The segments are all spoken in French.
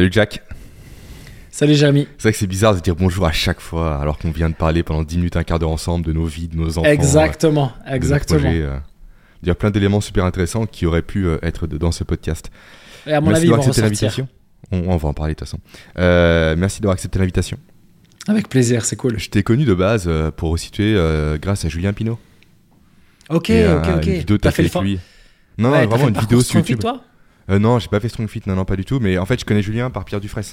Salut Jack. Salut Jérémy. C'est vrai que c'est bizarre de dire bonjour à chaque fois alors qu'on vient de parler pendant 10 minutes, un quart d'heure ensemble de nos vies, de nos enfants. Exactement, euh, exactement. projets, euh. Il y a plein d'éléments super intéressants qui auraient pu euh, être dans ce podcast. Et à mon Merci d'avoir accepté l'invitation. On, on va en parler de toute façon. Euh, merci d'avoir accepté l'invitation. Avec plaisir, c'est cool. Je t'ai connu de base pour resituer grâce à Julien Pinault. Ok, Et, ok, ok. Une vidéo t'as fait le avec lui. Non, Ouais, non, t'as vraiment fait une vidéo sur YouTube. toi Euh, non, j'ai pas fait Strong Fit, non, non, pas du tout. Mais en fait, je connais Julien par Pierre Dufresne.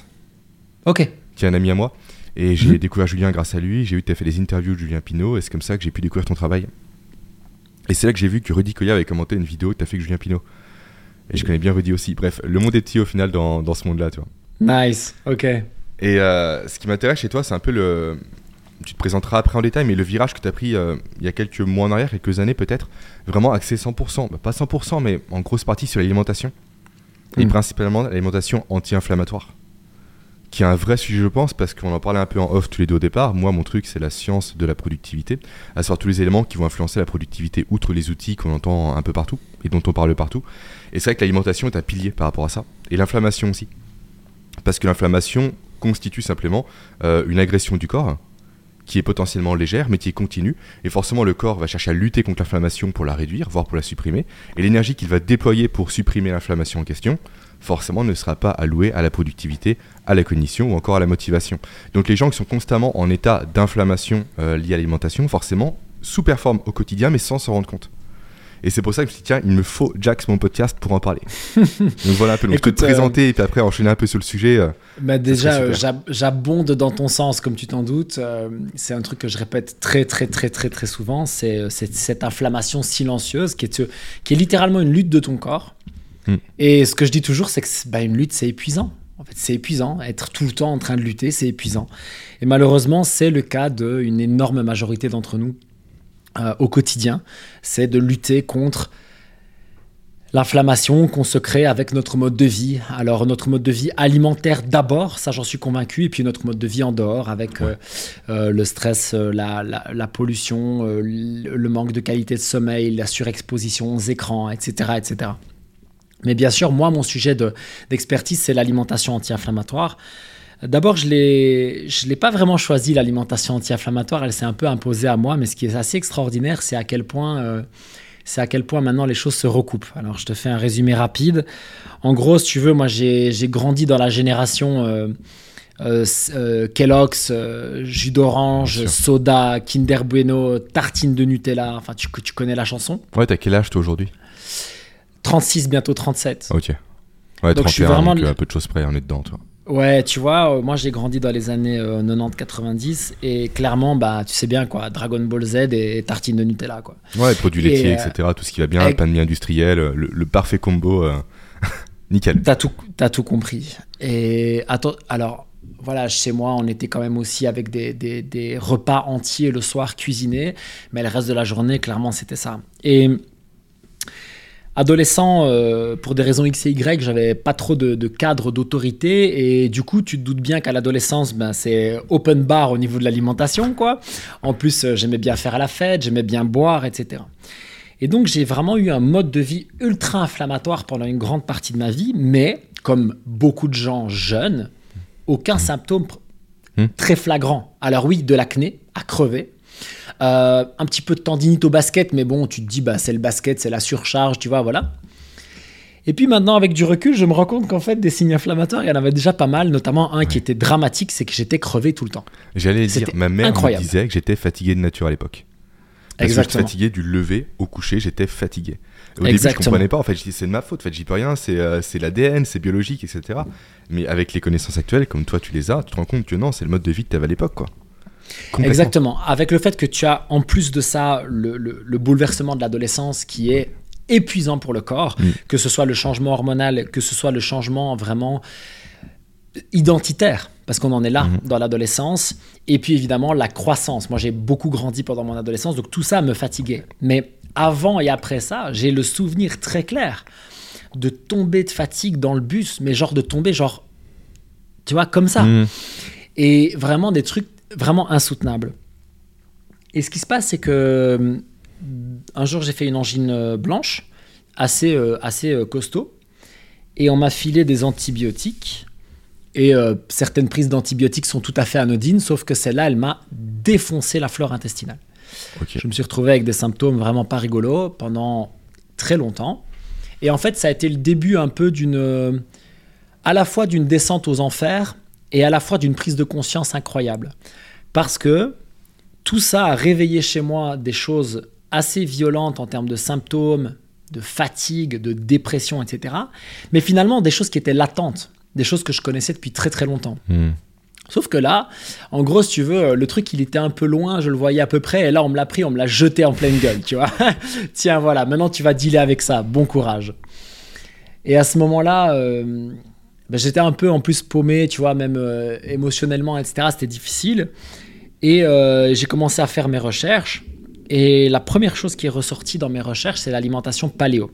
Ok. qui est un ami à moi. Et j'ai Mhm. découvert Julien grâce à lui. J'ai vu que tu as fait des interviews de Julien Pinault et c'est comme ça que j'ai pu découvrir ton travail. Et c'est là que j'ai vu que Rudy Collier avait commenté une vidéo que tu as fait avec Julien Pinault. Et je connais bien Rudy aussi. Bref, le monde est petit au final dans, dans ce monde-là, tu vois. Nice, ok. Et euh, ce qui m'intéresse chez toi, c'est un peu le. Tu te présenteras après en détail, mais le virage que tu as pris euh, il y a quelques mois en arrière, quelques années peut-être, vraiment axé 100%, bah, pas 100%, mais en grosse partie sur l'alimentation. Et Mm. principalement l'alimentation anti-inflammatoire. Qui est un vrai sujet, je pense, parce qu'on en parlait un peu en off tous les deux au départ. Moi, mon truc, c'est la science de la productivité, à savoir tous les éléments qui vont influencer la productivité, outre les outils qu'on entend un peu partout et dont on parle partout. Et c'est vrai que l'alimentation est un pilier par rapport à ça. Et l'inflammation aussi. Parce que l'inflammation constitue simplement euh, une agression du corps qui est potentiellement légère mais qui est continue. Et forcément, le corps va chercher à lutter contre l'inflammation pour la réduire, voire pour la supprimer. Et l'énergie qu'il va déployer pour supprimer l'inflammation en question, forcément, ne sera pas allouée à la productivité, à la cognition ou encore à la motivation. Donc les gens qui sont constamment en état d'inflammation euh, liée à l'alimentation, forcément, sous-performent au quotidien mais sans s'en rendre compte. Et c'est pour ça que je me suis dit, tiens, il me faut Jax, mon podcast, pour en parler. Donc voilà un peu, donc je peux Écoute, te euh, présenter et puis après enchaîner un peu sur le sujet. euh, Bah déjà, euh, j'abonde dans ton sens, comme tu t'en doutes. C'est un truc que je répète très, très, très, très, très souvent. C'est cette inflammation silencieuse qui est, qui est littéralement une lutte de ton corps. Hmm. Et ce que je dis toujours, c'est que bah, une lutte, c'est épuisant. En fait, c'est épuisant. Être tout le temps en train de lutter, c'est épuisant. Et malheureusement, c'est le cas d'une énorme majorité d'entre nous euh, au quotidien. C'est de lutter contre l'inflammation qu'on se crée avec notre mode de vie. Alors notre mode de vie alimentaire d'abord, ça j'en suis convaincu, et puis notre mode de vie en dehors avec euh, euh, le stress, la, la- la pollution, euh, le manque de qualité de sommeil, la surexposition aux écrans, etc. etc. Mais bien sûr, moi, mon sujet de- d'expertise, c'est l'alimentation anti-inflammatoire. D'abord, je ne l'ai pas vraiment choisi, l'alimentation anti-inflammatoire. Elle s'est un peu imposée à moi. Mais ce qui est assez extraordinaire, c'est à quel point, euh, c'est à quel point maintenant les choses se recoupent. Alors, je te fais un résumé rapide. En gros, si tu veux, moi, j'ai grandi dans la génération euh, euh, euh, Kellogg's, jus d'orange, soda, Kinder Bueno, tartine de Nutella. Enfin, tu, tu connais la chanson. Ouais, t'as quel âge toi aujourd'hui? 36, bientôt 37. Ok. Ouais, Donc, je suis 31, vraiment donc euh, peu de choses près, on est dedans, toi. Ouais, tu vois, euh, moi j'ai grandi dans les années 90-90 et clairement, bah, tu sais bien quoi, Dragon Ball Z et tartine de Nutella quoi. Ouais, produits Et, laitiers, euh, etc. Tout ce qui va bien, avec- pain de mie industriel, euh, le, le parfait combo. euh, Nickel. T'as tout, tout compris. Et attends, alors voilà, chez moi, on était quand même aussi avec des, des- des repas entiers le soir cuisinés, mais le reste de la journée, clairement, c'était ça. Et adolescent, euh, pour des raisons X et Y, j'avais pas trop de, de cadre d'autorité, et du coup, tu te doutes bien qu'à l'adolescence, ben, c'est open bar au niveau de l'alimentation, quoi. En plus, euh, j'aimais bien faire la fête, j'aimais bien boire, etc. Et donc, j'ai vraiment eu un mode de vie ultra inflammatoire pendant une grande partie de ma vie, mais comme beaucoup de gens jeunes, aucun symptôme pr- Hmm. très flagrant. Alors oui, de l'acné à crever. Euh, un petit peu de tendinite au basket, mais bon, tu te dis, bah, c'est le basket, c'est la surcharge, tu vois, voilà. Et puis maintenant, avec du recul, je me rends compte qu'en fait, des signes inflammatoires, il y en avait déjà pas mal, notamment un qui était dramatique, c'est que j'étais crevé tout le temps. J'allais dire, ma mère incroyable. me disait que j'étais fatigué de nature à l'époque. Parce que j'étais Exactement. fatigué du lever au coucher, j'étais fatigué. Au début, je comprenais pas. En fait, je dis c'est de ma faute. En fait, j'y peux rien. C'est euh, c'est l'ADN, c'est biologique, etc. Mais avec les connaissances actuelles, comme toi, tu les as, tu te rends compte que non, c'est le mode de vie que tu avais à l'époque, quoi. Exactement. Avec le fait que tu as en plus de ça le, le- le bouleversement de l'adolescence qui est épuisant pour le corps, Mm. que ce soit le changement hormonal, que ce soit le changement vraiment identitaire, parce qu'on en est là Mhm. dans l'adolescence, et puis évidemment la croissance. Moi j'ai beaucoup grandi pendant mon adolescence, donc tout ça me fatiguait. Mais avant et après ça, j'ai le souvenir très clair de tomber de fatigue dans le bus, mais genre de tomber genre, tu vois, comme ça Mmh. et vraiment des trucs vraiment insoutenables. Et ce qui se passe, c'est que euh, un jour j'ai fait une angine euh, blanche, assez, euh, assez costaud, et on m'a filé des antibiotiques Et euh, certaines prises d'antibiotiques sont tout à fait anodines, sauf que celle-là, elle m'a défoncé la flore intestinale. Je me suis retrouvé avec des symptômes vraiment pas rigolos pendant très longtemps. Et en fait, ça a été le début un peu d'une. à la fois d'une descente aux enfers et à la fois d'une prise de conscience incroyable. Parce que tout ça a réveillé chez moi des choses assez violentes en termes de symptômes, de fatigue, de dépression, etc. Mais finalement, des choses qui étaient latentes, des choses que je connaissais depuis très très longtemps. Hmm. Sauf que là, en gros, si tu veux, le truc, il était un peu loin, je le voyais à peu près, et là, on me l'a pris, on me l'a jeté en pleine gueule, tu vois. Tiens, voilà, maintenant tu vas dealer avec ça, bon courage. Et à ce moment-là, euh, ben, j'étais un peu en plus paumé, tu vois, même euh, émotionnellement, etc. C'était difficile. Et euh, j'ai commencé à faire mes recherches. Et la première chose qui est ressortie dans mes recherches, c'est l'alimentation paléo.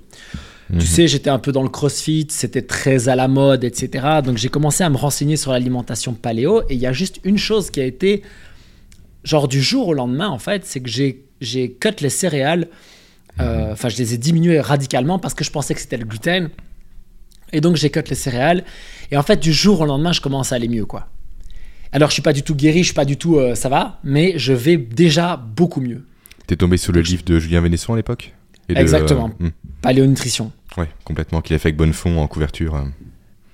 Tu mhm. sais, j'étais un peu dans le crossfit, c'était très à la mode, etc. Donc j'ai commencé à me renseigner sur l'alimentation paléo. Et il y a juste une chose qui a été, genre du jour au lendemain, en fait, c'est que j'ai, cut les céréales. Euh, mhm. Enfin, je les ai diminuées radicalement parce que je pensais que c'était le gluten. Et donc cut les céréales. Et en fait, du jour au lendemain, je commence à aller mieux, quoi. Alors, je suis pas du tout guéri, je suis pas du tout, euh, ça va, mais je vais déjà beaucoup mieux. T'es tombé sur le livre de Julien Vénesson à l'époque? Exactement. Euh, hmm. Paléonutrition. Ouais, complètement. Qu'il a fait avec Bonnefond en couverture. Euh.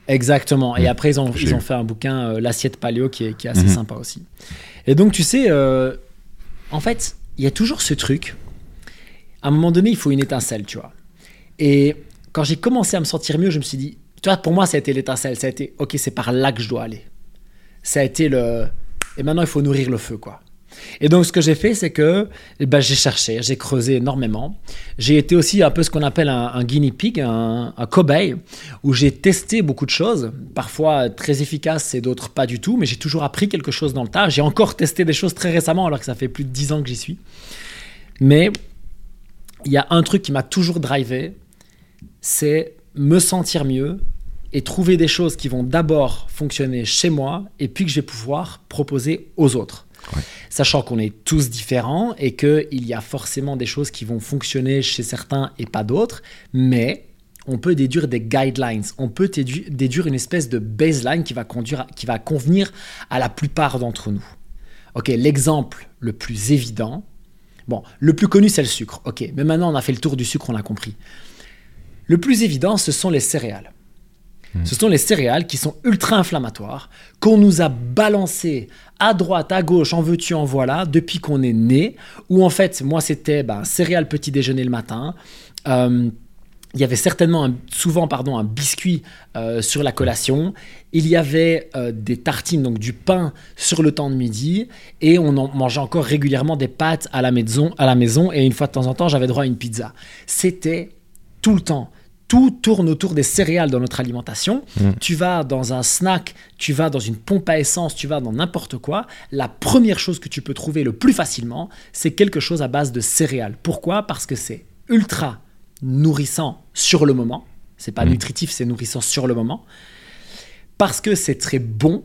Exactement. Et hmm. après, ils ont, ils ont fait un bouquin, L'assiette paléo, qui est, qui est assez hmm. sympa aussi. Et donc, tu sais, en fait, il y a toujours ce truc. À un moment donné, il faut une étincelle, tu vois. Et quand j'ai commencé à me sentir mieux, je me suis dit, tu vois, pour moi, ça a été l'étincelle. Ça a été, ok, c'est par là que je dois aller. Ça a été le. Et maintenant, il faut nourrir le feu, quoi. Et donc, ce que j'ai fait, c'est que eh ben, j'ai cherché, j'ai creusé énormément. J'ai été aussi un peu ce qu'on appelle un, guinea pig, un, un cobaye, où j'ai testé beaucoup de choses, parfois très efficaces et d'autres pas du tout, mais j'ai toujours appris quelque chose dans le tas. J'ai encore testé des choses très récemment, alors que ça fait plus de 10 ans que j'y suis. Mais il y a un truc qui m'a toujours drivé, c'est me sentir mieux et trouver des choses qui vont d'abord fonctionner chez moi et puis que je vais pouvoir proposer aux autres. Sachant qu'on est tous différents et qu'il y a forcément des choses qui vont fonctionner chez certains et pas d'autres, mais on peut déduire des guidelines, on peut déduire une espèce de baseline qui va, conduire, qui va convenir à la plupart d'entre nous. Ok, l'exemple le plus évident, bon, le plus connu c'est le sucre, ok, mais maintenant on a fait le tour du sucre, on a compris. Le plus évident, ce sont les céréales. Hmm. Ce sont les céréales qui sont ultra inflammatoires, qu'on nous a balancées à droite, à gauche, en veux-tu, en voilà, depuis qu'on est né. Ou en fait, moi, c'était ben, céréales petit déjeuner le matin. Euh, il y avait certainement souvent pardon, un biscuit euh, sur la collation. Il y avait euh, des tartines, donc du pain sur le temps de midi. Et on en mangeait encore régulièrement des pâtes à la maison. À la maison et une fois de temps en temps, j'avais droit à une pizza. C'était tout le temps tout tourne autour des céréales dans notre alimentation. Mm. Tu vas dans un snack, tu vas dans une pompe à essence, tu vas dans n'importe quoi. La première chose que tu peux trouver le plus facilement, c'est quelque chose à base de céréales. Pourquoi? Parce que c'est ultra nourrissant sur le moment. C'est pas mm. nutritif, c'est nourrissant sur le moment. Parce que c'est très bon,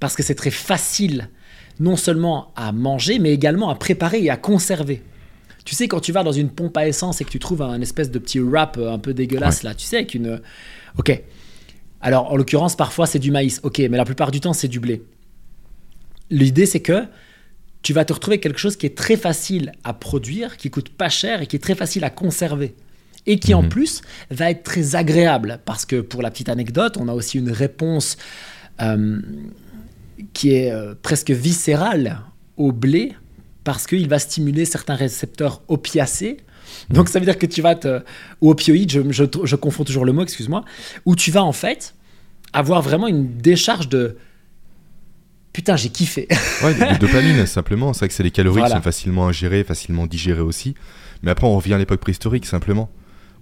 parce que c'est très facile non seulement à manger, mais également à préparer et à conserver. Tu sais, quand tu vas dans une pompe à essence et que tu trouves un espèce de petit wrap euh, un peu dégueulasse là, tu sais, avec une. Ok. Alors, en l'occurrence, parfois c'est du maïs. Ok, mais la plupart du temps, c'est du blé. L'idée, c'est que tu vas te retrouver quelque chose qui est très facile à produire, qui coûte pas cher et qui est très facile à conserver. Et qui en mhm. plus va être très agréable. Parce que pour la petite anecdote, on a aussi une réponse euh, qui est euh, presque viscérale au blé parce qu'il va stimuler certains récepteurs opiacés. Donc ça veut dire que tu vas te... ou opioïdes, je, je, confonds toujours le mot, excuse-moi, où tu vas en fait avoir vraiment une décharge de... Putain, j'ai kiffé. ouais, de dopamine, simplement. C'est vrai que c'est les calories qui sont facilement ingérées, facilement digérées aussi. Mais après, on revient à l'époque préhistorique, simplement.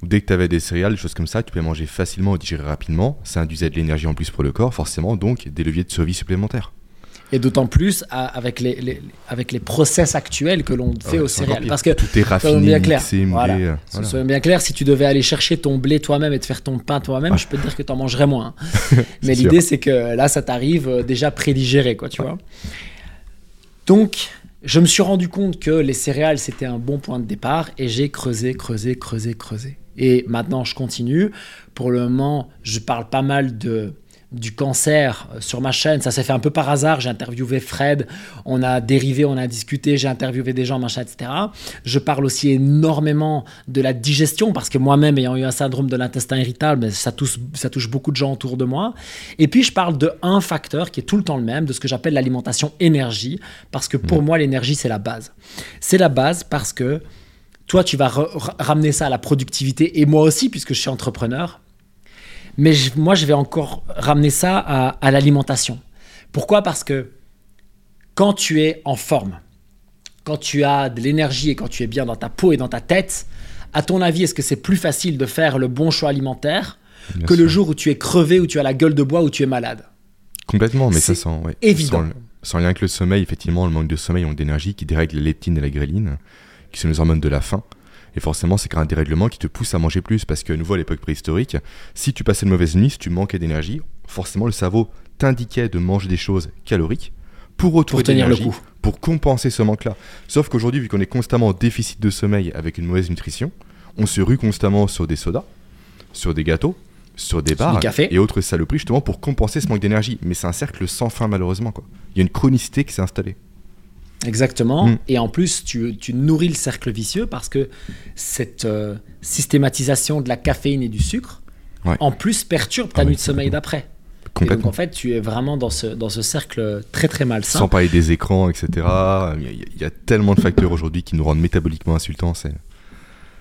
Où dès que tu avais des céréales, des choses comme ça, tu pouvais manger facilement et digérer rapidement. Ça induisait de l'énergie en plus pour le corps, forcément, donc des leviers de survie supplémentaires. Et d'autant plus avec, les, avec les process actuels que l'on fait au céréales. Parce que tout est raffiné, bien clair. Mixé, voilà. Bien clair, si tu devais aller chercher ton blé toi-même et te faire ton pain toi-même, je peux te dire que tu en mangerais moins. Mais l'idée, c'est que là, ça t'arrive euh, déjà prédigéré, quoi, tu vois. Donc, je me suis rendu compte que les céréales, c'était un bon point de départ et j'ai creusé, creusé, creusé, creusé. Et maintenant, je continue. Pour le moment, je parle pas mal de du cancer euh, sur ma chaîne. Ça s'est fait un peu par hasard. J'ai interviewé Fred, on a dérivé, on a discuté, j'ai interviewé des gens, machin, etc. Je parle aussi énormément de la digestion parce que moi-même, ayant eu un syndrome de l'intestin irritable, ça touche, ça touche beaucoup de gens autour de moi. Et puis, je parle de un facteur qui est tout le temps le même, de ce que j'appelle l'alimentation énergie, parce que pour mmh. moi, l'énergie, c'est la base. C'est la base parce que toi, tu vas ramener ça à la productivité et moi aussi, puisque je suis entrepreneur. Mais moi, je vais encore ramener ça à, l'alimentation. Pourquoi? Parce que quand tu es en forme, quand tu as de l'énergie et quand tu es bien dans ta peau et dans ta tête, à ton avis, est-ce que c'est plus facile de faire le bon choix alimentaire que le jour où tu es crevé, où tu as la gueule de bois, où tu es malade? Complètement, mais ça sent évident. Sans, lien avec le sommeil, effectivement, le manque de sommeil, manque d'énergie qui dérègle les leptines et la gréline, qui sont les hormones de la faim. Et forcément, c'est un dérèglement qui te pousse à manger plus. Parce que, à nouveau, à l'époque préhistorique, si tu passais une mauvaise nuit, si tu manquais d'énergie, forcément, le cerveau t'indiquait de manger des choses caloriques pour retrouver tenir le coup. Pour compenser ce manque-là. Sauf qu'aujourd'hui, vu qu'on est constamment en déficit de sommeil avec une mauvaise nutrition, on se rue constamment sur des sodas, sur des gâteaux, sur des bars et autres saloperies justement pour compenser ce manque d'énergie. Mais c'est un cercle sans fin malheureusement. Quoi. Il y a une chronicité qui s'est installée. Exactement. Mm. Et en plus, tu, nourris le cercle vicieux parce que cette euh, systématisation de la caféine et du sucre, en plus, perturbe ta ah nuit de sommeil d'après. donc en fait, tu es vraiment dans ce, dans ce cercle très très malsain. Sans parler des écrans, etc. Il y, a, tellement de facteurs aujourd'hui qui nous rendent métaboliquement insultants.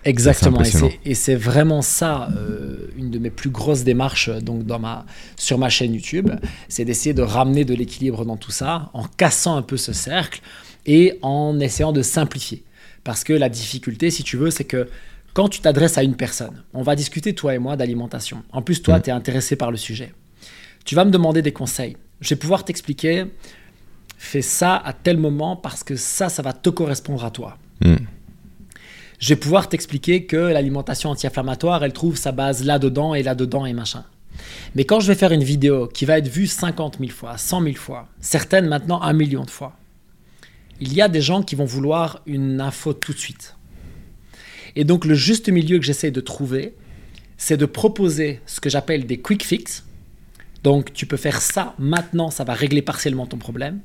Exactement, et c'est vraiment ça, euh, une de mes plus grosses démarches donc dans ma, sur ma chaîne YouTube, c'est d'essayer de ramener de l'équilibre dans tout ça, en cassant un peu ce cercle, et en essayant de simplifier. Parce que la difficulté, si tu veux, c'est que quand tu t'adresses à une personne, on va discuter, toi et moi, d'alimentation. En plus, toi, mm. tu es intéressé par le sujet. Tu vas me demander des conseils. Je vais pouvoir t'expliquer, fais ça à tel moment parce que ça, ça va te correspondre à toi. Mm. Je vais pouvoir t'expliquer que l'alimentation anti-inflammatoire, elle trouve sa base là-dedans et là-dedans et machin. Mais quand je vais faire une vidéo qui va être vue 50 000 fois, 100 000 fois, certaines maintenant un million de fois, il y a des gens qui vont vouloir une info tout de suite. Et donc le juste milieu que j'essaie de trouver, c'est de proposer ce que j'appelle des quick fix. Donc tu peux faire ça maintenant, ça va régler partiellement ton problème.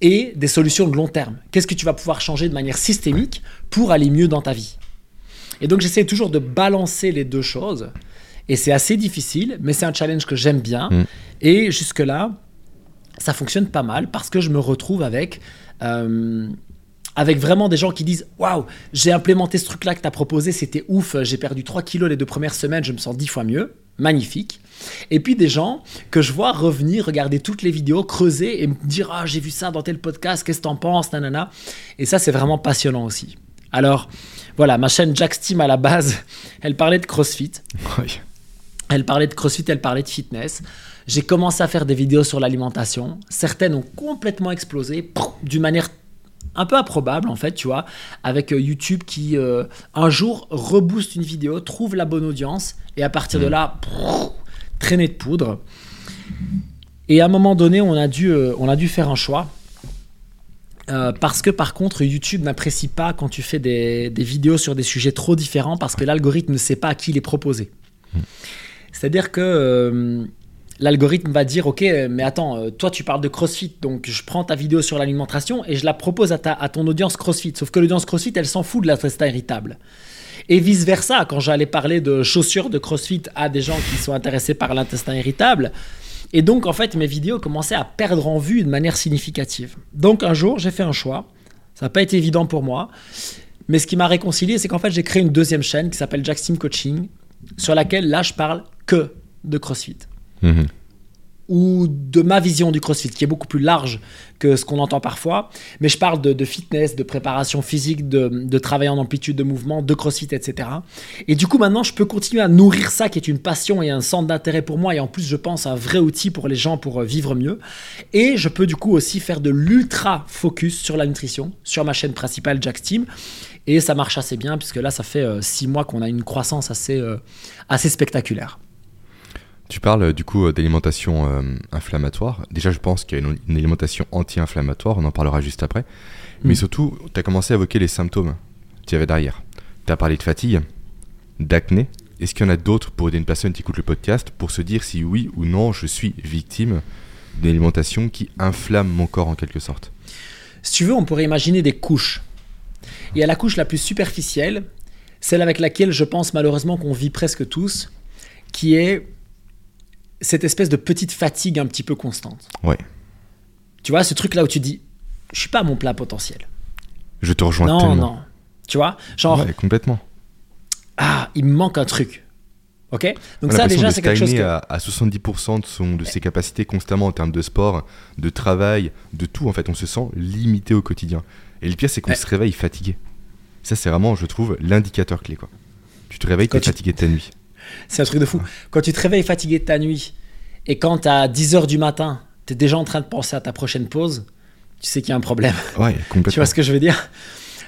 Et des solutions de long terme. Qu'est-ce que tu vas pouvoir changer de manière systémique pour aller mieux dans ta vie? Et donc j'essaie toujours de balancer les deux choses. Et c'est assez difficile, mais c'est un challenge que j'aime bien. Mm. Et jusque-là, ça fonctionne pas mal parce que je me retrouve avec euh, avec vraiment des gens qui disent Waouh, j'ai implémenté ce truc-là que tu as proposé, c'était ouf, j'ai perdu 3 kilos les deux premières semaines, je me sens 10 fois mieux. Magnifique. Et puis des gens que je vois revenir, regarder toutes les vidéos, creuser et me dire Ah, j'ai vu ça dans tel podcast, qu'est-ce que t'en penses, nanana. Et ça, c'est vraiment passionnant aussi. Alors, voilà, ma chaîne Jack Steam à la base, elle parlait de CrossFit. Elle parlait de CrossFit, elle parlait de fitness. J'ai commencé à faire des vidéos sur l'alimentation. Certaines ont complètement explosé d'une manière un peu improbable en fait, tu vois, avec euh, YouTube qui euh, un jour rebooste une vidéo, trouve la bonne audience et à partir de mm. là, traîner de poudre. Et à un moment donné, on a dû, euh, on a dû faire un choix. parce que par contre, YouTube n'apprécie pas quand tu fais des, des, vidéos sur des sujets trop différents parce que l'algorithme ne sait pas à qui les proposer. Mm. C'est-à-dire que l'algorithme va dire ok mais attends euh, toi tu parles de CrossFit donc je prends ta vidéo sur l'alimentation et je la propose à, ta, à ton audience CrossFit. Sauf que l'audience CrossFit elle s'en fout de l'intestin irritable. Et vice versa quand j'allais parler de chaussures de CrossFit à des gens qui sont intéressés par l'intestin irritable et donc en fait mes vidéos commençaient à perdre en vue de manière significative. Donc un jour j'ai fait un choix. Ça n'a pas été évident pour moi. Mais ce qui m'a réconcilié c'est qu'en fait j'ai créé une deuxième chaîne qui s'appelle Jack Team Coaching sur laquelle là je parle que de CrossFit Mhm. ou de ma vision du CrossFit, qui est beaucoup plus large que ce qu'on entend parfois. Mais je parle de, fitness, de préparation physique, de, travail en amplitude de mouvement, de CrossFit, etc. Et du coup, maintenant, je peux continuer à nourrir ça, qui est une passion et un centre d'intérêt pour moi. Et en plus, je pense, un vrai outil pour les gens pour euh, vivre mieux. Et je peux du coup aussi faire de l'ultra focus sur la nutrition, sur ma chaîne principale, Jack Team. Et ça marche assez bien, puisque là, ça fait euh, six mois qu'on a une croissance assez, euh, assez spectaculaire. Tu parles euh, du coup euh, d'alimentation euh, inflammatoire. Déjà, je pense qu'il y a une, alimentation anti-inflammatoire, on en parlera juste après. Mais mm. surtout, tu as commencé à évoquer les symptômes qu'il y avait derrière. Tu as parlé de fatigue, d'acné, est-ce qu'il y en a d'autres pour aider une personne qui écoute le podcast pour se dire si oui ou non je suis victime d'une alimentation qui inflamme mon corps en quelque sorte? Si tu veux, on pourrait imaginer des couches. Et à la couche la plus superficielle, celle avec laquelle je pense malheureusement qu'on vit presque tous, qui est cette espèce de petite fatigue un petit peu constante. Ouais. Tu vois, ce truc là où tu dis, je suis pas à mon plein potentiel. Je te rejoins non, tellement. non. Tu vois, genre, Ouais, complètement. ah, il me manque un truc. Ok? Donc On ça déjà c'est quelque chose que... à, à 70% de, son, de ses capacités constamment en termes de sport, de travail, de tout. En fait, on se sent limité au quotidien. Et le pire, c'est qu'on Ouais. se réveille fatigué. Ça, c'est vraiment, je trouve, l'indicateur clé. Quoi. Tu te réveilles, tu- fatigué de ta nuit. C'est un truc de fou. Quand tu te réveilles fatigué de ta nuit et quand à 10h du matin, tu es déjà en train de penser à ta prochaine pause, tu sais qu'il y a un problème. Ouais, Tu complètement. vois ce que je veux dire?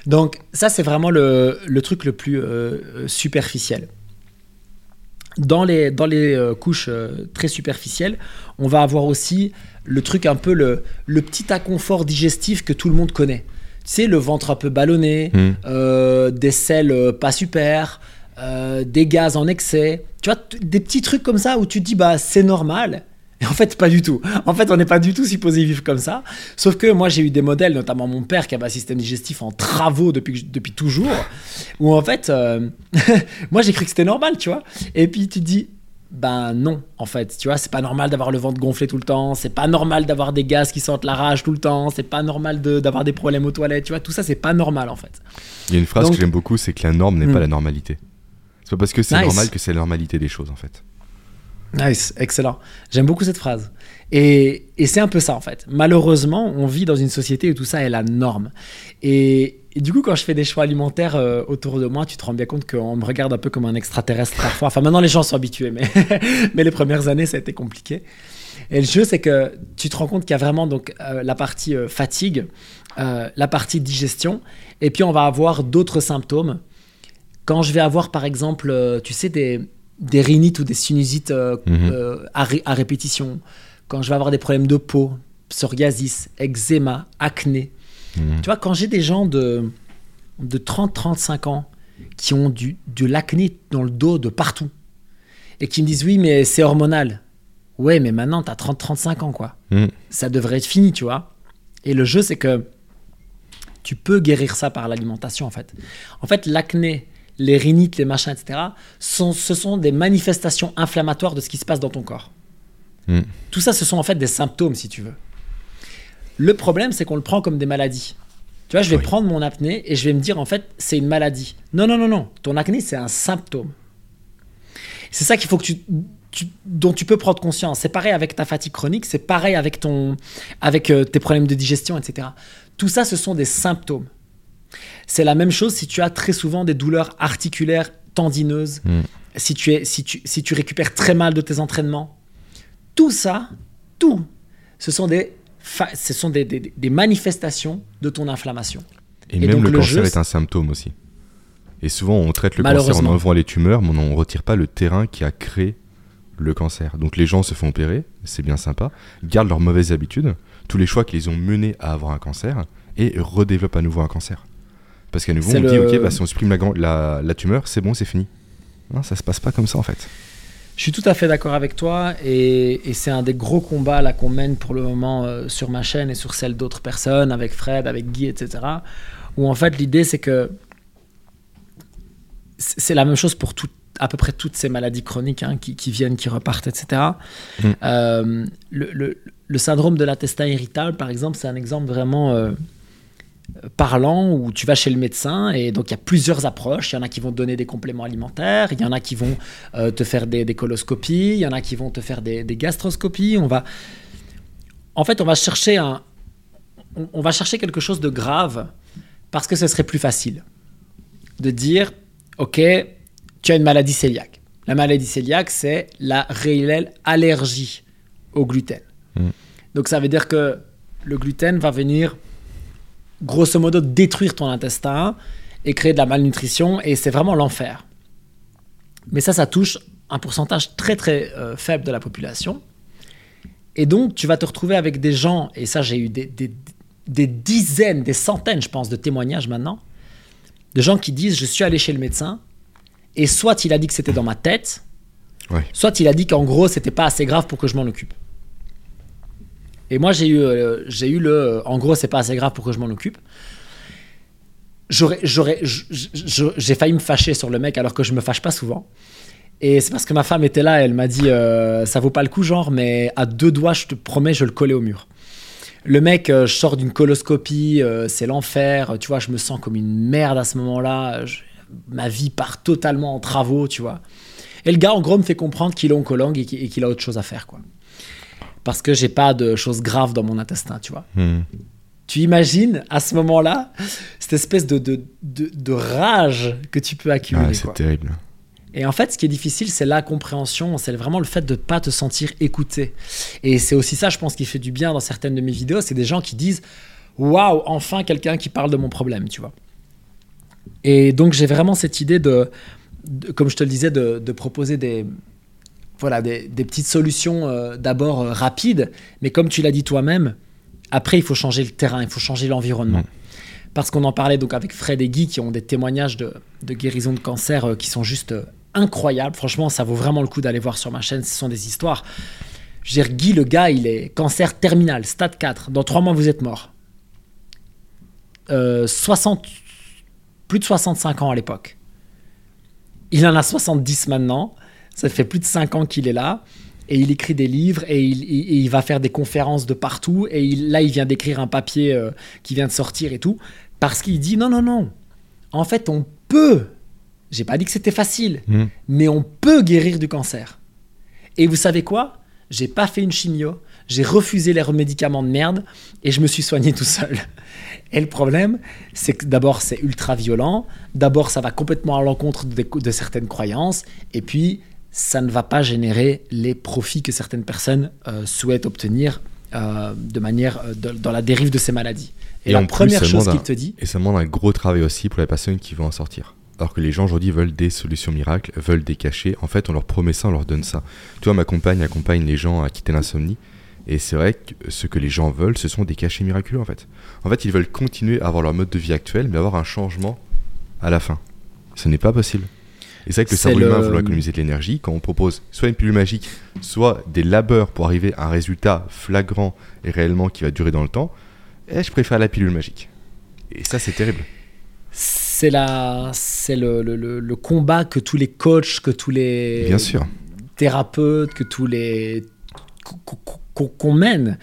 Donc ça, c'est vraiment le, le truc le plus euh, euh, superficiel. Dans les, dans les euh, couches euh, très superficielles, on va avoir aussi le truc un peu le, le petit inconfort digestif que tout le monde connaît. Tu sais, le ventre un peu ballonné, Hmm. des selles pas super, euh, des gaz en excès. Tu vois, des petits trucs comme ça où tu te dis, bah, c'est normal. Et en fait, pas du tout. En fait, on n'est pas du tout supposé vivre comme ça. Sauf que moi, j'ai eu des modèles, notamment mon père qui avait un système digestif en travaux depuis, depuis toujours, où en fait, euh, moi, j'ai cru que c'était normal, tu vois. Et puis, tu te dis, ben non, en fait, tu vois, c'est pas normal d'avoir le ventre gonflé tout le temps, c'est pas normal d'avoir des gaz qui sentent la rage tout le temps, c'est pas normal de- d'avoir des problèmes aux toilettes, tu vois, tout ça, c'est pas normal, en fait. Il y a une phrase Donc- que j'aime beaucoup, c'est que la norme n'est Hmm. pas la normalité. C'est pas parce que c'est Nice. normal que c'est la normalité des choses, en fait. Nice, excellent. J'aime beaucoup cette phrase. Et, et c'est un peu ça en fait. Malheureusement, on vit dans une société où tout ça est la norme. Et, et du coup, quand je fais des choix alimentaires euh, autour de moi, tu te rends bien compte qu'on me regarde un peu comme un extraterrestre parfois. Enfin, maintenant les gens sont habitués, mais, mais les premières années, ça a été compliqué. Et le jeu, c'est que tu te rends compte qu'il y a vraiment donc, euh, la partie euh, fatigue, la partie digestion, et puis on va avoir d'autres symptômes. Quand je vais avoir, par exemple, euh, tu sais, des, des rhinites ou des sinusites euh, Mhm. euh, à, ré- à répétition, quand je vais avoir des problèmes de peau, psoriasis, eczéma, acné. Mhm. Tu vois, quand j'ai des gens de, de 30-35 ans qui ont du, de l'acné dans le dos de partout et qui me disent oui, mais c'est hormonal. Ouais, mais maintenant, tu as 30-35 ans, quoi. Mhm. Ça devrait être fini, tu vois. Et le jeu, c'est que tu peux guérir ça par l'alimentation, en fait. En fait, l'acné, les rhinites, les machins, etc., sont, ce sont des manifestations inflammatoires de ce qui se passe dans ton corps. Mm. Tout ça, ce sont en fait des symptômes, si tu veux. Le problème, c'est qu'on le prend comme des maladies. Tu vois, je vais Oui. prendre mon apnée et je vais me dire, en fait, c'est une maladie. Non, non, non, non. Ton acné, c'est un symptôme. C'est ça qu'il faut que tu, tu- dont tu peux prendre conscience. C'est pareil avec ta fatigue chronique, c'est pareil avec, ton, avec euh, tes problèmes de digestion, etc. Tout ça, ce sont des symptômes. C'est la même chose si tu as très souvent des douleurs articulaires tendineuses, Mm. si, tu es, si, tu, si tu récupères très mal de tes entraînements. Tout ça, tout, ce sont des, ce sont des, des- des manifestations de ton inflammation. Et, Et même donc, le le cancer jeu, est un symptôme aussi. Et souvent, on traite le cancer en enlevant les tumeurs, mais on ne retire pas le terrain qui a créé le cancer. Donc les gens se font opérer, c'est bien sympa, gardent leurs mauvaises habitudes, tous les choix qui les ont menés à avoir un cancer, et redéveloppent à nouveau un cancer. Parce qu'à nouveau, on dit, le- ok, bah, si on supprime la, gan- la, la tumeur, c'est bon, c'est fini. Non, ça se passe pas comme ça en fait. Je suis tout à fait d'accord avec toi et, et c'est un des gros combats là qu'on mène pour le moment euh, sur ma chaîne et sur celle d'autres personnes, avec Fred, avec Guy, etc. Où en fait l'idée c'est que c'est la même chose pour tout- à peu près toutes ces maladies chroniques hein, qui, qui viennent, qui repartent, etc. Mm. Euh, le, le- le syndrome de l'intestin irritable, par exemple, c'est un exemple vraiment euh, parlant où tu vas chez le médecin et donc il y a plusieurs approches. Il y en a qui vont te donner des compléments alimentaires, il y en a qui vont euh, te faire des, des coloscopies, il y en a qui vont te faire des, des gastroscopies. On va, en fait, on va chercher un, on, on va chercher quelque chose de grave parce que ce serait plus facile de dire, ok, tu as une maladie cœliaque. La maladie cœliaque, c'est la réelle allergie au gluten. Mm. Donc ça veut dire que le gluten va venir grosso modo détruire ton intestin et créer de la malnutrition et c'est vraiment l'enfer. Mais ça, ça touche un pourcentage très très euh, faible de la population. Et donc, tu vas te retrouver avec des gens, et ça, j'ai eu des, des- des dizaines, des centaines, je pense, de témoignages maintenant, de gens qui disent Je suis allé chez le médecin Et soit il a dit que c'était dans ma tête, Ouais. soit il a dit qu'en gros, c'était pas assez grave pour que je m'en occupe. Et moi, j'ai eu, euh, j'ai eu le. euh, en gros, c'est pas assez grave pour que je m'en occupe. J'aurais, j'aurais, j'ai failli me fâcher sur le mec alors que je me fâche pas souvent. Et c'est parce que ma femme était là, elle m'a dit euh, ça vaut pas le coup, genre, mais à deux doigts, je te promets, je le collais au mur. Le mec, je sors d'une coloscopie, c'est l'enfer, tu vois, je me sens comme une merde à ce moment-là. ma vie part totalement en travaux, tu vois. Et le gars, en gros, me fait comprendre qu'il est oncologue et qu'il a autre chose à faire, quoi. Parce que j'ai pas de choses graves dans mon intestin, tu vois. Hmm. Tu imagines à ce moment-là cette espèce de, de, de, de rage que tu peux accumuler. Ah, c'est terrible. Et en fait, ce qui est difficile, c'est la compréhension, c'est vraiment le fait de ne pas te sentir écouté. Et c'est aussi ça, je pense, qui fait du bien dans certaines de mes vidéos, c'est des gens qui disent Waouh, enfin quelqu'un qui parle de mon problème, tu vois. Et donc, j'ai vraiment cette idée de, de- comme je te le disais, de, de proposer des, voilà, des, des petites solutions euh, d'abord euh, rapides, mais comme tu l'as dit toi-même, après, il faut changer le terrain, il faut changer l'environnement. Parce qu'on en parlait donc avec Fred et Guy qui ont des témoignages de, de guérison de cancer euh, qui sont juste euh, incroyables. Franchement, ça vaut vraiment le coup d'aller voir sur ma chaîne. Ce sont des histoires. Je veux dire, Guy, le gars, il est cancer terminal, stade 4. Dans trois mois, vous êtes mort. Euh, 60, plus de 65 ans à l'époque. Il en a 70 maintenant. Ça fait plus de 5 ans qu'il est là. Et il écrit des livres et il, il- et il va faire des conférences de partout. Et il- là, il vient d'écrire un papier euh, qui vient de sortir et tout. Parce qu'il dit non, non, non. En fait, on peut. J'ai pas dit que c'était facile, Hmm. mais on peut guérir du cancer. Et vous savez quoi? J'ai pas fait une chimio, j'ai refusé les médicaments de merde et je me suis soigné tout seul. Et le problème, c'est que d'abord c'est ultra violent, d'abord ça va complètement à l'encontre de, de certaines croyances, et puis ça ne va pas générer les profits que certaines personnes euh, souhaitent obtenir euh, de manière euh, de- dans la dérive de ces maladies. Et, Et la en première chose qu'il te dit, Et ça demande un gros travail aussi pour les personnes qui vont en sortir. Alors que les gens aujourd'hui veulent des solutions miracles, veulent des cachets. En fait, on leur promet ça, on leur donne ça. Tu vois, ma compagne accompagne les gens à quitter l'insomnie. Et c'est vrai que ce que les gens veulent, ce sont des cachets miraculeux en fait. En fait, ils veulent continuer à avoir leur mode de vie actuel, mais avoir un changement à la fin. Ce n'est pas possible. Et c'est vrai que le cerveau le- humain voulant économiser de l'énergie, quand on propose soit une pilule magique, soit des labeurs pour arriver à un résultat flagrant et réellement qui va durer dans le temps, eh, je préfère la pilule magique. Et ça, c'est terrible. c'est la, c'est le, le- combat que tous les coachs, que tous les Bien sûr. thérapeutes, que tous les qu'on mène.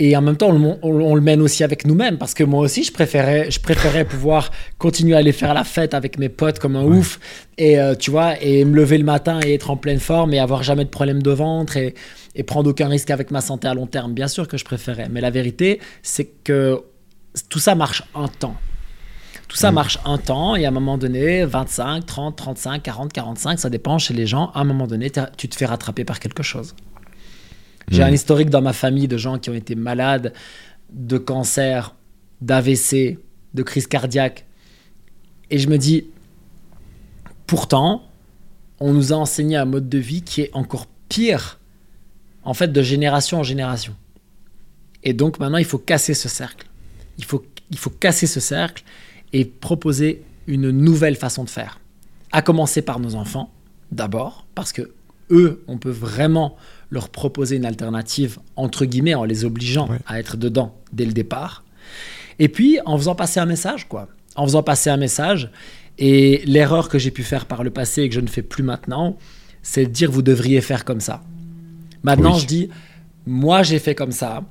Et en même temps, on le, mon- on, on le mène aussi avec nous-mêmes, parce que moi aussi, je préférais, je préférais pouvoir continuer à aller faire la fête avec mes potes comme un ouf, et euh, tu vois, et me lever le matin et être en pleine forme et avoir jamais de problème de ventre et, et prendre aucun risque avec ma santé à long terme. Bien sûr que je préférais, mais la vérité, c'est que tout ça marche un temps. Tout ça Mm. marche un temps et à un moment donné, 25, 30, 35, 40, 45, ça dépend chez les gens. À un moment donné, tu te fais rattraper par quelque chose. J'ai un historique dans ma famille de gens qui ont été malades de cancer, d'AVC, de crise cardiaque. Et je me dis, pourtant, on nous a enseigné un mode de vie qui est encore pire, en fait, de génération en génération. Et donc maintenant, il faut casser ce cercle. Il faut, il faut casser ce cercle et proposer une nouvelle façon de faire. À commencer par nos enfants, d'abord, parce que eux, on peut vraiment leur proposer une alternative, entre guillemets, en les obligeant Ouais. à être dedans dès le départ. Et puis, en faisant passer un message, quoi. En faisant passer un message. Et l'erreur que j'ai pu faire par le passé et que je ne fais plus maintenant, c'est de dire vous devriez faire comme ça. Maintenant, Oui. je dis, moi j'ai fait comme ça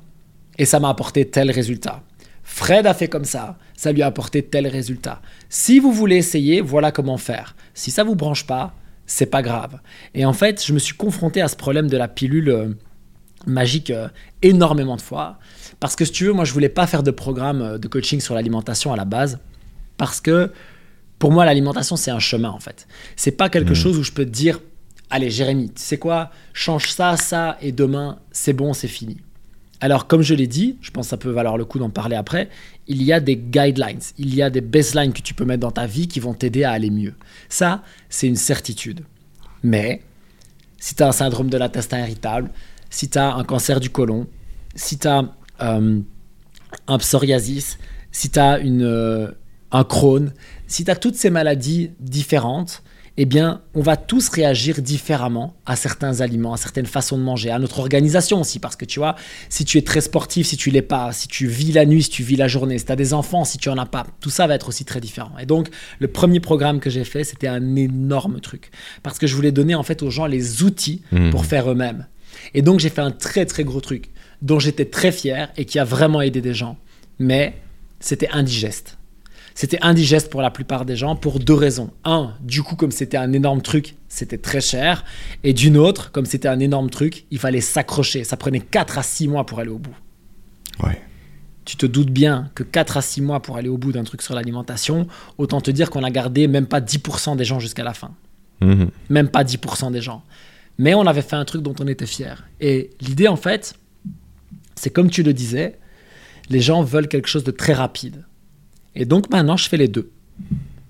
et ça m'a apporté tel résultat. Fred a fait comme ça, ça lui a apporté tel résultat. Si vous voulez essayer, voilà comment faire. Si ça vous branche pas, c'est pas grave. Et en fait, je me suis confronté à ce problème de la pilule euh, magique euh, énormément de fois. Parce que si tu veux, moi je voulais pas faire de programme euh, de coaching sur l'alimentation à la base. Parce que pour moi, l'alimentation, c'est un chemin en fait. C'est pas quelque Mhm. chose où je peux te dire Allez, Jérémy, tu sais quoi Change ça, ça, et demain, c'est bon, c'est fini. Alors, comme je l'ai dit, je pense que ça peut valoir le coup d'en parler après, il y a des guidelines, il y a des baselines que tu peux mettre dans ta vie qui vont t'aider à aller mieux. Ça, c'est une certitude. Mais, si tu as un syndrome de l'intestin irritable, si tu as un cancer du côlon, si tu as euh, un psoriasis, si tu as une, euh, un Crohn, si tu as toutes ces maladies différentes eh bien, on va tous réagir différemment à certains aliments, à certaines façons de manger, à notre organisation aussi. Parce que tu vois, si tu es très sportif, si tu l'es pas, si tu vis la nuit, si tu vis la journée, si tu as des enfants, si tu en as pas, tout ça va être aussi très différent. Et donc, le premier programme que j'ai fait, c'était un énorme truc. Parce que je voulais donner en fait aux gens les outils Mmh. pour faire eux-mêmes. Et donc, j'ai fait un très très gros truc dont j'étais très fier et qui a vraiment aidé des gens. Mais c'était indigeste. C'était indigeste pour la plupart des gens pour deux raisons. Un, du coup, comme c'était un énorme truc, c'était très cher. Et d'une autre, comme c'était un énorme truc, il fallait s'accrocher. Ça prenait 4 à 6 mois pour aller au bout. Ouais. Tu te doutes bien que 4 à 6 mois pour aller au bout d'un truc sur l'alimentation, autant te dire qu'on a gardé même pas 10% des gens jusqu'à la fin. Mhm. Même pas 10% des gens. Mais on avait fait un truc dont on était fier. Et l'idée, en fait, c'est comme tu le disais, les gens veulent quelque chose de très rapide. Et donc maintenant, je fais les deux.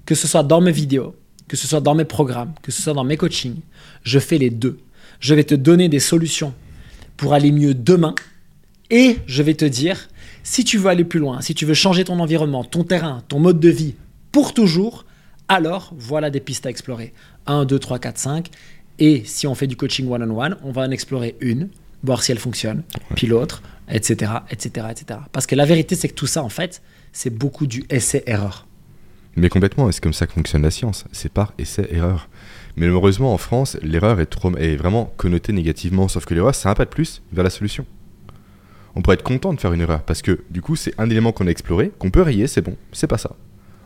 Que ce soit dans mes vidéos, que ce soit dans mes programmes, que ce soit dans mes coachings, je fais les deux. Je vais te donner des solutions pour aller mieux demain et je vais te dire, si tu veux aller plus loin, si tu veux changer ton environnement, ton terrain, ton mode de vie pour toujours, alors voilà des pistes à explorer. 1, 2, 3, 4, 5. Et si on fait du coaching one-on-one, on va en explorer une, voir si elle fonctionne, puis l'autre, etc., etc., etc. Parce que la vérité, c'est que tout ça, en fait, c'est beaucoup du essai-erreur. Mais complètement, c'est comme ça que fonctionne la science. C'est par essai-erreur. Mais malheureusement, en France, l'erreur est, trop, est vraiment connotée négativement. Sauf que l'erreur, c'est un pas de plus vers la solution. On pourrait être content de faire une erreur parce que du coup, c'est un élément qu'on a exploré, qu'on peut rayer, c'est bon, c'est pas ça.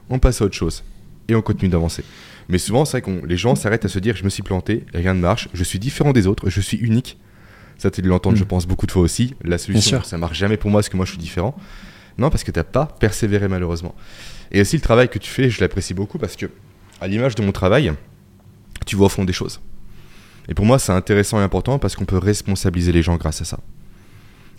On passe à autre chose et on continue d'avancer. Mais souvent, c'est vrai que les gens s'arrêtent à se dire je me suis planté, rien ne marche, je suis différent des autres, je suis unique. Ça, tu dû l'entendre, Mm. je pense, beaucoup de fois aussi. La solution, ça marche jamais pour moi parce que moi, je suis différent. Non, parce que t'as pas persévéré, malheureusement. Et aussi, le travail que tu fais, je l'apprécie beaucoup parce que, à l'image de mon travail, tu vois au fond des choses. Et pour moi, c'est intéressant et important parce qu'on peut responsabiliser les gens grâce à ça.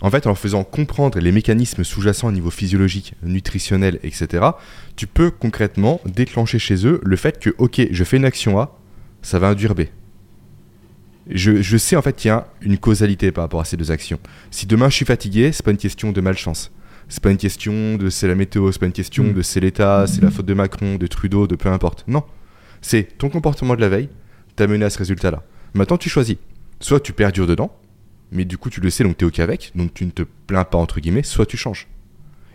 En fait, en faisant comprendre les mécanismes sous-jacents au niveau physiologique, nutritionnel, etc., tu peux concrètement déclencher chez eux le fait que, ok, je fais une action A, ça va induire B. Je, je sais en fait qu'il y a une causalité par rapport à ces deux actions. Si demain je suis fatigué, c'est pas une question de malchance. C'est pas une question de c'est la météo, c'est pas une question Mm. de c'est l'État, c'est la faute de Macron, de Trudeau, de peu importe. Non. C'est ton comportement de la veille t'a mené à ce résultat-là. Maintenant, tu choisis. Soit tu perdures dedans, mais du coup, tu le sais, donc tu es OK avec, donc tu ne te plains pas, entre guillemets, soit tu changes.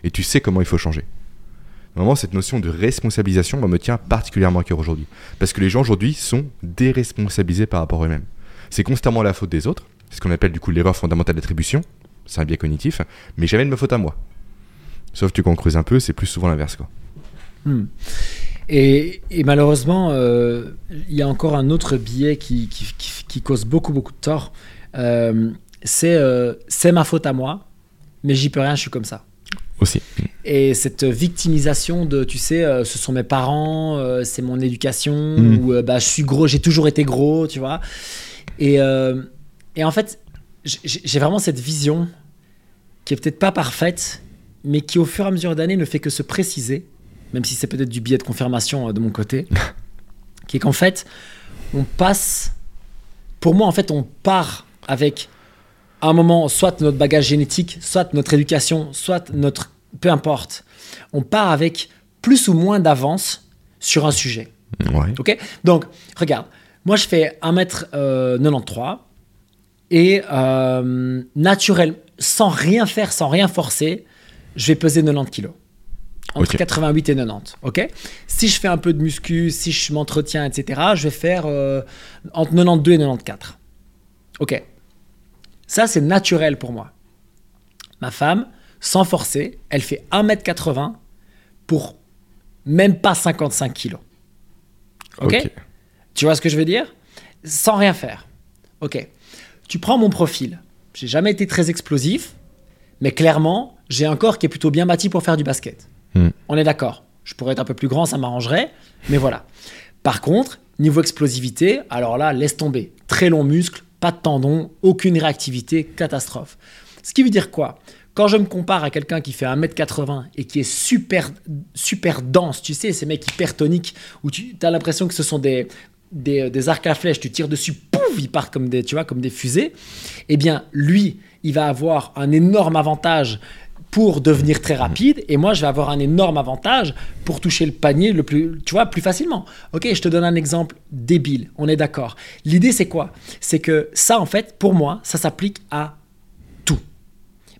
Et tu sais comment il faut changer. Vraiment, cette notion de responsabilisation moi, me tient particulièrement à cœur aujourd'hui. Parce que les gens aujourd'hui sont déresponsabilisés par rapport à eux-mêmes. C'est constamment la faute des autres, c'est ce qu'on appelle du coup l'erreur fondamentale d'attribution, c'est un biais cognitif, mais jamais de ma faute à moi. Sauf que quand on creuse un peu, c'est plus souvent l'inverse. quoi. Hmm. Et, et malheureusement, euh, il y a encore un autre biais qui, qui, qui- qui cause beaucoup, beaucoup de tort. Euh, c'est euh, c'est ma faute à moi, mais j'y peux rien, je suis comme ça. Aussi. Et cette victimisation de, tu sais, euh, ce sont mes parents, euh, c'est mon éducation, Mm. ou euh, bah, je suis gros, j'ai toujours été gros, tu vois. Et, et en fait, j'ai j'ai vraiment cette vision qui est peut-être pas parfaite, mais qui au fur et à mesure d'années ne fait que se préciser, même si c'est peut-être du biais de confirmation euh, de mon côté, qui est qu'en fait, on passe, pour moi, en fait, on part avec à un moment, soit notre bagage génétique, soit notre éducation, soit notre. peu importe. On part avec plus ou moins d'avance sur un sujet. Ouais. Ok? Donc, regarde, moi je fais 1m93 et euh, naturel, sans rien faire, sans rien forcer, je vais peser 90 kilos. Entre Ok. 88 et 90. Ok? Si je fais un peu de muscu, si je m'entretiens, etc., je vais faire euh, entre 92 et 94. Ok Ça, c'est naturel pour moi. Ma femme, sans forcer, elle fait 1m80 pour même pas 55 kilos. Ok. tu vois ce que je veux dire? Sans rien faire. Ok. Tu prends mon profil. J'ai jamais été très explosif, mais clairement, j'ai un corps qui est plutôt bien bâti pour faire du basket. Hmm. On est d'accord. Je pourrais être un peu plus grand, ça m'arrangerait, mais voilà. Par contre, niveau explosivité, alors là, laisse tomber. Très long muscle, pas de tendons, aucune réactivité, catastrophe. Ce qui veut dire quoi? Quand je me compare à quelqu'un qui fait 1m80 et qui est super, super dense, tu sais, ces mecs hypertoniques, où tu as l'impression que ce sont des, des, des arcs à flèches, tu tires dessus, pouf, ils partent comme des, tu vois, comme des fusées, eh bien, lui, il va avoir un énorme avantage pour devenir très rapide et moi je vais avoir un énorme avantage pour toucher le panier le plus tu vois plus facilement. OK, je te donne un exemple débile, on est d'accord. L'idée c'est quoi? C'est que ça en fait pour moi, ça s'applique à tout.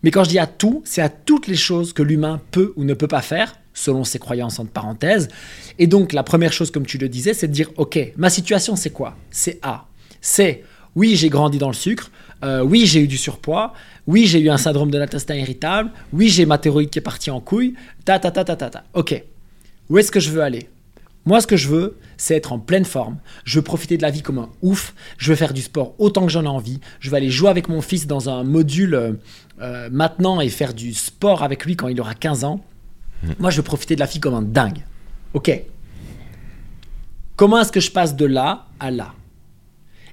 Mais quand je dis à tout, c'est à toutes les choses que l'humain peut ou ne peut pas faire selon ses croyances entre parenthèses. Et donc la première chose comme tu le disais, c'est de dire OK, ma situation c'est quoi? C'est A. C'est oui, j'ai grandi dans le sucre, euh, oui, j'ai eu du surpoids, oui, j'ai eu un syndrome de l'intestin irritable, oui, j'ai ma thyroïde qui est partie en couille, ta ta ta ta ta ta. Ok, où est-ce que je veux aller? Moi, ce que je veux, c'est être en pleine forme. Je veux profiter de la vie comme un ouf. Je veux faire du sport autant que j'en ai envie. Je vais aller jouer avec mon fils dans un module euh, euh, maintenant et faire du sport avec lui quand il aura 15 ans. Mmh. Moi, je veux profiter de la vie comme un dingue. Ok. Comment est-ce que je passe de là à là?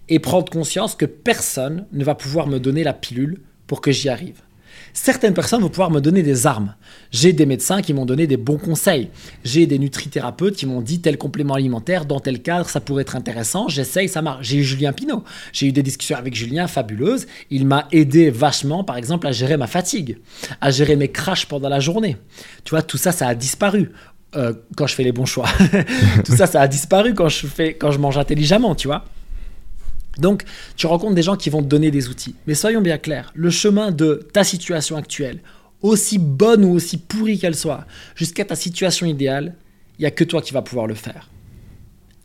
Et prendre conscience que personne ne va pouvoir me donner la pilule pour que j'y arrive. Certaines personnes vont pouvoir me donner des armes. J'ai des médecins qui m'ont donné des bons conseils. J'ai des nutrithérapeutes qui m'ont dit tel complément alimentaire, dans tel cadre, ça pourrait être intéressant. J'essaye, ça marche. J'ai eu Julien Pinault. J'ai eu des discussions avec Julien fabuleuses. Il m'a aidé vachement, par exemple, à gérer ma fatigue, à gérer mes crashs pendant la journée. Tu vois, tout ça, ça a disparu. Euh, quand je fais les bons choix. tout ça, ça a disparu quand je, fais, quand je mange intelligemment, tu vois. Donc, tu rencontres des gens qui vont te donner des outils. Mais soyons bien clairs, le chemin de ta situation actuelle, aussi bonne ou aussi pourrie qu'elle soit, jusqu'à ta situation idéale, il n'y a que toi qui vas pouvoir le faire.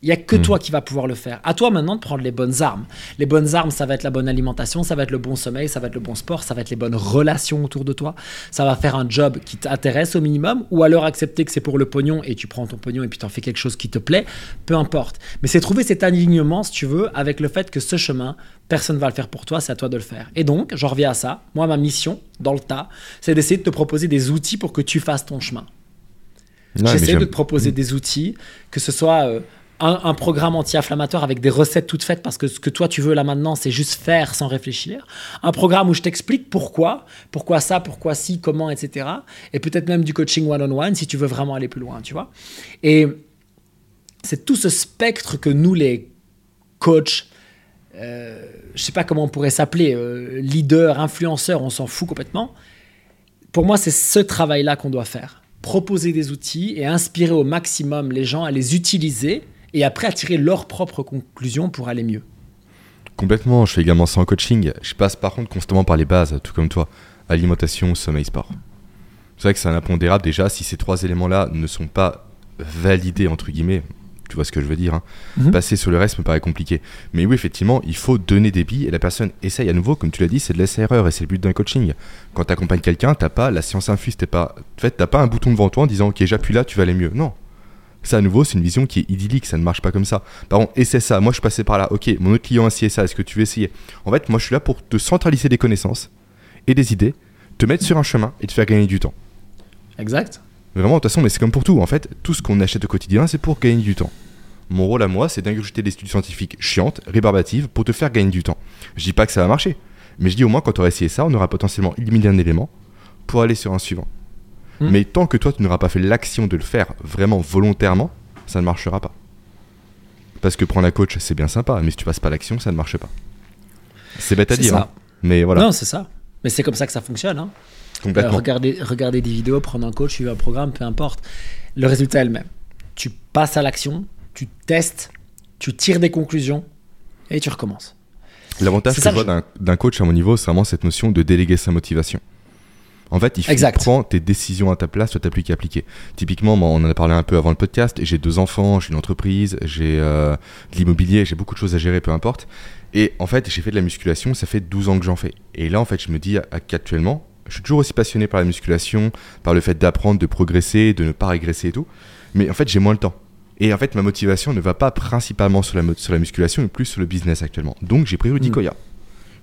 Il n'y a que hmm. toi qui vas pouvoir le faire. À toi maintenant de prendre les bonnes armes. Les bonnes armes, ça va être la bonne alimentation, ça va être le bon sommeil, ça va être le bon sport, ça va être les bonnes relations autour de toi. Ça va faire un job qui t'intéresse au minimum, ou alors accepter que c'est pour le pognon et tu prends ton pognon et puis tu en fais quelque chose qui te plaît. Peu importe. Mais c'est trouver cet alignement, si tu veux, avec le fait que ce chemin, personne ne va le faire pour toi, c'est à toi de le faire. Et donc, j'en reviens à ça. Moi, ma mission, dans le tas, c'est d'essayer de te proposer des outils pour que tu fasses ton chemin. J'essaie de te proposer hmm. des outils, que ce soit euh, un, programme anti-inflammatoire avec des recettes toutes faites parce que ce que toi tu veux là maintenant, c'est juste faire sans réfléchir. Un programme où je t'explique pourquoi, pourquoi ça, pourquoi si, comment, etc. Et peut-être même du coaching one-on-one si tu veux vraiment aller plus loin, tu vois. Et c'est tout ce spectre que nous, les coachs, euh, je sais pas comment on pourrait s'appeler, euh, leader, influenceur, on s'en fout complètement. Pour moi, c'est ce travail-là qu'on doit faire. Proposer des outils et inspirer au maximum les gens à les utiliser et après à tirer leurs propres conclusions pour aller mieux. Complètement, je fais également ça en coaching. Je passe par contre constamment par les bases, tout comme toi. Alimentation, sommeil, sport. C'est vrai que c'est un impondérable déjà, si ces trois éléments-là ne sont pas validés, entre guillemets, tu vois ce que je veux dire, hein. mhm. passer sur le reste me paraît compliqué. Mais oui, effectivement, il faut donner des billes et la personne essaye à nouveau, comme tu l'as dit, c'est de l'essai-erreur et c'est le but d'un coaching. Quand tu accompagnes quelqu'un, t'as pas la science infuse, t'es pas, en fait, t'as pas un bouton devant toi en disant ok, j'appuie là, tu vas aller mieux. Non, ça, à nouveau, c'est une vision qui est idyllique, ça ne marche pas comme ça. Par contre, essaie ça, moi je suis passé par là, ok, mon autre client a essayé ça, est-ce que tu veux essayer? En fait, moi je suis là pour te centraliser des connaissances et des idées, te mettre sur un chemin et te faire gagner du temps. Exact. Vraiment, de toute façon, mais c'est comme pour tout, en fait, tout ce qu'on achète au quotidien, c'est pour gagner du temps. Mon rôle à moi, c'est d'ingurgiter des études scientifiques chiantes, rébarbatives, pour te faire gagner du temps. Je dis pas que ça va marcher, mais je dis au moins quand tu auras essayé ça, on aura potentiellement éliminé un élément pour aller sur un suivant. Hmm. Mais tant que toi, tu n'auras pas fait l'action de le faire vraiment volontairement, ça ne marchera pas. Parce que prendre un coach, c'est bien sympa, mais si tu passes pas l'action, ça ne marche pas. C'est bête à dire, hein. mais voilà. Non, c'est ça. Mais c'est comme ça que ça fonctionne. Hein. Euh, regarder, regarder des vidéos, prendre un coach, suivre un programme, peu importe. Le résultat est le même. Tu passes à l'action, tu testes, tu tires des conclusions et tu recommences. L'avantage que je vois d'un coach à mon niveau, c'est vraiment cette notion de déléguer sa motivation. En fait, il prend tes décisions à ta place, toi t'as plus qu'à appliquer. Typiquement, on en a parlé un peu avant le podcast, j'ai deux enfants, j'ai une entreprise, j'ai euh, de l'immobilier, j'ai beaucoup de choses à gérer, peu importe. Et en fait, j'ai fait de la musculation, ça fait 12 ans que j'en fais. Et là, en fait, je me dis qu'actuellement, je suis toujours aussi passionné par la musculation, par le fait d'apprendre, de progresser, de ne pas régresser et tout. Mais en fait, j'ai moins le temps. Et en fait, ma motivation ne va pas principalement sur la, sur la musculation, mais plus sur le business actuellement. Donc, j'ai pris Rudy mm. Koya.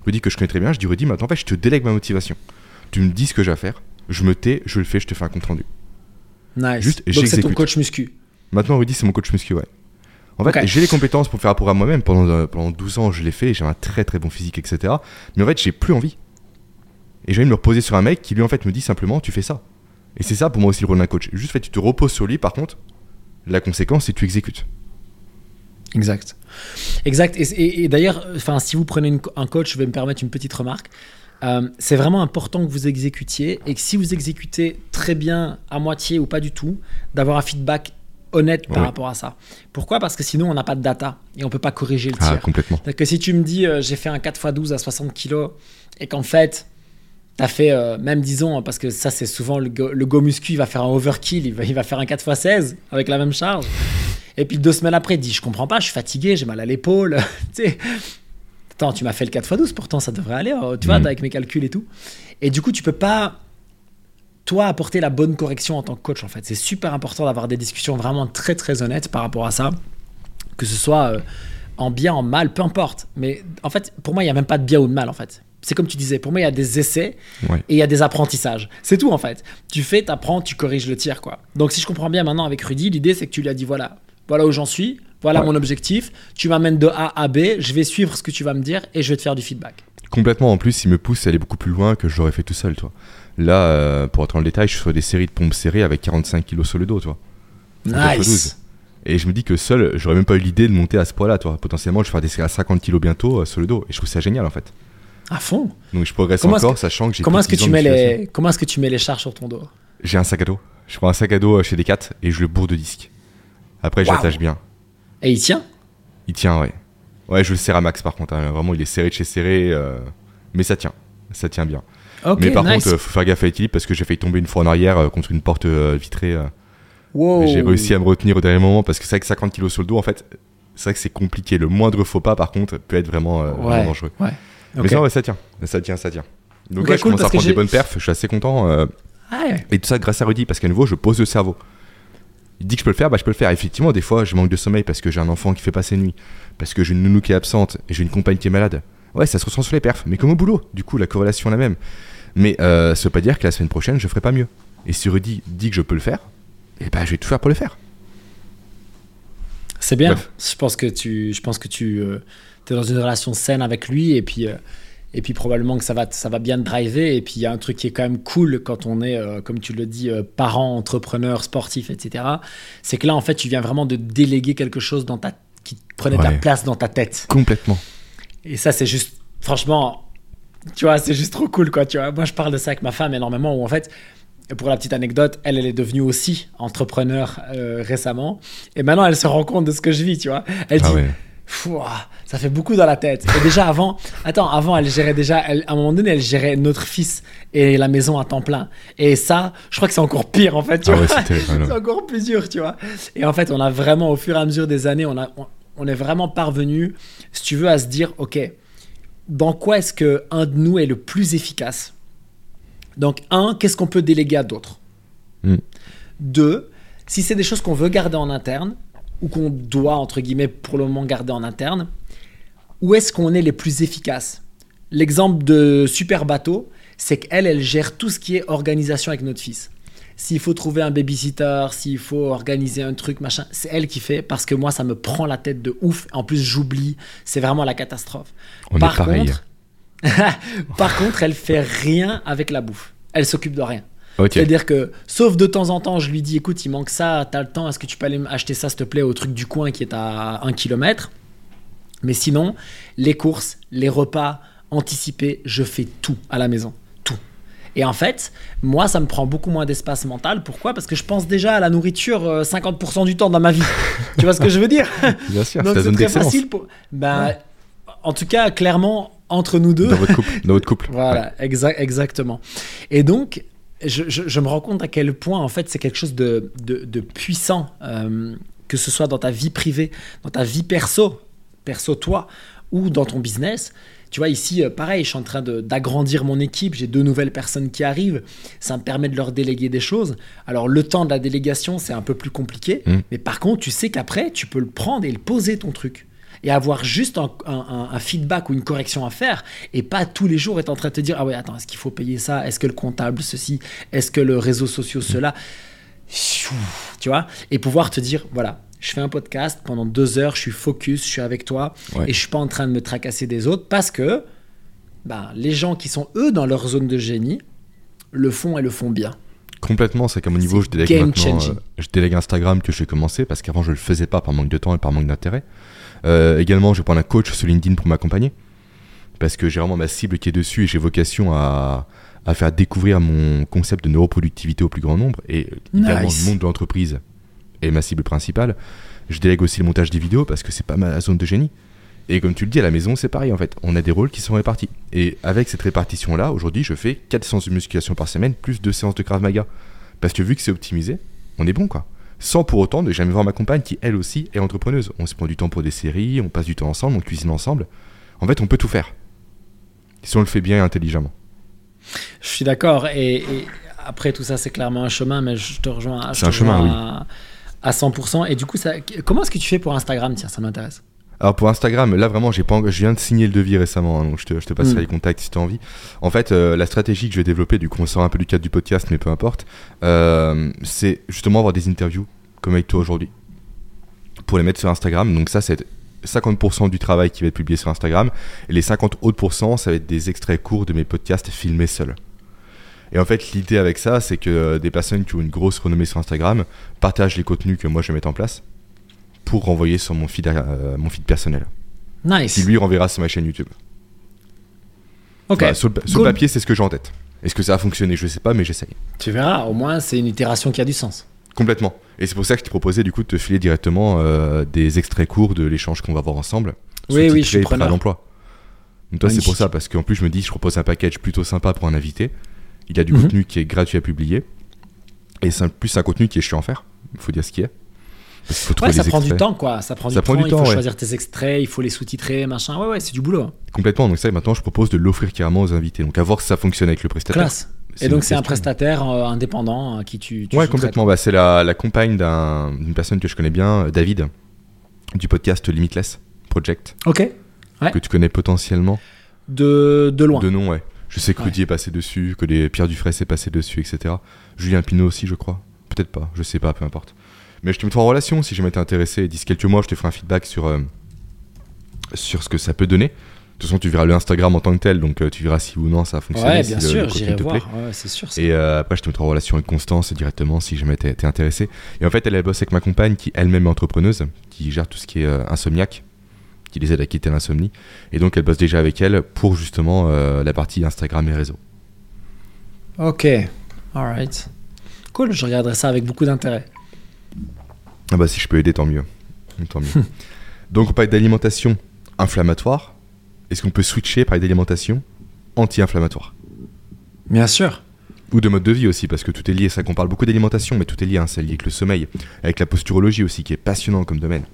Rudy que je connais très bien, je dis Rudy, maintenant, en fait, je te délègue ma motivation tu me dis ce que j'ai à faire, je me tais, je le fais, je te fais un compte rendu. Nice. Juste, Donc c'est ton coach muscu. Maintenant, Rudy, c'est mon coach muscu, ouais. En fait, j'ai les compétences pour faire un programme moi-même. Pendant, euh, pendant 12 ans, je l'ai fait, j'ai un très très bon physique, etc. Mais en fait, j'ai plus envie. Et j'ai envie de me reposer sur un mec qui lui, en fait, me dit simplement, tu fais ça. Et c'est ça pour moi aussi le rôle d'un coach. Juste, fait, tu te reposes sur lui, par contre, la conséquence, c'est que tu exécutes. Exact. Exact. Et, et, d'ailleurs, enfin, si vous prenez un coach, je vais me permettre une petite remarque Euh, c'est vraiment important que vous exécutiez et que si vous exécutez très bien, à moitié ou pas du tout, d'avoir un feedback honnête par rapport à ça. Pourquoi? Parce que sinon on n'a pas de data et on peut pas corriger le Ah, tir. complètement. C'est-à-dire que si tu me dis euh, j'ai fait un 4x12 à 60 kg et qu'en fait tu as fait, euh, même disons, parce que ça c'est souvent le go, le go muscu, il va faire un overkill, il va, il va faire un 4x16 avec la même charge. Et puis deux semaines après, il dit je comprends pas, je suis fatigué, j'ai mal à l'épaule. Attends, tu m'as fait le 4x12, pourtant ça devrait aller, euh, tu vois, Mhm. avec mes calculs et tout. Et du coup, tu peux pas, toi, apporter la bonne correction en tant que coach, en fait. C'est super important d'avoir des discussions vraiment très, très honnêtes par rapport à ça. Que ce soit euh, en bien, en mal, peu importe. Mais en fait, pour moi, il n'y a même pas de bien ou de mal, en fait. C'est comme tu disais, pour moi, il y a des essais Ouais. et il y a des apprentissages. C'est tout, en fait. Tu fais, tu apprends, tu corriges le tir, quoi. Donc, si je comprends bien maintenant avec Rudy, l'idée, c'est que tu lui as dit, voilà, voilà où j'en suis, voilà Ouais. mon objectif, tu m'amènes de A à B, je vais suivre ce que tu vas me dire et je vais te faire du feedback. Complètement, en plus, il me pousse à aller beaucoup plus loin que je l'aurais fait tout seul, toi. Là, euh, pour être dans le détail, je suis sur des séries de pompes serrées avec 45 kilos sur le dos, toi. En 4 x 12. Et je me dis que seul, j'aurais même pas eu l'idée de monter à ce poids-là, toi. Potentiellement, je vais faire des séries à 50 kilos bientôt euh, sur le dos. Et je trouve ça génial, en fait. À fond. Donc je progresse Comment encore, que- sachant que j'ai Comment est-ce que de 10 ans tu mets les comment est-ce que tu mets les charges sur ton dos? J'ai un sac à dos. Je prends un sac à dos euh, chez Decat et je le bourre de disques. Après, j'attache bien. Et il tient Il tient, ouais. Ouais, je le serre à max par contre. hein. Vraiment, il est serré de chez serré. euh, Mais ça tient. Ça tient bien. Mais par nice. contre, euh, faut faire gaffe à l'équilibre parce que j'ai failli tomber une fois en arrière euh, contre une porte euh, vitrée. euh. Wow. J'ai réussi à me retenir au dernier moment parce que c'est vrai que 50 kilos sur le dos, en fait, c'est vrai que c'est compliqué. Le moindre faux pas, par contre, peut être vraiment, euh, vraiment Ouais. dangereux. Ouais. Mais ça, ouais, ça tient. Ça tient, ça tient. Donc là, je cool, commence à parce que prendre des bonnes perfs. Je suis assez content. euh, Ah ouais. et tout ça grâce à Rudy, parce qu'à nouveau, je pose le cerveau. Il dit que je peux le faire, bah je peux le faire. Effectivement, des fois, je manque de sommeil parce que j'ai un enfant qui fait pas ses nuits, parce que j'ai une nounou qui est absente et j'ai une compagne qui est malade. Ouais, ça se ressent sur les perfs, mais comme au boulot. Du coup, la corrélation est la même. Mais euh, ça veut pas dire que la semaine prochaine, je ferai pas mieux. Et si Rudy dit que je peux le faire, et bah je vais tout faire pour le faire. C'est bien. Bref. Je pense que tu, je pense que tu es dans une relation saine avec lui et puis, euh, et puis probablement que ça va, ça va bien te driver. Et puis il y a un truc qui est quand même cool quand on est, euh, comme tu le dis, euh, parent, entrepreneur, sportif, etc. C'est que là, en fait, tu viens vraiment de déléguer quelque chose dans ta, qui prenait ta Ouais. place dans ta tête. Complètement. Et ça, c'est juste, franchement, tu vois, c'est juste trop cool, quoi. Tu vois, moi, je parle de ça avec ma femme énormément, où en fait, pour la petite anecdote, elle, elle est devenue aussi entrepreneur euh, récemment, et maintenant, elle se rend compte de ce que je vis, tu vois. Elle Ah dit, ouais. Fouah, ça fait beaucoup dans la tête. Et déjà avant, attends, avant, elle gérait déjà, elle- à un moment donné, elle gérait notre fils et la maison à temps plein. Et ça, je crois que c'est encore pire, en fait. Tu Ah vois. ouais, c'est encore plus dur, tu vois. Et en fait, on a vraiment, au fur et à mesure des années, on, a, on, on est vraiment parvenu, si tu veux, à se dire, OK, dans quoi est-ce que un de nous est le plus efficace? Donc, un, qu'est-ce qu'on peut déléguer à d'autres? Mm. Deux, si c'est des choses qu'on veut garder en interne, ou qu'on doit, entre guillemets, pour le moment garder en interne, où est-ce qu'on est les plus efficaces? L'exemple de Super Bateau, c'est qu'elle, elle gère tout ce qui est organisation avec notre fils. S'il faut trouver un babysitter, s'il faut organiser un truc, machin, c'est elle qui fait parce que moi, ça me prend la tête de ouf. En plus, j'oublie. C'est vraiment la catastrophe. On Par est pareil. contre, par contre, elle fait rien avec la bouffe. Elle s'occupe de rien. Ok. C'est-à-dire que, sauf de temps en temps, je lui dis écoute, il manque ça, t'as le temps, est-ce que tu peux aller acheter ça, s'il te plaît, au truc du coin qui est à un kilomètre? Mais sinon, les courses, les repas anticipés, je fais tout à la maison. Tout. Et en fait, moi, ça me prend beaucoup moins d'espace mental. Pourquoi? Parce que je pense déjà à la nourriture euh, 50% du temps dans ma vie. tu vois ce que je veux dire? Bien sûr, Donc c'est très facile pour. Ben, En tout cas, clairement, entre nous deux. Dans votre couple. Dans votre couple. Voilà, exa- exactement. Et donc, je, je- je me rends compte à quel point, en fait, c'est quelque chose de, de- de puissant, euh, que ce soit dans ta vie privée, dans ta vie perso, perso toi, ou dans ton business. Tu vois, ici, euh, pareil, je suis en train d'agrandir mon équipe, j'ai deux nouvelles personnes qui arrivent, ça me permet de leur déléguer des choses. Alors, le temps de la délégation, c'est un peu plus compliqué, Mm. mais par contre, tu sais qu'après, tu peux le prendre et le poser ton truc. Et avoir juste un, un- un- un feedback ou une correction à faire, et pas tous les jours être en train de te dire Ah ouais, attends, est-ce qu'il faut payer ça? Est-ce que le comptable, ceci? Est-ce que le réseau social, cela? Tu vois? Et pouvoir te dire Voilà, je fais un podcast pendant deux heures, je suis focus, je suis avec toi, Ouais. et je suis pas en train de me tracasser des autres parce que ben, les gens qui sont eux dans leur zone de génie le font et le font bien. Complètement, c'est qu'à mon niveau, je délègue maintenant. euh, je délègue Instagram que j'ai commencé parce qu'avant je le faisais pas par manque de temps et par manque d'intérêt. Euh, également, je vais prendre un coach sur LinkedIn pour m'accompagner. parce que j'ai vraiment ma cible qui est dessus et j'ai vocation à, à faire découvrir mon concept de neuroproductivité au plus grand nombre et également Nice. le monde de l'entreprise est ma cible principale. Je délègue aussi le montage des vidéos parce que c'est pas ma zone de génie. Et comme tu le dis, à la maison, c'est pareil en fait. On a des rôles qui sont répartis. Et avec cette répartition-là, aujourd'hui, je fais 4 séances de musculation par semaine, plus 2 séances de Krav Maga. Parce que vu que c'est optimisé, on est bon quoi. Sans pour autant ne jamais voir ma compagne qui, elle aussi, est entrepreneuse. On se prend du temps pour des séries, on passe du temps ensemble, on cuisine ensemble. En fait, on peut tout faire. Si on le fait bien et intelligemment. Je suis d'accord. Et, et après, tout ça, c'est clairement un chemin, mais je te rejoins, je C'est te un chemin, rejoins à, à 100%. Et du coup, ça, comment est-ce que tu fais pour Instagram? Tiens, ça m'intéresse. Alors pour Instagram, là vraiment, j'ai pas, je viens de signer le devis récemment, hein, donc je te, je te passerai Mm. les contacts si tu as envie. En fait, euh, la stratégie que je vais développer, du coup on sort un peu du cadre du podcast, mais peu importe, euh, c'est justement avoir des interviews comme avec toi aujourd'hui pour les mettre sur Instagram. Donc ça, c'est 50% du travail qui va être publié sur Instagram, et les 50 autres pourcents, ça va être des extraits courts de mes podcasts filmés seuls. Et en fait, l'idée avec ça, c'est que des personnes qui ont une grosse renommée sur Instagram partagent les contenus que moi je vais mettre en place pour renvoyer sur mon feed, euh, mon feed personnel Nice. qui lui renverra sur ma chaîne YouTube. ok. Sur le, sur le Cool. papier, c'est ce que j'ai en tête. Est-ce que ça a fonctionné? Je sais pas, mais j'essaye. Tu verras, au moins, c'est une itération qui a du sens. Complètement. Et c'est pour ça que je t'ai proposé du coup de te filer directement euh, des extraits courts de l'échange qu'on va avoir ensemble. Oui, oui, je suis prêts à preneur. l'emploi. Donc toi, c'est pour ça, parce qu'en plus, je me dis, je propose un package plutôt sympa pour un invité. Il y a du Mhm. contenu qui est gratuit à publier. Et c'est plus un contenu qui est chiant à faire. Il faut dire ce qui est. Parce qu'il faut trouver Ouais, ça les prend du temps, quoi. Ça prend du Ça temps. prend du il temps, faut ouais. choisir tes extraits, il faut les sous-titrer, machin. Ouais, ouais, c'est du boulot. hein. Complètement. Donc ça, maintenant, je propose de l'offrir carrément aux invités. Donc à voir si ça fonctionne avec le prestataire. Classe. Et donc, c'est un prestataire euh, indépendant à qui tu. tu Ouais, complètement. Bah, c'est la, la compagne d'un- d'une personne que je connais bien, euh, David, du podcast Limitless Project, Ok. Ouais. que tu connais potentiellement. De, de loin. De nom, ouais. Je sais que Ouais. Rudy est passé dessus, que les Pierre Dufresne est passé dessus, etc. Julien Pinault aussi, je crois. Peut-être pas, je sais pas, peu importe. Mais je te mettrai en relation si jamais t'es intéressé. D'ici quelques mois, je te ferai un feedback sur, euh, sur ce que ça peut donner. De toute façon, tu verras le Instagram en tant que tel, donc euh, tu verras si ou non ça a fonctionné. Ouais, si bien le sûr, j'irai voir. Ouais, c'est sûr. ça. Et euh, après, je te mettrai en relation avec Constance directement si jamais t'es t'es intéressé. Et en fait, elle, elle bosse avec ma compagne qui elle-même est entrepreneuse, qui gère tout ce qui est euh, insomniaque, qui les aide à quitter l'insomnie. Et donc, elle bosse déjà avec elle pour justement euh, la partie Instagram et réseau. Ok. Alright. Cool, je regarderai ça avec beaucoup d'intérêt. Ah bah, si je peux aider, tant mieux. Tant mieux. donc, on parle d'alimentation inflammatoire. Est-ce qu'on peut switcher par d'alimentation anti-inflammatoire? Bien sûr. Ou de mode de vie aussi, parce que tout est lié. C'est vrai qu'on parle beaucoup d'alimentation, mais tout est lié. hein. C'est lié avec le sommeil, avec la posturologie aussi, qui est passionnant comme domaine.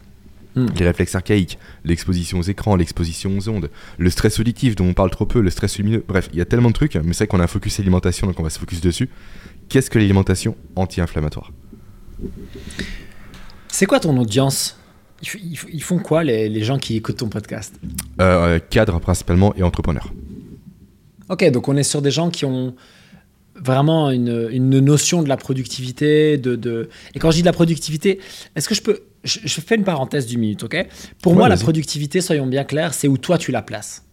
Hmm. Les réflexes archaïques, l'exposition aux écrans, l'exposition aux ondes, le stress auditif dont on parle trop peu, le stress lumineux. Bref, il y a tellement de trucs, mais c'est vrai qu'on a un focus alimentation, donc on va se focus dessus. Qu'est-ce que l'alimentation anti-inflammatoire? C'est quoi ton audience? Ils, font quoi les, les gens qui écoutent ton podcast? Euh, Cadre principalement et entrepreneur. Ok, donc on est sur des gens qui ont vraiment une, une notion de la productivité. De, de... Et quand je dis de la productivité, est-ce que je peux... Je, je fais une parenthèse du minute, ok? Pour Ouais, moi, la productivité, soyons bien clairs, c'est où toi tu la places.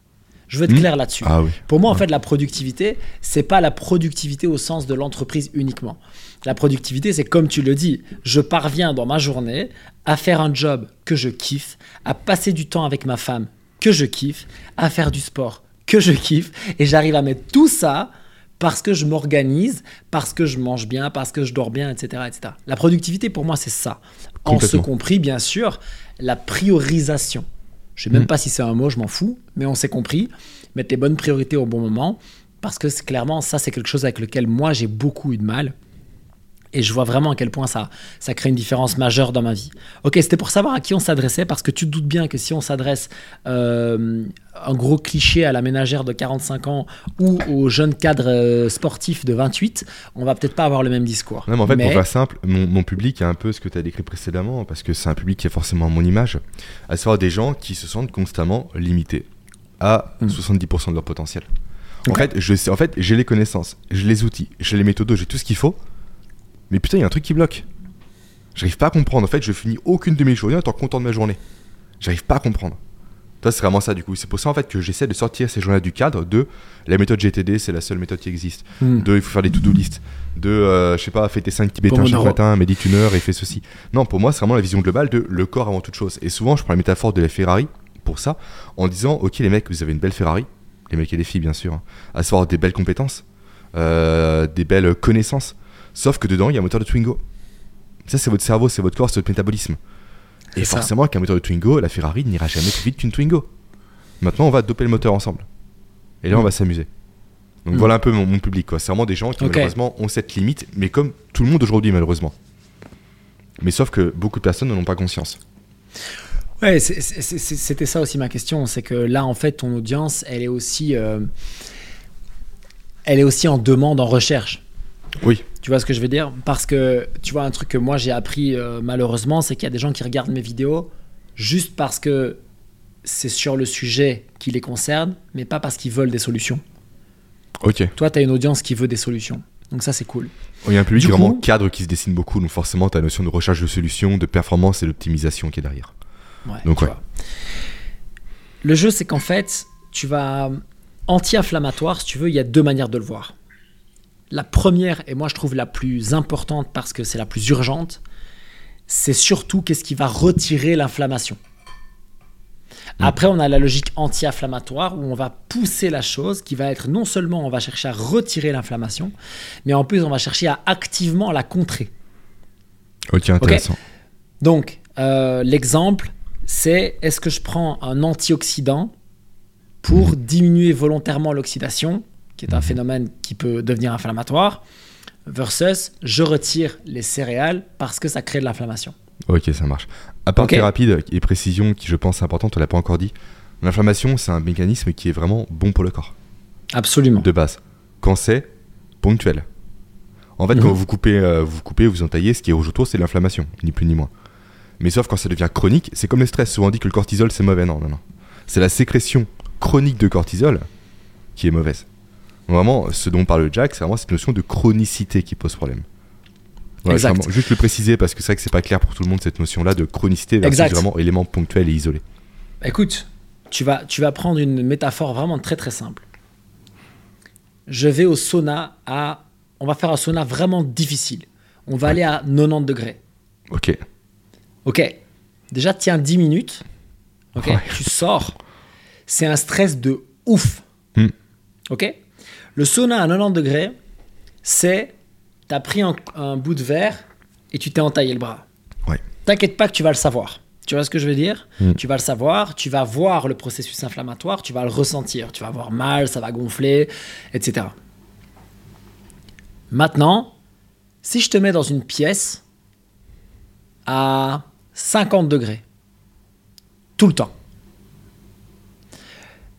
Je veux être Hmm? clair là-dessus. Ah oui. Pour moi, en fait, la productivité, c'est pas la productivité au sens de l'entreprise uniquement. La productivité, c'est comme tu le dis, je parviens dans ma journée à faire un job que je kiffe, à passer du temps avec ma femme que je kiffe, à faire du sport que je kiffe, et j'arrive à mettre tout ça parce que je m'organise, parce que je mange bien, parce que je dors bien, etc. etc. La productivité, pour moi, c'est ça. En ce compris, bien sûr, la priorisation. Je sais même Mm. pas si c'est un mot, je m'en fous, mais on s'est compris. Mettre les bonnes priorités au bon moment, parce que clairement, ça, c'est quelque chose avec lequel moi, j'ai beaucoup eu de mal. Et je vois vraiment à quel point ça, ça crée une différence majeure dans ma vie. Ok, c'était pour savoir à qui on s'adressait, parce que tu te doutes bien que si on s'adresse euh, un gros cliché à la ménagère de 45 ans ou au jeune cadre euh, sportif de 28, on va peut-être pas avoir le même discours. Non, mais en fait, pour faire simple, mon, mon public est un peu ce que tu as décrit précédemment, parce que c'est un public qui est forcément mon image, à savoir des gens qui se sentent constamment limités à Mm. 70% de leur potentiel. En fait, je sais, en fait, j'ai les connaissances, j'ai les outils, j'ai les méthodos, j'ai tout ce qu'il faut, mais putain, il y a un truc qui bloque. J'arrive pas à comprendre. En fait, je finis aucune de mes journées en étant content de ma journée. J'arrive pas à comprendre. Toi, c'est vraiment ça du coup. C'est pour ça en fait que j'essaie de sortir ces journées du cadre de la méthode GTD, c'est la seule méthode qui existe. Hmm. De il faut faire des to-do list. De euh, je sais pas, fais tes 5 tibétains chaque matin, médite une heure et fais ceci. Non, pour moi, c'est vraiment la vision globale de le corps avant toute chose. Et souvent, je prends la métaphore de la Ferrari pour ça, en disant ok les mecs, vous avez une belle Ferrari, les mecs et les filles bien sûr, hein, à savoir des belles compétences, euh, des belles connaissances. Sauf que dedans, il y a un moteur de Twingo. Ça, c'est votre cerveau, c'est votre corps, c'est votre métabolisme. Et ça. forcément, avec un moteur de Twingo, la Ferrari n'ira jamais plus vite qu'une Twingo. Maintenant, on va doper le moteur ensemble. Et là, on Mm. va s'amuser. Donc Mm. voilà un peu mon, mon public. C'est vraiment des gens qui, malheureusement, ont cette limite, mais comme tout le monde aujourd'hui, malheureusement. Mais sauf que beaucoup de personnes n'en ont pas conscience. Ouais, c'était ça aussi ma question. C'est que là, en fait, ton audience, elle est aussi, euh, elle est aussi en demande, en recherche. Oui. Tu vois ce que je veux dire? Parce que tu vois un truc que moi j'ai appris euh, malheureusement, c'est qu'il y a des gens qui regardent mes vidéos juste parce que c'est sur le sujet qui les concerne, mais pas parce qu'ils veulent des solutions. Ok. Toi, tu as une audience qui veut des solutions. Donc ça, c'est cool. Il y a un public Du vraiment coup- cadre qui se dessine beaucoup, donc forcément, tu as la notion de recherche de solutions, de performance et d'optimisation qui est derrière. Ouais, Donc, ouais. vois. Le jeu, c'est qu'en fait, tu vas anti-inflammatoire, si tu veux, il y a deux manières de le voir. La première, et moi je trouve la plus importante parce que c'est la plus urgente, c'est surtout qu'est-ce qui va retirer l'inflammation. Mm. Après, on a la logique anti-inflammatoire où on va pousser la chose qui va être non seulement on va chercher à retirer l'inflammation, mais en plus on va chercher à activement la contrer. Ok, intéressant. Donc, euh, l'exemple, c'est est-ce que je prends un antioxydant pour diminuer volontairement l'oxydation, qui est un Mhm. phénomène qui peut devenir inflammatoire, versus je retire les céréales parce que ça crée de l'inflammation. Ok, ça marche. Aparté Ok. rapide et précision qui, je pense, est importante, on l'a pas encore dit. L'inflammation, c'est un mécanisme qui est vraiment bon pour le corps, Absolument. de base. Quand c'est ponctuel. En fait, Mhm. quand vous coupez, euh, vous coupez, vous entaillez, ce qui est rouge autour, c'est l'inflammation, ni plus ni moins. Mais sauf quand ça devient chronique, c'est comme le stress. Souvent on dit que le cortisol, c'est mauvais. Non, non, non. C'est la sécrétion chronique de cortisol qui est mauvaise. Vraiment, ce dont parle Jack, c'est vraiment cette notion de chronicité qui pose problème. Voilà, Exact. c'est vraiment- juste le préciser parce que c'est vrai que c'est pas clair pour tout le monde cette notion-là de chronicité versus Exact. vraiment élément ponctuel et isolé. Écoute, tu vas, tu vas prendre une métaphore vraiment très très simple. Je vais au sauna à... On va faire un sauna vraiment difficile. On va Ouais. aller à 90 degrés. Ok. Ok. Déjà, tiens 10 minutes. Ok. Ouais. Tu sors. C'est un stress de ouf. Hmm. Ok. Le sauna à 90 degrés, c'est. T'as pris un, un bout de verre et tu t'es entaillé le bras. Ouais. T'inquiète pas que tu vas le savoir. Tu vois ce que je veux dire? Hmm. Tu vas le savoir, tu vas voir le processus inflammatoire, tu vas le ressentir. Tu vas avoir mal, ça va gonfler, etc. Maintenant, si je te mets dans une pièce à 50 degrés, tout le temps,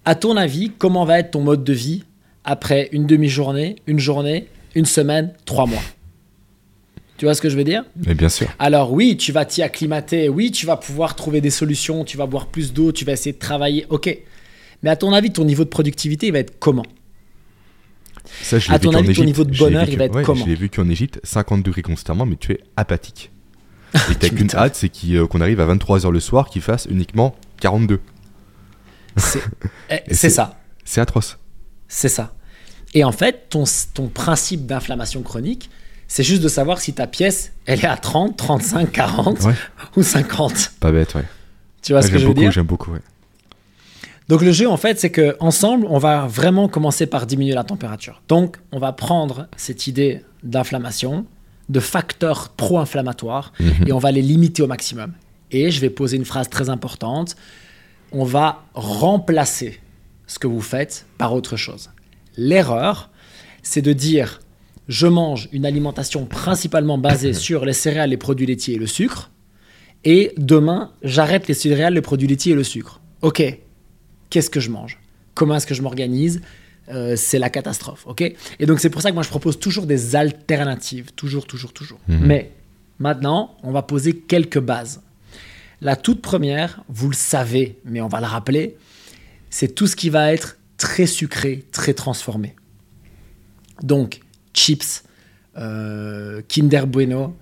à ton avis, comment va être ton mode de vie après une demi-journée, une journée, une semaine, trois mois Tu vois ce que je veux dire? Mais bien sûr. alors oui, tu vas t'y acclimater, oui, tu vas pouvoir trouver des solutions, tu vas boire plus d'eau, tu vas essayer de travailler, ok. Mais à ton avis, ton niveau de productivité, il va être comment? Ça, je À ton avis, ton Égypte. niveau de bonheur, il va être ouais, comment? Je l'ai vu qu'en Égypte, 50 degrés constamment, mais tu es apathique. Et t'as qu'une hâte, c'est euh, qu'on arrive à 23h le soir, qu'il fasse uniquement 42. C'est eh, c'est- ça, C'est atroce. C'est ça. Et en fait, ton, ton principe d'inflammation chronique, c'est juste de savoir si ta pièce, elle est à 30, 35, 40 Ouais. ou 50. Pas bête, ouais. Tu vois Ouais, ce que je veux beaucoup, dire j'aime beaucoup, ouais. Donc le jeu, en fait, c'est que ensemble, on va vraiment commencer par diminuer la température. Donc, on va prendre cette idée d'inflammation, de facteurs pro-inflammatoires, Mhm. et on va les limiter au maximum. Et je vais poser une phrase très importante. On va remplacer ce que vous faites par autre chose. L'erreur, c'est de dire je mange une alimentation principalement basée sur les céréales, les produits laitiers et le sucre, et demain, j'arrête les céréales, les produits laitiers et le sucre. Ok, qu'est-ce que je mange? Comment est-ce que je m'organise? Euh, C'est la catastrophe, ok? Et donc c'est pour ça que moi je propose toujours des alternatives, toujours, toujours, toujours. Mhm. Mais maintenant, on va poser quelques bases. La toute première, vous le savez, mais on va le rappeler, c'est tout ce qui va être très sucré, très transformé. Donc, chips, euh, Kinder Bueno,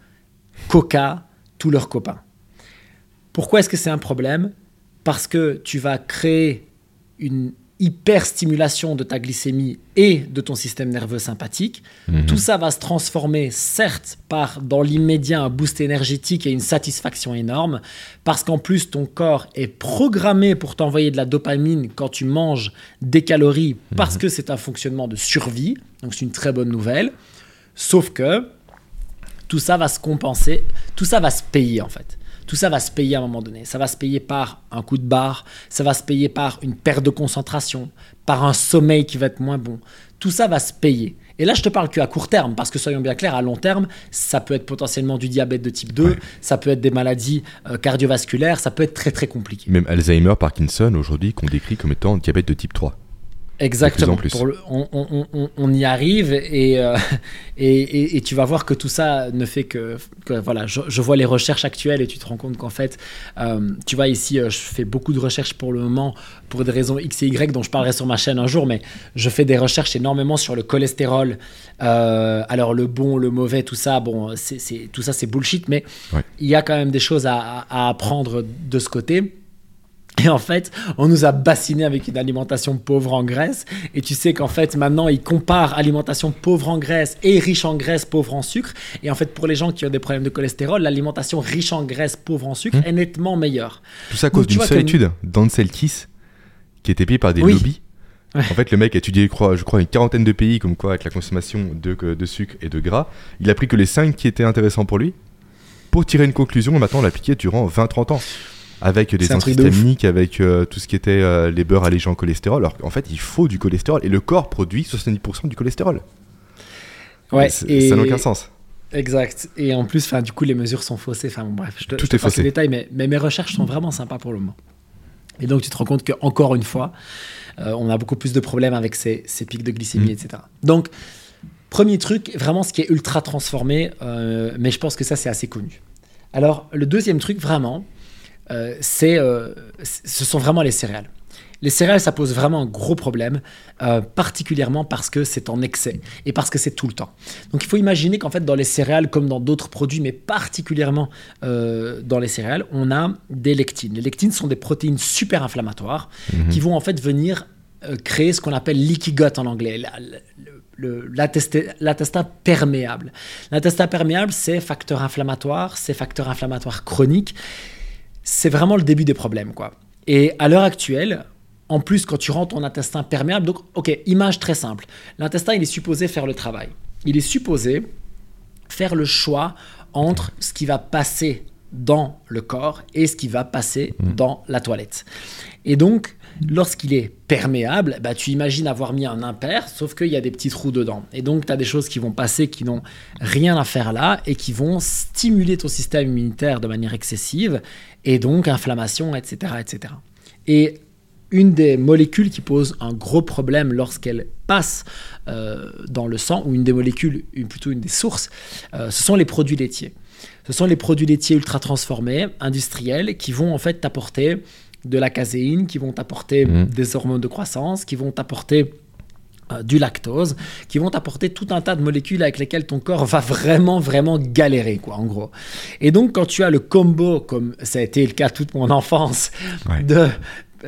Coca, tous leurs copains. Pourquoi est-ce que c'est un problème? Parce que tu vas créer une hyperstimulation de ta glycémie et de ton système nerveux sympathique. Mhm. Tout ça va se transformer, certes, par dans l'immédiat un boost énergétique et une satisfaction énorme, parce qu'en plus ton corps est programmé pour t'envoyer de la dopamine quand tu manges des calories, parce que c'est un fonctionnement de survie, donc c'est une très bonne nouvelle. Sauf que tout ça va se compenser, tout ça va se payer en fait. Tout ça va se payer à un moment donné. Ça va se payer par un coup de barre, ça va se payer par une perte de concentration, par un sommeil qui va être moins bon. Tout ça va se payer. Et là, je te parle qu'à court terme, parce que soyons bien clairs, à long terme, ça peut être potentiellement du diabète de type 2, Ouais. ça peut être des maladies euh, cardiovasculaires, ça peut être très très compliqué. Même Alzheimer, Parkinson, aujourd'hui, qu'on décrit comme étant diabète de type 3. Exactement. plus. Pour le- on, on- on- on y arrive et, euh, et, et- et tu vas voir que tout ça ne fait que, que- voilà. Je, je vois les recherches actuelles et tu te rends compte qu'en fait, euh, tu vois ici, euh, je fais beaucoup de recherches pour le moment pour des raisons X et Y dont je parlerai sur ma chaîne un jour, mais je fais des recherches énormément sur le cholestérol. Euh, alors le bon, le mauvais, tout ça, bon, c'est, tout ça c'est bullshit, mais Ouais. il y a quand même des choses à- à apprendre de ce côté. Et en fait, on nous a bassiné avec une alimentation pauvre en graisse. Et tu sais qu'en fait, maintenant, ils comparent alimentation pauvre en graisse et riche en graisse, pauvre en sucre. Et en fait, pour les gens qui ont des problèmes de cholestérol, l'alimentation riche en graisse, pauvre en sucre est nettement meilleure. Tout ça à cause d'une seule que- étude d'Anselkis, qui était payée par des Oui. lobbies. Ouais. En fait, le mec a étudié, je crois, je crois, une quarantaine de pays, comme quoi, avec la consommation de, de sucre et de gras. Il a pris que les 5 qui étaient intéressants pour lui, pour tirer une conclusion, et maintenant l'appliquer durant 20-30 ans. Avec des truc de antihistaminiques, avec euh, tout ce qui était euh, les beurres allégés en cholestérol. Alors qu'en fait, il faut du cholestérol, et le corps produit 70% du cholestérol. Ouais, et- Ça n'a aucun sens. Exact. Et en plus, du coup, les mesures sont faussées. Enfin, bon, bref, je te, Tout je est faussé. mais, mais mes recherches sont vraiment sympas pour le moment. Et donc, tu te rends compte que encore une fois, euh, on a beaucoup plus de problèmes avec ces, ces pics de glycémie, Mm. etc. Donc, premier truc, vraiment ce qui est ultra transformé, euh, mais je pense que ça, c'est assez connu. Alors, le deuxième truc, vraiment, euh, c'est, euh, ce sont vraiment les céréales. Les céréales, ça pose vraiment un gros problème, euh, particulièrement parce que c'est en excès et parce que c'est tout le temps. Donc il faut imaginer qu'en fait dans les céréales, comme dans d'autres produits, mais particulièrement euh, dans les céréales, on a des lectines. Les lectines sont des protéines super inflammatoires Mhm. qui vont en fait venir euh, créer ce qu'on appelle leaky gut en anglais, la- le- l'intestin perméable. L'intestin perméable, c'est facteur inflammatoire, c'est facteur inflammatoire chronique. C'est vraiment le début des problèmes, quoi. Et à l'heure actuelle, en plus, quand tu rends ton intestin perméable, donc, ok, image très simple. L'intestin, il est supposé faire le travail. Il est supposé faire le choix entre ce qui va passer dans le corps et ce qui va passer dans la toilette. Et donc, lorsqu'il est perméable, bah, tu imagines avoir mis un impair, sauf qu'il y a des petits trous dedans. Et donc, tu as des choses qui vont passer qui n'ont rien à faire là et qui vont stimuler ton système immunitaire de manière excessive, et donc inflammation, etc. etc. Et une des molécules qui pose un gros problème lorsqu'elle passe euh, dans le sang, ou une des molécules, plutôt une des sources, euh, ce sont les produits laitiers. Ce sont les produits laitiers ultra transformés, industriels, qui vont en fait t'apporter de la caséine, qui vont t'apporter Mhm. des hormones de croissance, qui vont t'apporter euh, du lactose, qui vont t'apporter tout un tas de molécules avec lesquelles ton corps va vraiment, vraiment galérer, quoi, en gros. Et donc, quand tu as le combo, comme ça a été le cas toute mon enfance, Ouais. de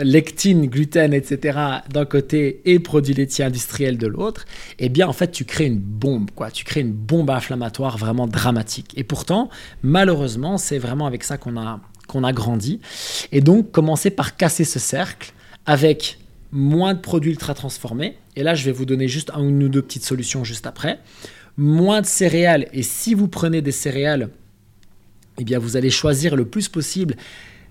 lectine, gluten, etc. d'un côté et produits laitiers industriels de l'autre, eh bien en fait tu crées une bombe, quoi. Tu crées une bombe inflammatoire vraiment dramatique. Et pourtant, malheureusement, c'est vraiment avec ça qu'on a qu'on a grandi. Et donc commencer par casser ce cercle avec moins de produits ultra transformés. Et là, je vais vous donner juste une ou deux petites solutions juste après. Moins de céréales. Et si vous prenez des céréales, eh bien vous allez choisir le plus possible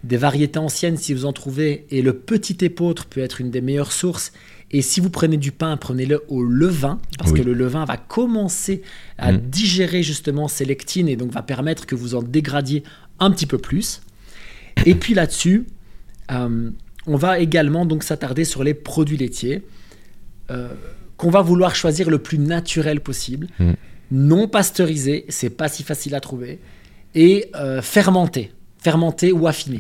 des variétés anciennes si vous en trouvez. Et le petit épeautre peut être une des meilleures sources. Et si vous prenez du pain, prenez-le au levain, parce Oui. que le levain va commencer à Mm. digérer justement ces lectines et donc va permettre que vous en dégradiez un petit peu plus. Et puis là-dessus, euh, on va également donc s'attarder sur les produits laitiers euh, qu'on va vouloir choisir le plus naturel possible, Mm. non pasteurisé, c'est pas si facile à trouver, et euh, fermenté, fermenté ou affiné.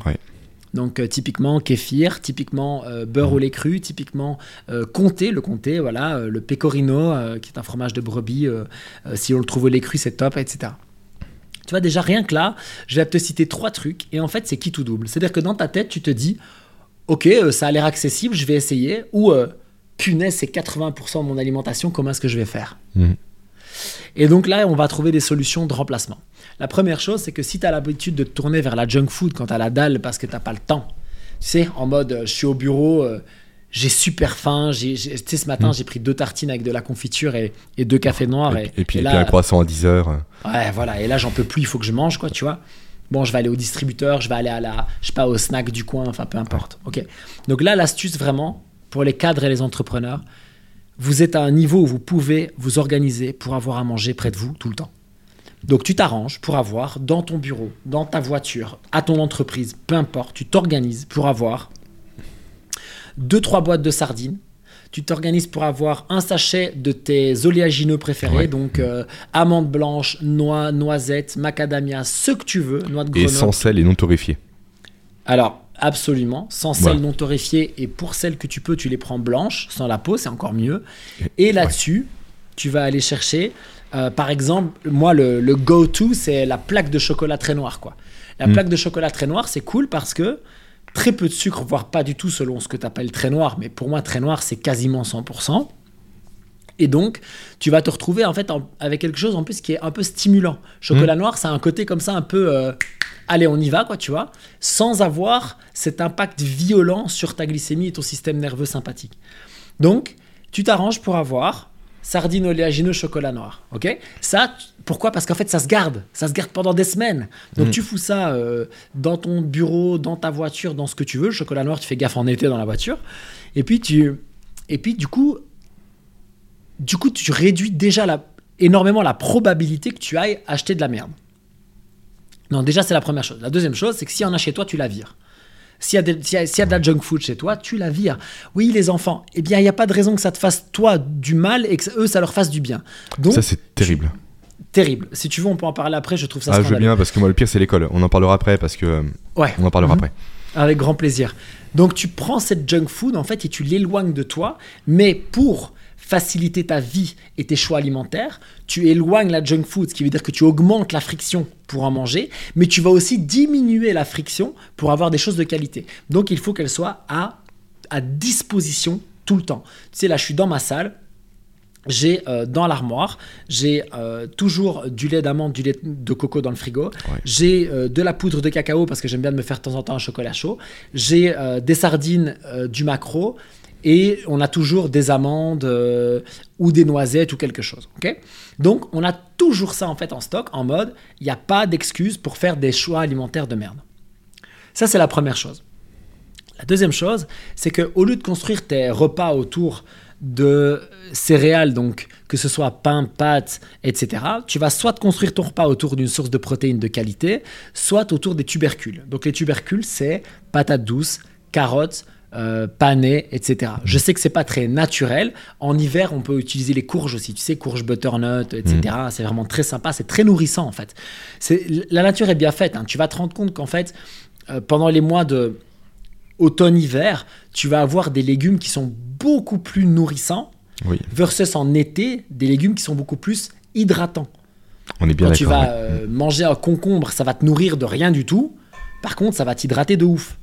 Donc euh, typiquement kéfir, typiquement euh, beurre au lait cru, typiquement euh, comté, le comté, voilà, le pecorino, qui est un fromage de brebis, si on le trouve au lait cru, c'est top, etc. Tu vois, déjà rien que là, je vais te citer trois trucs, et en fait, c'est qui tout double. C'est-à-dire que dans ta tête, tu te dis, ok, euh, ça a l'air accessible, je vais essayer, ou euh, punaise, c'est 80% de mon alimentation, comment est-ce que je vais faire Mhm. Et donc là, on va trouver des solutions de remplacement. La première chose, c'est que si tu as l'habitude de te tourner vers la junk food quand tu as la dalle parce que tu pas le temps, tu sais, en mode euh, je suis au bureau, euh, j'ai super faim, tu sais, ce matin, j'ai pris deux tartines avec de la confiture et, et deux cafés noirs. Et, Et, et puis, là, un croissant à 10 heures. Ouais, voilà. Et là, j'en peux plus. Il faut que je mange, quoi, tu vois. Bon, je vais aller au distributeur, je vais aller à la, je sais pas, au snack du coin, enfin, peu importe. Ok. Donc là, l'astuce vraiment pour les cadres et les entrepreneurs, vous êtes à un niveau où vous pouvez vous organiser pour avoir à manger près de vous tout le temps. Donc tu t'arranges pour avoir dans ton bureau, dans ta voiture, à ton entreprise, peu importe, tu t'organises pour avoir deux trois boîtes de sardines. Tu t'organises pour avoir un sachet de tes oléagineux préférés, Ouais. donc euh, amandes blanches, noix, noisettes, macadamia, ce que tu veux, noix de Et sans sel et non torréfié. Alors, absolument, sans sel Voilà. non torréfié, et pour celles que tu peux, tu les prends blanches, sans la peau, c'est encore mieux. Et là-dessus, tu vas aller chercher, euh, par exemple, moi, le, le go-to, c'est la plaque de chocolat très noire, quoi. La Mm. plaque de chocolat très noire, c'est cool parce que très peu de sucre, voire pas du tout selon ce que tu appelles très noir, mais pour moi, très noir, c'est quasiment 100%. Et donc, tu vas te retrouver en fait en- avec quelque chose en plus qui est un peu stimulant. Chocolat noir, ça a un côté comme ça un peu, euh, allez, on y va, quoi, tu vois, sans avoir cet impact violent sur ta glycémie et ton système nerveux sympathique. Donc, tu t'arranges pour avoir sardines oléagineux chocolat noir, ok? Ça, pourquoi? Parce qu'en fait, ça se garde, ça se garde pendant des semaines. Donc, tu fous ça euh, dans ton bureau, dans ta voiture, dans ce que tu veux. Le chocolat noir, tu fais gaffe en été dans la voiture. Et puis, tu, et puis du coup, du coup, tu réduis déjà la- énormément la probabilité que tu ailles acheter de la merde. Non, déjà, c'est la première chose. La deuxième chose, c'est que s'il y en a chez toi, tu la vires. S'il y, a des- s'il y a- s'il y a de la junk food chez toi, tu la vires. Oui, les enfants, eh bien, il n'y a pas de raison que ça te fasse, toi, du mal et que eux, ça leur fasse du bien. Donc, Ça, c'est terrible. terrible. Si tu veux, on peut en parler après, je trouve ça Ah, je veux bien, parce que moi, le pire, c'est l'école. On en parlera après, parce que. euh, Ouais. On en parlera Mhm. après. Avec grand plaisir. Donc tu prends cette junk food en fait et tu l'éloignes de toi, mais pour faciliter ta vie et tes choix alimentaires, tu éloignes la junk food, ce qui veut dire que tu augmentes la friction pour en manger, mais tu vas aussi diminuer la friction pour avoir des choses de qualité. Donc il faut qu'elle soit à, à disposition tout le temps. Tu sais, là je suis dans ma salle, j'ai euh, dans l'armoire, j'ai euh, toujours du lait d'amande, du lait de coco dans le frigo. J'ai euh, de la poudre de cacao parce que j'aime bien de me faire de temps en temps un chocolat chaud. J'ai des sardines, du maquereau et on a toujours des amandes euh, ou des noisettes ou quelque chose. Donc on a toujours ça en fait en stock en mode il n'y a pas d'excuse pour faire des choix alimentaires de merde. Ça c'est la première chose. La deuxième chose, c'est que au lieu de construire tes repas autour de céréales, donc que ce soit pain, pâtes, etc., tu vas soit construire ton repas autour d'une source de protéines de qualité, soit autour des tubercules. Donc les tubercules, c'est patates douces, carottes, euh, panais, etc. Je sais que c'est pas très naturel. En hiver, on peut utiliser les courges aussi. Tu sais, courges butternut, etc. C'est vraiment très sympa. C'est très nourrissant en fait. La nature est bien faite. hein. Tu vas te rendre compte qu'en fait, euh, pendant les mois de automne-hiver, tu vas avoir des légumes qui sont beaucoup plus nourrissants Oui, versus en été, des légumes qui sont beaucoup plus hydratants. on est bien Quand tu vas euh, manger un concombre, ça va te nourrir de rien du tout. Par contre, ça va t'hydrater de ouf.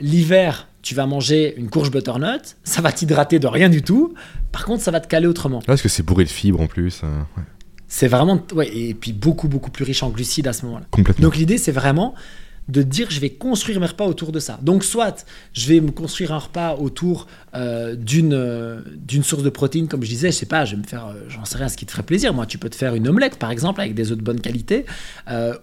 L'hiver, tu vas manger une courge butternut, ça va t'hydrater de rien du tout. Par contre, ça va te caler autrement. Parce que c'est bourré de fibres en plus. euh, ouais. C'est vraiment, ouais, et puis beaucoup beaucoup plus riche en glucides à ce moment-là. Complètement. Donc l'idée, c'est vraiment de dire je vais construire mes repas autour de ça. Donc soit je vais me construire un repas autour euh, d'une euh, d'une source de protéines, comme je disais, je sais pas, je vais me faire, euh, j'en sais rien, ce qui te ferait plaisir. Moi, tu peux te faire une omelette, par exemple, avec des œufs de bonne qualité.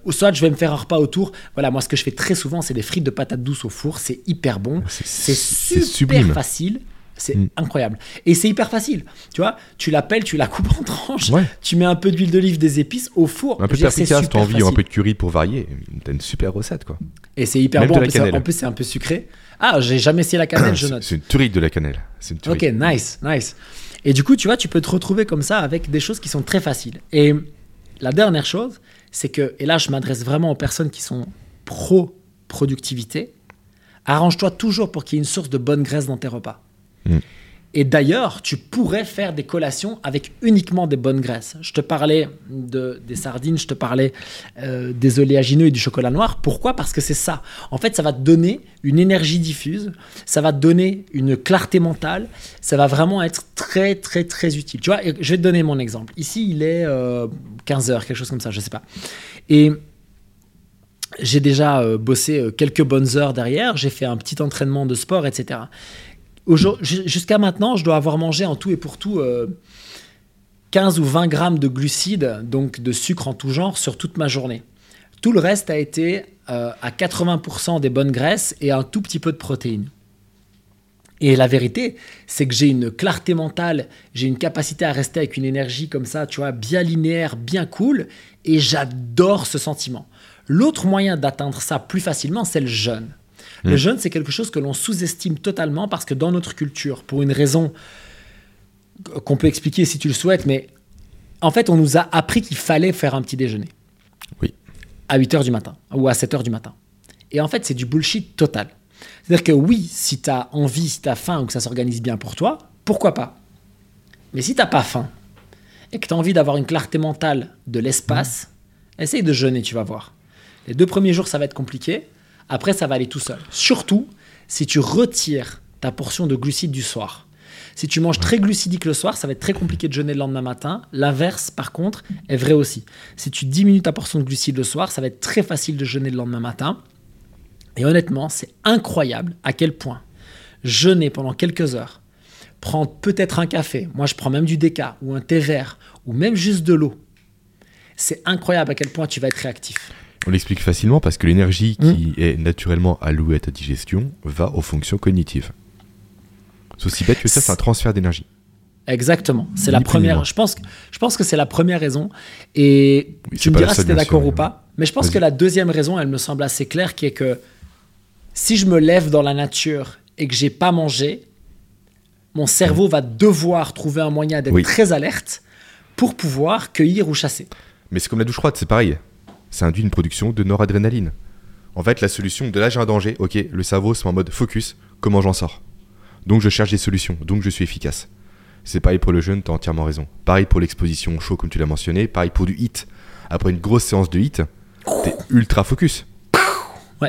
Ou soit je vais me faire un repas autour. Voilà, moi, ce que je fais très souvent, c'est des frites de patates douces au four. C'est hyper bon. C'est- super sublime. facile. C'est Mm. incroyable. Et c'est hyper facile. Tu vois, tu l'appelles, tu la coupes en tranches, Ouais. tu mets un peu d'huile d'olive, des épices au four. Un peu de paprika si t'as envie, ou un peu de curry pour varier. T'as une super recette, quoi. Et c'est hyper Même bon. En plus, c'est- cannelle. en plus, c'est un peu sucré. Ah, j'ai jamais essayé la cannelle, je C'est note. c'est une tuerie de la cannelle. C'est une. Ok, nice, nice. Et du coup, tu vois, tu peux te retrouver comme ça avec des choses qui sont très faciles. Et la dernière chose, c'est que, et là, je m'adresse vraiment aux personnes qui sont pro-productivité, arrange-toi toujours pour qu'il y ait une source de bonne graisse dans tes repas. Mm. Et d'ailleurs, tu pourrais faire des collations avec uniquement des bonnes graisses. Je te parlais de, des sardines, je te parlais euh, des oléagineux et du chocolat noir. Pourquoi? Parce que c'est ça. En fait, ça va te donner une énergie diffuse, ça va te donner une clarté mentale, ça va vraiment être très, très, très utile. Tu vois, je vais te donner mon exemple. Ici, il est 15 euh, heures, quelque chose comme ça, je sais pas. Et j'ai déjà euh, bossé quelques bonnes heures derrière, j'ai fait un petit entraînement de sport, etc. Jusqu'à maintenant, je dois avoir mangé en tout et pour tout 15 euh, ou 20 grammes de glucides, donc de sucre en tout genre, sur toute ma journée. Tout le reste a été euh, à 80% des bonnes graisses et un tout petit peu de protéines. Et la vérité, c'est que j'ai une clarté mentale, j'ai une capacité à rester avec une énergie comme ça, tu vois, bien linéaire, bien cool, et j'adore ce sentiment. L'autre moyen d'atteindre ça plus facilement, c'est le jeûne. Le mm. jeûne, c'est quelque chose que l'on sous-estime totalement parce que dans notre culture, pour une raison qu'on peut expliquer si tu le souhaites, mais en fait, on nous a appris qu'il fallait faire un petit déjeuner. Oui. À 8 h du matin ou à 7 h du matin. Et en fait, c'est du bullshit total. C'est-à-dire que oui, si tu as envie, si tu as faim ou que ça s'organise bien pour toi, pourquoi pas? Mais si tu pas faim et que tu as envie d'avoir une clarté mentale de l'espace, mm. essaye de jeûner, tu vas voir. Les deux premiers jours, ça va être compliqué. Après, ça va aller tout seul. Surtout si tu retires ta portion de glucides du soir. Si tu manges très glucidique le soir, ça va être très compliqué de jeûner le lendemain matin. L'inverse, par contre, est vrai aussi. Si tu diminues ta portion de glucides le soir, ça va être très facile de jeûner le lendemain matin. Et honnêtement, c'est incroyable à quel point jeûner pendant quelques heures, prendre peut-être un café, moi je prends même du déca ou un thé vert ou même juste de l'eau, c'est incroyable à quel point tu vas être réactif. On l'explique facilement parce que l'énergie qui mm. est naturellement allouée à ta digestion va aux fonctions cognitives. C'est aussi bête que ça, c'est un transfert d'énergie. Exactement. C'est la première. Je pense, je pense que c'est la première raison. Et tu me diras si tu es d'accord ou pas. Mais je pense que la deuxième raison, elle me semble assez claire, qui est que si je me lève dans la nature et que j'ai pas mangé, mon cerveau va devoir trouver un moyen d'être très alerte pour pouvoir cueillir ou chasser. Mais c'est comme la douche froide, c'est pareil ça induit une production de noradrénaline. En fait, la solution de là j'ai un danger, ok, le cerveau c'est en mode focus, comment j'en sors? Donc je cherche des solutions, donc je suis efficace. C'est pareil pour le jeûne, t'as entièrement raison. Pareil pour l'exposition au chaud comme tu l'as mentionné, pareil pour du hit. Après une grosse séance de hit, t'es ultra focus.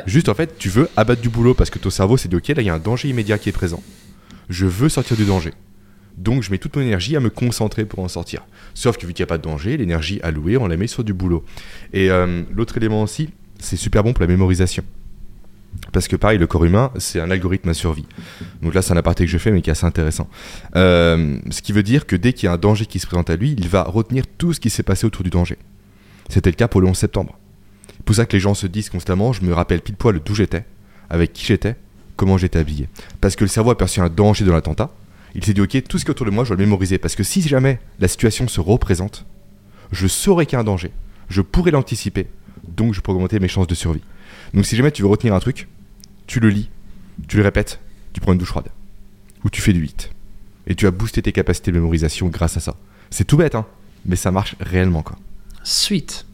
Juste en fait, tu veux abattre du boulot parce que ton cerveau s'est dit ok, là il y a un danger immédiat qui est présent. Je veux sortir du danger. Donc je mets toute mon énergie à me concentrer pour en sortir. Sauf que vu qu'il n'y a pas de danger, l'énergie allouée, on la met sur du boulot. Et euh, l'autre élément aussi, c'est super bon pour la mémorisation. Parce que pareil, le corps humain, c'est un algorithme à survie. Donc là, c'est un aparté que je fais, mais qui est assez intéressant. Euh, ce qui veut dire que dès qu'il y a un danger qui se présente à lui, il va retenir tout ce qui s'est passé autour du danger. C'était le cas pour le 11 septembre. C'est pour ça que les gens se disent constamment, je me rappelle pile poil d'où j'étais, avec qui j'étais, comment j'étais habillé. Parce que le cerveau a perçu un danger de l'attentat, il s'est dit ok, tout ce qui est autour de moi, je dois le mémoriser. Parce que si jamais la situation se représente, je saurais qu'il y a un danger, je pourrais l'anticiper, donc je pourrais augmenter mes chances de survie. Donc si jamais tu veux retenir un truc, tu le lis, tu le répètes, tu prends une douche froide. Ou tu fais du 8. Et tu as boosté tes capacités de mémorisation grâce à ça. C'est tout bête, hein, mais ça marche réellement quoi. Suite.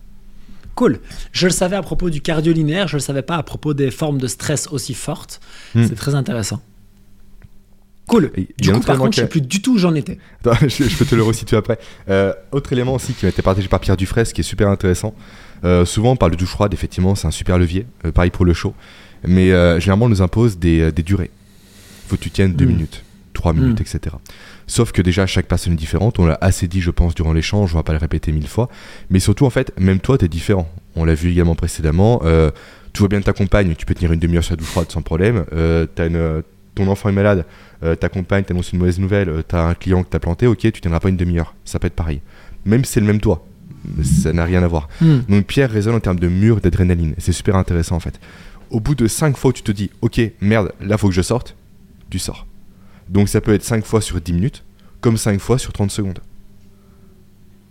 Cool. Je le savais à propos du cardio linéaire, je le savais pas à propos des formes de stress aussi fortes. Hmm. C'est très intéressant. Cool. du coup, par contre, je sais plus du tout où j'en étais. je, peux te le resituer après. Euh, autre élément aussi qui m'a été partagé par Pierre Dufresne, qui est super intéressant. Euh, souvent, on parle de douche froide, effectivement, c'est un super levier. Euh, pareil pour le chaud. Mais généralement, on nous impose des, des durées. Faut que tu tiennes 2 hmm. minutes, 3 minutes, hmm. etc. Sauf que déjà, chaque personne est différente. On l'a assez dit, je pense, durant l'échange. On va pas le répéter mille fois. Mais surtout, en fait, même toi, tu es différent. On l'a vu également précédemment. tu vois bien ta compagne, tu peux tenir une demi-heure sur la douche froide sans problème. as une, ton enfant est malade euh, ta compagne t'annonce une mauvaise nouvelle, euh, t'as un client que t'as planté, ok, tu tiendras pas une demi-heure. Ça peut être pareil. Même si c'est le même toit, ça n'a rien à voir. Hmm. Donc Pierre résonne en termes de mur d'adrénaline. C'est super intéressant en fait. Au bout de 5 fois où tu te dis, ok, merde, là faut que je sorte, tu sors. Donc ça peut être 5 fois sur 10 minutes, comme 5 fois sur 30 secondes.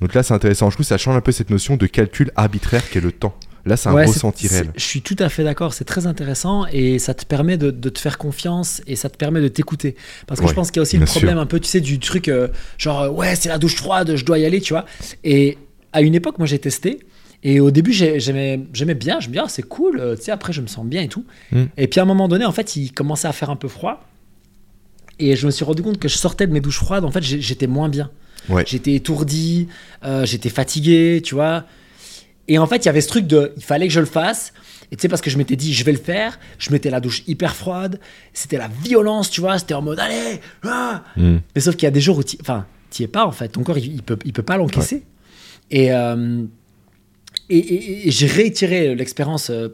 Donc là c'est intéressant. Je trouve que ça change un peu cette notion de calcul arbitraire qu'est le temps. Là, c'est un ressenti réel. Je suis tout à fait d'accord, c'est très intéressant et ça te permet de, te faire confiance et ça te permet de t'écouter. Parce que je pense qu'il y a aussi le problème un peu, tu sais, du truc euh, genre, euh, ouais, c'est la douche froide, je dois y aller, tu vois. Et à une époque, moi, j'ai testé. Et au début, j'aimais bien, je me disais, ah, c'est cool, euh, tu sais, après, je me sens bien et tout. Hmm. Et puis à un moment donné, en fait, il commençait à faire un peu froid. Et je me suis rendu compte que je sortais de mes douches froides, en fait, j'étais moins bien. Ouais. J'étais étourdi, euh, j'étais fatigué, tu vois. Et en fait, il y avait ce truc de, il fallait que je le fasse. Et tu sais, parce que je m'étais dit, je vais le faire, je mettais la douche hyper froide, c'était la violence, tu vois, c'était en mode, allez, ah Mm. Mais sauf qu'il y a des jours où, tu enfin, es pas, en fait, ton corps, il, il peut, il peut pas l'encaisser. Et, euh, et, et- et j'ai réitéré l'expérience euh,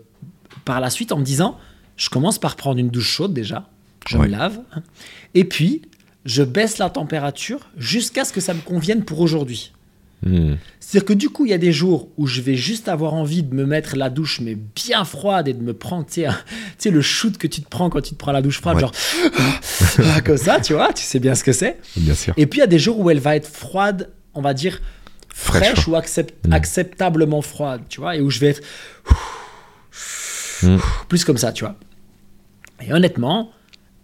par la suite en me disant, je commence par prendre une douche chaude déjà, je Ouais. me lave, et puis, je baisse la température jusqu'à ce que ça me convienne pour aujourd'hui. Mm. C'est-à-dire que du coup, il y a des jours où je vais juste avoir envie de me mettre la douche, mais bien froide, et de me prendre, tu sais, le shoot que tu te prends quand tu te prends la douche froide, Ouais. genre, comme ça, tu vois, tu sais bien ce que c'est. Bien sûr. Et puis, il y a des jours où elle va être froide, on va dire, Fraîche, fraîche, ou accept- Mm. acceptablement froide, tu vois, et où je vais être Mm. plus comme ça, tu vois. Et honnêtement,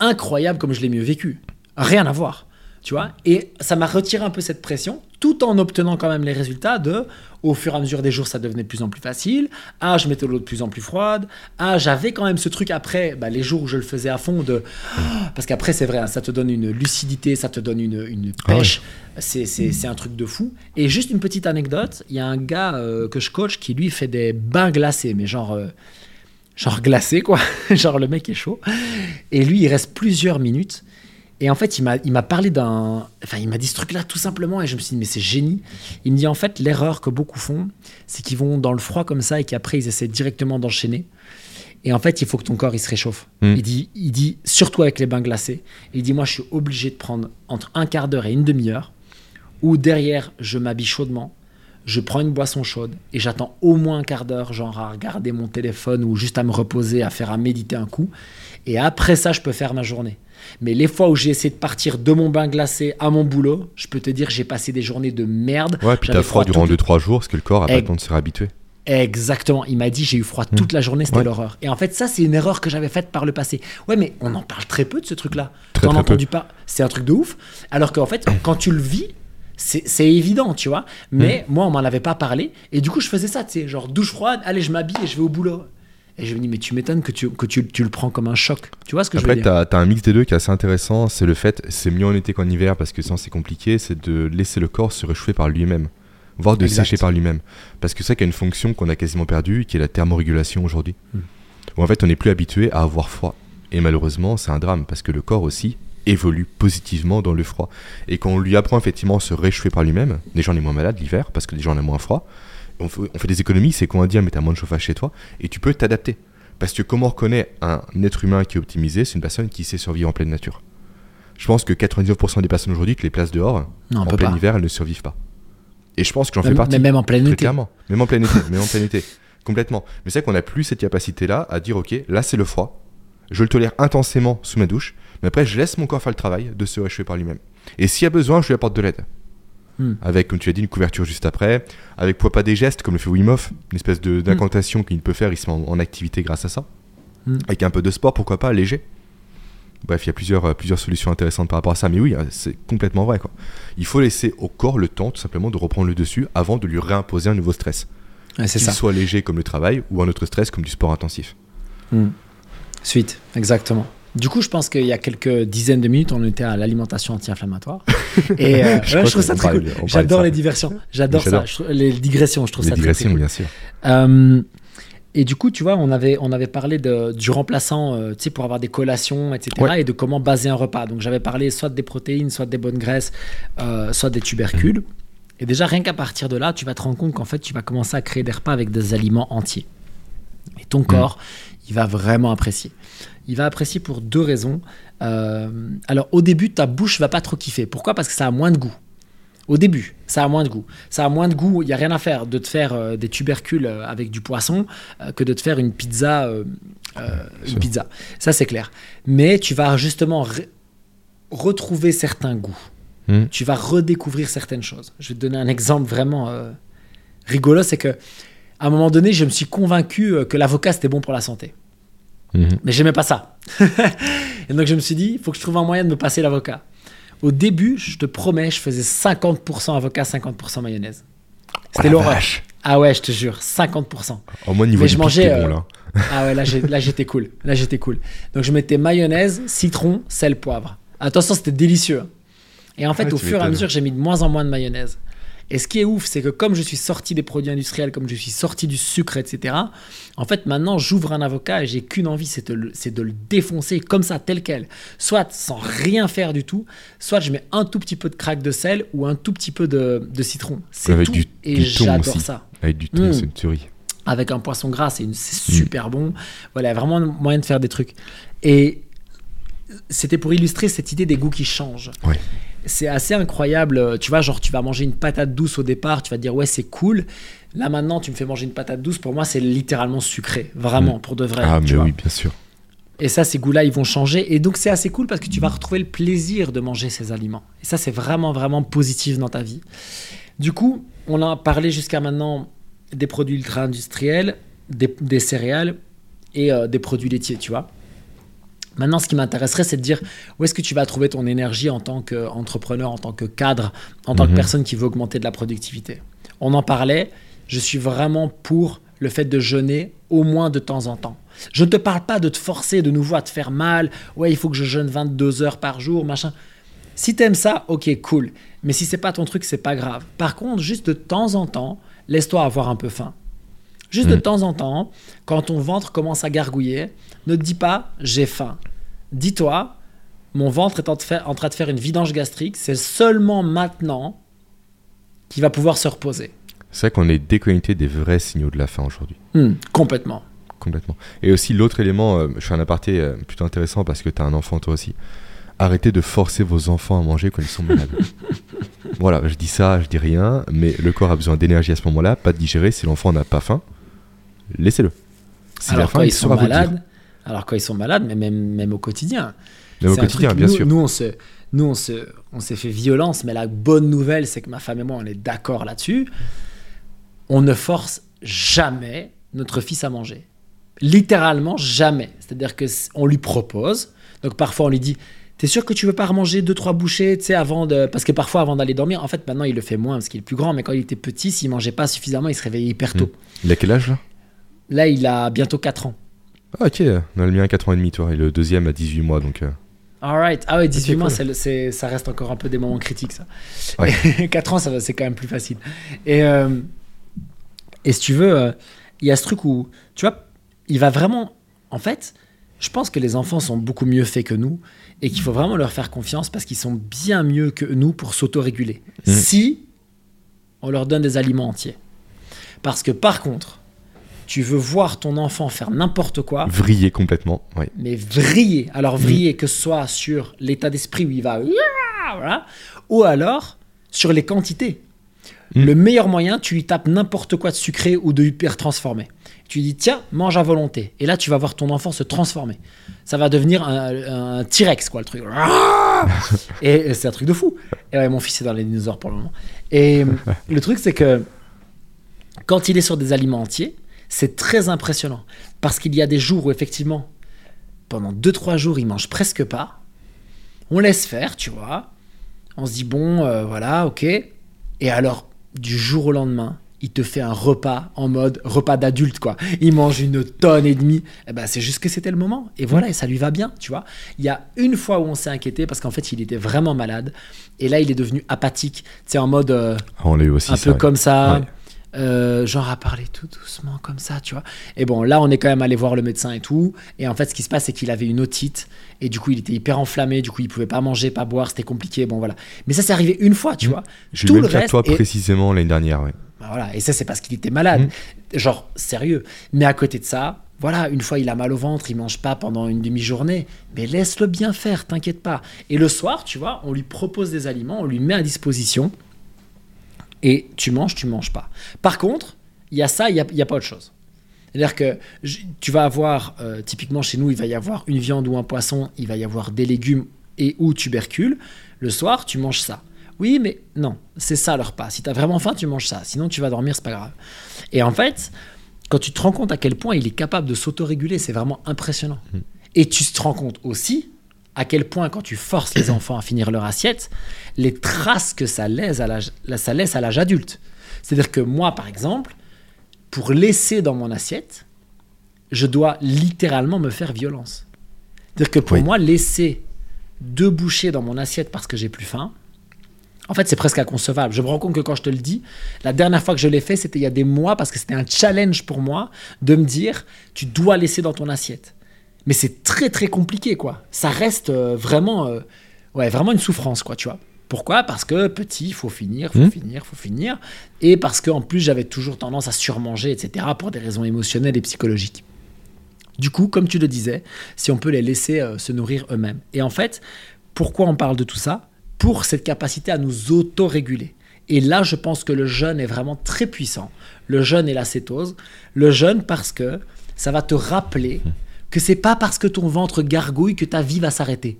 incroyable comme je l'ai mieux vécu. Rien à voir, tu vois? Et ça m'a retiré un peu cette pression, tout en obtenant quand même les résultats de, au fur et à mesure des jours, ça devenait de plus en plus facile. Ah, je mettais l'eau de plus en plus froide. Ah, j'avais quand même ce truc après, bah, les jours où je le faisais à fond, de, parce qu'après, c'est vrai, hein, ça te donne une lucidité, ça te donne une, une Ah ouais. pêche. C'est un truc de fou. Et juste une petite anecdote, il y a un gars euh, que je coach qui lui fait des bains glacés, mais genre, euh, genre glacé quoi. genre le mec est chaud. Et lui, il reste plusieurs minutes. Et en fait, il m'a il m'a parlé d'un. Enfin, il m'a dit ce truc-là tout simplement. Et je me suis dit, mais c'est génie. Il me dit, en fait, l'erreur que beaucoup font, c'est qu'ils vont dans le froid comme ça et qu'après, ils essaient directement d'enchaîner. Et en fait, il faut que ton corps il se réchauffe. Mm. Il, dit, il dit, surtout avec les bains glacés, il dit, moi, je suis obligé de prendre entre un quart d'heure et une demi-heure, où derrière, je m'habille chaudement, je prends une boisson chaude et j'attends au moins un quart d'heure, genre à regarder mon téléphone ou juste à me reposer, à faire à méditer un coup. Et après ça, je peux faire ma journée. Mais les fois où j'ai essayé de partir de mon bain glacé à mon boulot, je peux te dire, j'ai passé des journées de merde. Ouais, puis t'as froid durant la- 2-3 jours parce que le corps a pas Egg. le temps de se réhabituer. Exactement. Il m'a dit j'ai eu froid toute la journée, c'était Ouais. l'horreur. Et en fait, ça, c'est une erreur que j'avais faite par le passé. Ouais, mais on en parle très peu de ce truc-là. T'en as peu. entendu pas C'est un truc de ouf. Alors qu'en fait, quand tu le vis, c'est évident, tu vois. Mais Mm. moi, on m'en avait pas parlé. Et du coup, je faisais ça, tu sais, genre douche froide, allez, je m'habille et je vais au boulot. Et je me dis, mais tu m'étonnes que, tu, que tu, tu le prends comme un choc. Tu vois ce que je veux Après, dire? t'as as un mix des deux qui est assez intéressant. C'est le fait, c'est mieux en été qu'en hiver parce que sinon c'est compliqué, c'est de laisser le corps se réchauffer par lui-même, voire de Exact. sécher par lui-même. Parce que c'est ça qui a une fonction qu'on a quasiment perdue, qui est la thermorégulation aujourd'hui. Hmm. Où en fait, on n'est plus habitué à avoir froid. Et malheureusement, c'est un drame parce que le corps aussi évolue positivement dans le froid. Et quand on lui apprend effectivement à se réchauffer par lui-même, déjà on est moins malade l'hiver parce que déjà on a moins froid. On fait, on fait des économies, c'est qu'on va dire mais t'as moins de chauffage chez toi et tu peux t'adapter. Parce que comment on reconnaît un être humain qui est optimisé, c'est une personne qui sait survivre en pleine nature. Je pense que 99% des personnes aujourd'hui, tu les places dehors, Non, en plein pas. hiver, elles ne survivent pas. Et je pense que j'en fais partie. mais même en plein été. clairement. Même en plein été. même en plein été. Complètement. Mais c'est vrai qu'on n'a plus cette capacité-là à dire, ok, là c'est le froid, je le tolère intensément sous ma douche, mais après je laisse mon corps faire le travail de se réchauffer par lui-même. Et s'il y a besoin, je lui apporte de l'aide. Hmm. Avec, comme tu as dit, une couverture juste après, avec pourquoi pas des gestes, comme le fait Wim Hof, une espèce de- d'incantation qu'il peut faire, il se met en, en activité grâce à ça. Hmm. Avec un peu de sport, pourquoi pas, léger. Bref, il y a plusieurs, euh, plusieurs solutions intéressantes par rapport à ça, mais oui, euh, c'est complètement vrai. Quoi. Il faut laisser au corps le temps, tout simplement, de reprendre le dessus avant de lui réimposer un nouveau stress. C'est Qu'il soit léger comme le travail ou un autre stress comme du sport intensif. Hmm. Suite, exactement. Du coup, je pense qu'il y a quelques dizaines de minutes, on était à l'alimentation anti-inflammatoire. Et euh, Je ouais, crois je trouve ça très cool. J'adore les diversions. J'adore ça. Je les digressions, je trouve Les ça très, cool. bien sûr. Euh, et du coup, tu vois, on avait, on avait parlé de, du remplaçant, euh, tu sais, pour avoir des collations, etc. Ouais. Et de comment baser un repas. Donc, j'avais parlé soit des protéines, soit des bonnes graisses, soit des tubercules. Et déjà, rien qu'à partir de là, tu vas te rendre compte qu'en fait, tu vas commencer à créer des repas avec des aliments entiers. Et ton corps, il va vraiment apprécier. Il va apprécier pour deux raisons. Euh, alors, au début, ta bouche va pas trop kiffer. Pourquoi? Parce que ça a moins de goût. Au début, ça a moins de goût. Ça a moins de goût. Il n'y a rien à faire de te faire euh, des tubercules euh, avec du poisson euh, que de te faire une pizza. une pizza. Ça, c'est clair. Mais tu vas justement re- retrouver certains goûts. Hmm. Tu vas redécouvrir certaines choses. Je vais te donner un exemple vraiment rigolo. C'est que à un moment donné, je me suis convaincu euh, que l'avocat, c'était bon pour la santé. Mhm. Mais j'aimais pas ça. et donc je me suis dit, il faut que je trouve un moyen de me passer l'avocat. Au début, je te promets, je faisais 50% avocat, 50% mayonnaise. C'était Oh l'horreur. Ah ouais, je te jure, 50%. Au moins, niveau Mais je mangeais, bon euh, là. Ah ouais, là j'étais cool. Là j'étais cool. Donc je mettais mayonnaise, citron, sel, poivre. Attention, c'était délicieux. Et en fait, Ouais, au fur et à mesure, j'ai mis de moins en moins de mayonnaise. Et ce qui est ouf, c'est que comme je suis sorti des produits industriels, comme je suis sorti du sucre, etc., en fait, maintenant, j'ouvre un avocat et j'ai qu'une envie, c'est de, le- c'est de le défoncer comme ça, tel quel. Soit sans rien faire du tout, soit je mets un tout petit peu de craque de sel ou un tout petit peu de, de citron. C'est Avec tout. du- et j'adore ça. Avec du thon, Mm. c'est une tuerie. Avec un poisson gras, c'est une- c'est Mm. super bon. Voilà, vraiment moyen de faire des trucs. Et c'était pour illustrer cette idée des goûts qui changent. Ouais. C'est assez incroyable. Tu vois, genre, tu vas manger une patate douce au départ, tu vas te dire, ouais, c'est cool. Là, maintenant, tu me fais manger une patate douce. Pour moi, c'est littéralement sucré. Vraiment, pour de vrai. ah, tu mais vois. oui, bien sûr. Et ça, ces goûts-là, ils vont changer. Et donc, c'est assez cool parce que tu vas retrouver le plaisir de manger ces aliments. Et ça, c'est vraiment, vraiment positif dans ta vie. Du coup, on a parlé jusqu'à maintenant des produits ultra-industriels, des, des céréales et euh, des produits laitiers, tu vois. Maintenant, ce qui m'intéresserait, c'est de dire où est-ce que tu vas trouver ton énergie en tant qu'entrepreneur, en tant que cadre, en tant que Mhm. personne qui veut augmenter de la productivité? On en parlait, je suis vraiment pour le fait de jeûner au moins de temps en temps. Je ne te parle pas de te forcer de nouveau à te faire mal, ouais, il faut que je jeûne 22 heures par jour, machin. Si t'aimes ça, ok, cool. Mais si c'est pas ton truc, c'est pas grave. Par contre, juste de temps en temps, laisse-toi avoir un peu faim. Juste de Mm. temps en temps, quand ton ventre commence à gargouiller, ne te dis pas j'ai faim. Dis-toi, mon ventre est en, de faire- en train de faire une vidange gastrique, c'est seulement maintenant qu'il va pouvoir se reposer. C'est vrai qu'on est déconnecté des vrais signaux de la faim aujourd'hui. Hmm, complètement. Complètement. Et aussi, l'autre élément, euh, je fais un aparté euh, plutôt intéressant parce que tu as un enfant toi aussi. Arrêtez de forcer vos enfants à manger quand ils sont malades. voilà, je dis ça, je dis rien, mais le corps a besoin d'énergie à ce moment-là, pas de digérer. Si l'enfant n'a pas faim, laissez-le. Alors quand il ils sont malades, alors quand ils sont malades, mais même, même au quotidien. Même au quotidien, truc, bien nous, sûr. Nous, on se, nous, on se, on s'est fait violence, mais la bonne nouvelle, c'est que ma femme et moi, on est d'accord là-dessus. On ne force jamais notre fils à manger. Littéralement jamais. C'est-à-dire que on lui propose. Donc parfois, on lui dit. T'es sûr que tu veux pas remanger deux trois bouchées, tu sais, avant de parce que parfois avant d'aller dormir, en fait maintenant il le fait moins parce qu'il est plus grand, mais quand il était petit, s'il mangeait pas suffisamment, il se réveillait hyper tôt. Il a quel âge là? Là, il a bientôt 4 ans. Ah, ok, on a le mien à 4 ans et demi, toi, et le deuxième à 18 mois, donc. euh, Alright. Ah ouais, 18 Ok, mois, cool. c'est ça reste encore un peu des moments critiques, ça. Ouais. 4 ans, ça c'est quand même plus facile. Et, euh, et si tu veux, euh, il y a ce truc où, tu vois, il va vraiment. En fait, je pense que les enfants sont beaucoup mieux faits que nous et qu'il faut vraiment leur faire confiance parce qu'ils sont bien mieux que nous pour s'autoréguler. Mhm. Si on leur donne des aliments entiers. Parce que par contre, tu veux voir ton enfant faire n'importe quoi, Vriller complètement, mais vriller. Alors vriller que ce soit sur l'état d'esprit où il va, voilà, ou alors sur les quantités. Mm. Le meilleur moyen, tu lui tapes n'importe quoi de sucré ou de hyper transformé. Tu lui dis tiens, mange à volonté. Et là, tu vas voir ton enfant se transformer. Ça va devenir un, un T-Rex, quoi, le truc. Et, et c'est un truc de fou. Et ouais, mon fils est dans les dinosaures pour le moment. Et le truc, c'est que quand il est sur des aliments entiers, c'est très impressionnant. Parce qu'il y a des jours où, effectivement, pendant 2-3 jours, il mange presque pas. On laisse faire, tu vois. On se dit, bon, euh, voilà, ok. Et alors, du jour au lendemain, il te fait un repas en mode repas d'adulte, quoi. Il mange une tonne et demie. Eh ben, c'est juste que c'était le moment. Et voilà, et ça lui va bien, tu vois. Il y a une fois où on s'est inquiété parce qu'en fait, il était vraiment malade. Et là, il est devenu apathique. Tu sais, en mode. euh, on l'a eu aussi, un peu comme ça, Ouais. Euh, genre à parler tout doucement comme ça, tu vois. Et bon, là, on est quand même allé voir le médecin et tout. Et en fait, ce qui se passe, c'est qu'il avait une otite. Et du coup, il était hyper enflammé. Du coup, il pouvait pas manger, pas boire. C'était compliqué. Bon, voilà. Mais ça, c'est arrivé une fois, tu Mhm. vois. J'ai Tout le même reste toi est- précisément l'année dernière, ouais. Bah voilà. Et ça, c'est parce qu'il était malade. Genre, sérieux. Mais à côté de ça, voilà, une fois, il a mal au ventre, il mange pas pendant une demi-journée. Mais laisse-le bien faire, t'inquiète pas. Et le soir, tu vois, on lui propose des aliments, on lui met à disposition. Et tu manges, tu manges pas. Par contre, il y a ça, il n'y a, y a pas autre chose. C'est-à-dire que tu vas avoir, euh, typiquement chez nous, il va y avoir une viande ou un poisson, il va y avoir des légumes et ou tubercules. Le soir, tu manges ça. Oui, mais non, c'est ça le repas. Si tu as vraiment faim, tu manges ça. Sinon, tu vas dormir, c'est pas grave. Et en fait, quand tu te rends compte à quel point il est capable de s'autoréguler, c'est vraiment impressionnant. Et tu te rends compte aussi à quel point, quand tu forces les enfants à finir leur assiette, les traces que ça laisse à l'âge, ça laisse à l'âge adulte. C'est-à-dire que moi, par exemple, pour laisser dans mon assiette, je dois littéralement me faire violence. C'est-à-dire que pour Oui. moi, laisser deux bouchées dans mon assiette parce que j'ai plus faim, en fait, c'est presque inconcevable. Je me rends compte que quand je te le dis, la dernière fois que je l'ai fait, c'était il y a des mois parce que c'était un challenge pour moi de me dire, tu dois laisser dans ton assiette. Mais c'est très très compliqué, quoi. Ça reste euh, vraiment, euh, ouais, vraiment une souffrance, quoi, tu vois. Pourquoi? Parce que petit, il faut finir, faut Mmh. finir, faut finir. Et parce qu'en plus, j'avais toujours tendance à surmanger, etc., pour des raisons émotionnelles et psychologiques. Du coup, comme tu le disais, si on peut les laisser euh, se nourrir eux-mêmes. Et en fait, pourquoi on parle de tout ça? Pour cette capacité à nous auto-réguler. Et là, je pense que le jeûne est vraiment très puissant. Le jeûne et la cétose. Le jeûne parce que ça va te rappeler que c'est pas parce que ton ventre gargouille que ta vie va s'arrêter.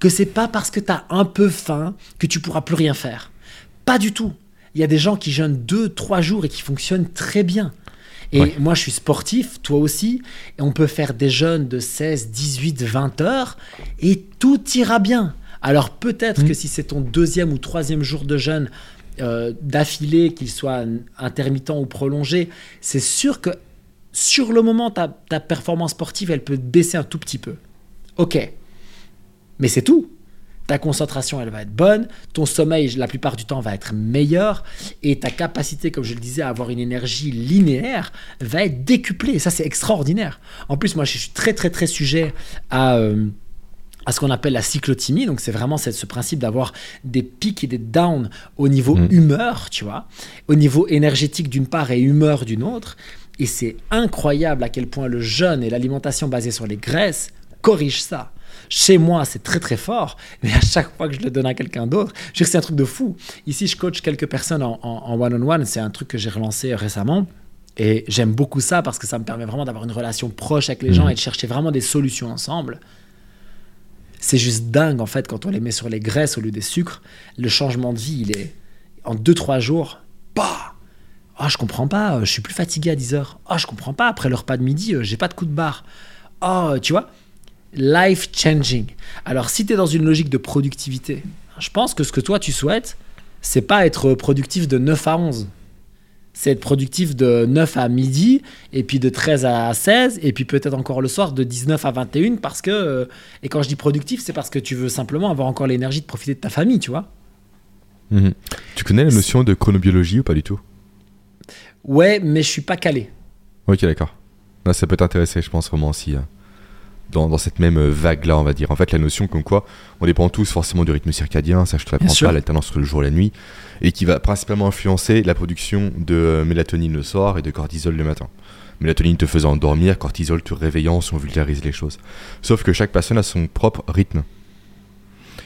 Que c'est pas parce que tu as un peu faim que tu pourras plus rien faire. Pas du tout. Il y a des gens qui jeûnent 2 3 jours et qui fonctionnent très bien. Et Ouais. moi, je suis sportif, toi aussi, et on peut faire des jeûnes de 16, 18, 20 heures, et tout ira bien. Alors peut-être que si c'est ton deuxième ou troisième jour de jeûne euh, d'affilée, qu'il soit intermittent ou prolongé, c'est sûr que sur le moment, ta, ta performance sportive, elle peut baisser un tout petit peu. Ok, mais c'est tout. Ta concentration, elle va être bonne, ton sommeil, la plupart du temps, va être meilleur, et ta capacité, comme je le disais, à avoir une énergie linéaire va être décuplée. Et ça, c'est extraordinaire. En plus, moi, je suis très, très, très sujet à... euh, à ce qu'on appelle la cyclothymie. Donc, c'est vraiment ce principe d'avoir des pics et des downs au niveau Mhm. humeur, tu vois, au niveau énergétique d'une part et humeur d'une autre. Et c'est incroyable à quel point le jeûne et l'alimentation basée sur les graisses corrigent ça. Chez moi, c'est très très fort, mais à chaque fois que je le donne à quelqu'un d'autre, je c'est un truc de fou. Ici, je coach quelques personnes en one-on-one, c'est un truc que j'ai relancé récemment. Et j'aime beaucoup ça parce que ça me permet vraiment d'avoir une relation proche avec les gens Mhm. et de chercher vraiment des solutions ensemble. C'est juste dingue en fait quand on les met sur les graisses au lieu des sucres. Le changement de vie, il est en 2-3 jours. Bah Ah, je comprends pas, euh, je suis plus fatigué à 10 heures. Ah, je comprends pas, après le repas de midi, euh, j'ai pas de coup de barre. Ah, tu vois Life changing. Alors, si tu es dans une logique de productivité, je pense que ce que toi tu souhaites, c'est pas être productif de 9 à 11. C'est être productif de 9 à midi, et puis de 13 à 16, et puis peut-être encore le soir de 19 à 21, parce que. euh, et quand je dis productif, c'est parce que tu veux simplement avoir encore l'énergie de profiter de ta famille, tu vois. Mhm. Tu connais la notion de chronobiologie ou pas du tout? Ouais, mais je suis pas calé. Ok, d'accord. Là, ça peut t'intéresser, je pense, vraiment aussi. euh, dans, dans cette même euh, vague-là, on va dire. En fait, la notion comme quoi on dépend tous forcément du rythme circadien, ça je te l'apprends pas, l'alternance entre le jour et la nuit, et qui va principalement influencer la production de euh, mélatonine le soir et de cortisol le matin. Mélatonine te faisant endormir, cortisol te réveillant si on vulgarise les choses. Sauf que chaque personne a son propre rythme.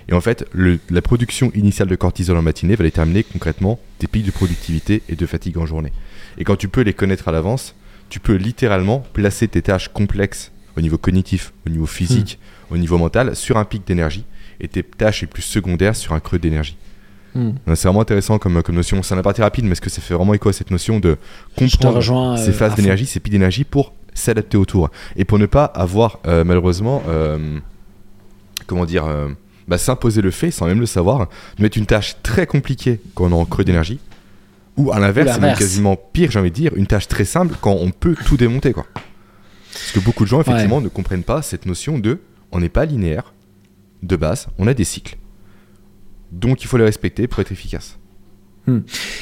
Et en fait, le- la production initiale de cortisol en matinée va déterminer concrètement tes pics de productivité et de fatigue en journée. Et quand tu peux les connaître à l'avance, tu peux littéralement placer tes tâches complexes au niveau cognitif, au niveau physique, au niveau mental sur un pic d'énergie et tes tâches les plus secondaires sur un creux d'énergie. Hmm. C'est vraiment intéressant comme, comme notion. C'est un aparté rapide, mais est-ce que ça fait vraiment écho à cette notion de comprendre rejoins. ces euh, phases d'énergie, ces pics d'énergie pour s'adapter autour et pour ne pas avoir euh, malheureusement, euh, comment dire, bah, s'imposer le fait sans même le savoir, de mettre une tâche très compliquée quand on est en creux d'énergie, ou à l'inverse, c'est même quasiment pire, j'ai envie de dire, une tâche très simple quand on peut tout démonter quoi. Parce que beaucoup de gens effectivement ne comprennent pas cette notion de, on n'est pas linéaire de base, on a des cycles, donc il faut les respecter pour être efficace.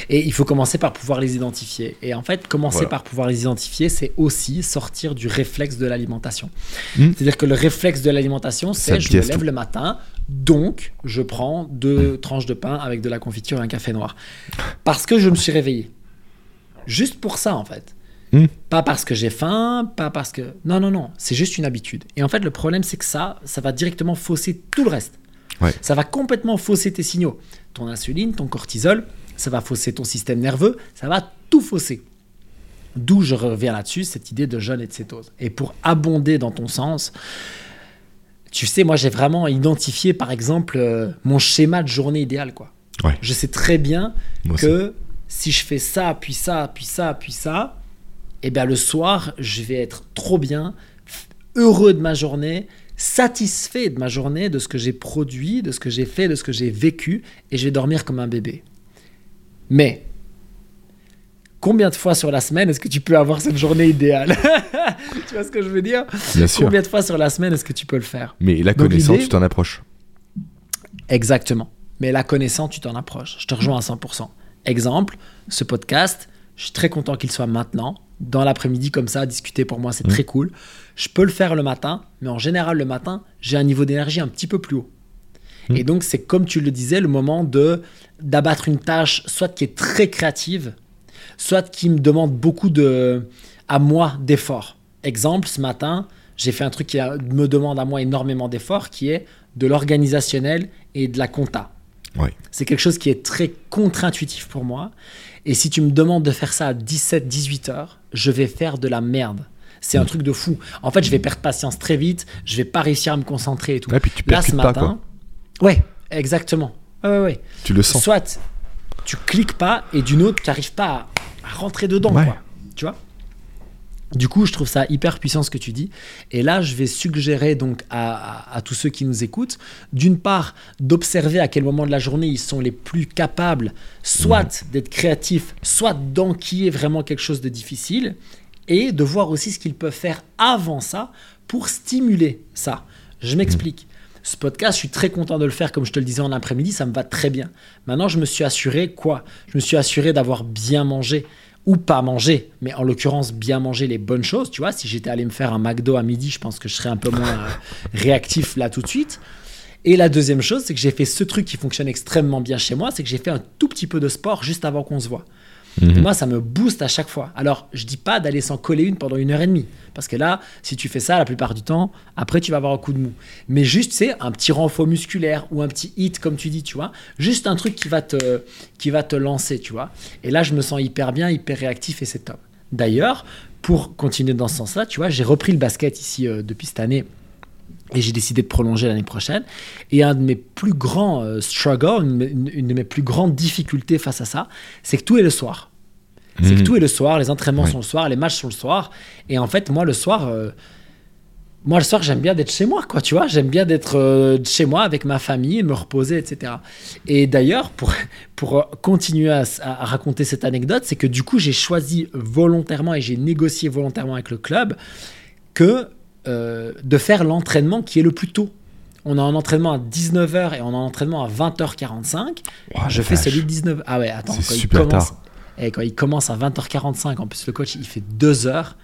Et il faut commencer par pouvoir les identifier. Et en fait, commencer Voilà. par pouvoir les identifier, c'est aussi sortir du réflexe de l'alimentation. Hmm. C'est-à-dire que le réflexe de l'alimentation, c'est je me lève tout. le matin, donc je prends deux tranches de pain avec de la confiture et un café noir. Parce que je me suis réveillé. Juste pour ça, en fait. Hmm. Pas parce que j'ai faim, pas parce que... Non, non, non, c'est juste une habitude. Et en fait, le problème, c'est que ça, ça va directement fausser tout le reste. Ouais. Ça va complètement fausser tes signaux. Ton insuline, ton cortisol, ça va fausser ton système nerveux, ça va tout fausser. D'où je reviens là-dessus, cette idée de jeûne et de cétose. Et pour abonder dans ton sens, tu sais, moi j'ai vraiment identifié par exemple euh, mon schéma de journée idéale. Quoi. Ouais. Je sais très bien Moi aussi. que si je fais ça, puis ça, puis ça, puis ça, et bien le soir, je vais être trop bien, heureux de ma journée, satisfait de ma journée, de ce que j'ai produit, de ce que j'ai fait, de ce que j'ai vécu, et je vais dormir comme un bébé. Mais combien de fois sur la semaine est-ce que tu peux avoir cette journée idéale Tu vois ce que je veux dire Bien sûr. Combien de fois sur la semaine est-ce que tu peux le faire Mais la Donc, connaissance, tu t'en approches. Exactement. Mais la connaissance, tu t'en approches. Je te rejoins à 100%. Exemple, ce podcast, je suis très content qu'il soit maintenant. Dans l'après-midi, comme ça, discuter pour moi, c'est Mmh. très cool. Je peux le faire le matin, mais en général, le matin, j'ai un niveau d'énergie un petit peu plus haut. Mmh. Et donc, c'est comme tu le disais, le moment de d'abattre une tâche, soit qui est très créative, soit qui me demande beaucoup de, à moi d'efforts. Exemple, ce matin, j'ai fait un truc qui a- me demande à moi énormément d'efforts, qui est de l'organisationnel et de la compta. C'est quelque chose qui est très contre-intuitif pour moi. Et si tu me demandes de faire ça à 17-18 heures, je vais faire de la merde. C'est un truc de fou. En fait, je vais perdre patience très vite, je vais pas réussir à me concentrer et tout. Puis tu Là, ce pas, matin, ouais, exactement. Ouais, ouais, ouais. Tu le sens. Soit tu cliques pas et d'une autre, tu n'arrives pas à, à rentrer dedans, Ouais. quoi. Tu vois? Du coup, je trouve ça hyper puissant ce que tu dis. Et là, je vais suggérer donc à, à- à tous ceux qui nous écoutent, d'une part, d'observer à quel moment de la journée ils sont les plus capables, soit d'être créatifs, soit d'enquiller vraiment quelque chose de difficile, et de voir aussi ce qu'ils peuvent faire avant ça pour stimuler ça. Je m'explique. Ce podcast, je suis très content de le faire, comme je te le disais en après-midi, ça me va très bien. Maintenant, je me suis assuré quoi? Je me suis assuré d'avoir bien mangé ou pas mangé, mais en l'occurrence bien manger les bonnes choses. Tu vois, si j'étais allé me faire un McDo à midi, je pense que je serais un peu moins euh, réactif là tout de suite. Et la deuxième chose, c'est que j'ai fait ce truc qui fonctionne extrêmement bien chez moi, c'est que j'ai fait un tout petit peu de sport juste avant qu'on se voit. Mhm. Moi, ça me booste à chaque fois. Alors, je dis pas d'aller s'en coller une pendant une heure et demie. Parce que là, si tu fais ça la plupart du temps, après, tu vas avoir un coup de mou. Mais juste, c'est un petit renfort musculaire ou un petit hit, comme tu dis, tu vois. Juste un truc qui va te, qui va te lancer, tu vois. Et là, je me sens hyper bien, hyper réactif et c'est top. D'ailleurs, pour continuer dans ce sens-là, tu vois, j'ai repris le basket ici euh, depuis cette année. Et j'ai décidé de prolonger l'année prochaine. Et un de mes plus grands euh, struggles, une, une- une de mes plus grandes difficultés face à ça, c'est que tout est le soir. C'est que Mhm. tout est le soir, les entraînements Ouais. sont le soir, les matchs sont le soir. Et en fait, moi, le soir, euh, moi, le soir, j'aime bien d'être chez moi, quoi, tu vois. J'aime bien d'être euh, chez moi avec ma famille, me reposer, etc. Et d'ailleurs, pour, pour continuer à raconter cette anecdote, c'est que du coup, j'ai choisi volontairement et j'ai négocié volontairement avec le club que euh, de faire l'entraînement qui est le plus tôt. On a un entraînement à 19h et on a un entraînement à 20h45. Ouah, je fais celui de 19h. Ah ouais, attends, C'est quand il super commence- tard. et quand il commence à 20h45, en plus le coach il fait 2 heures,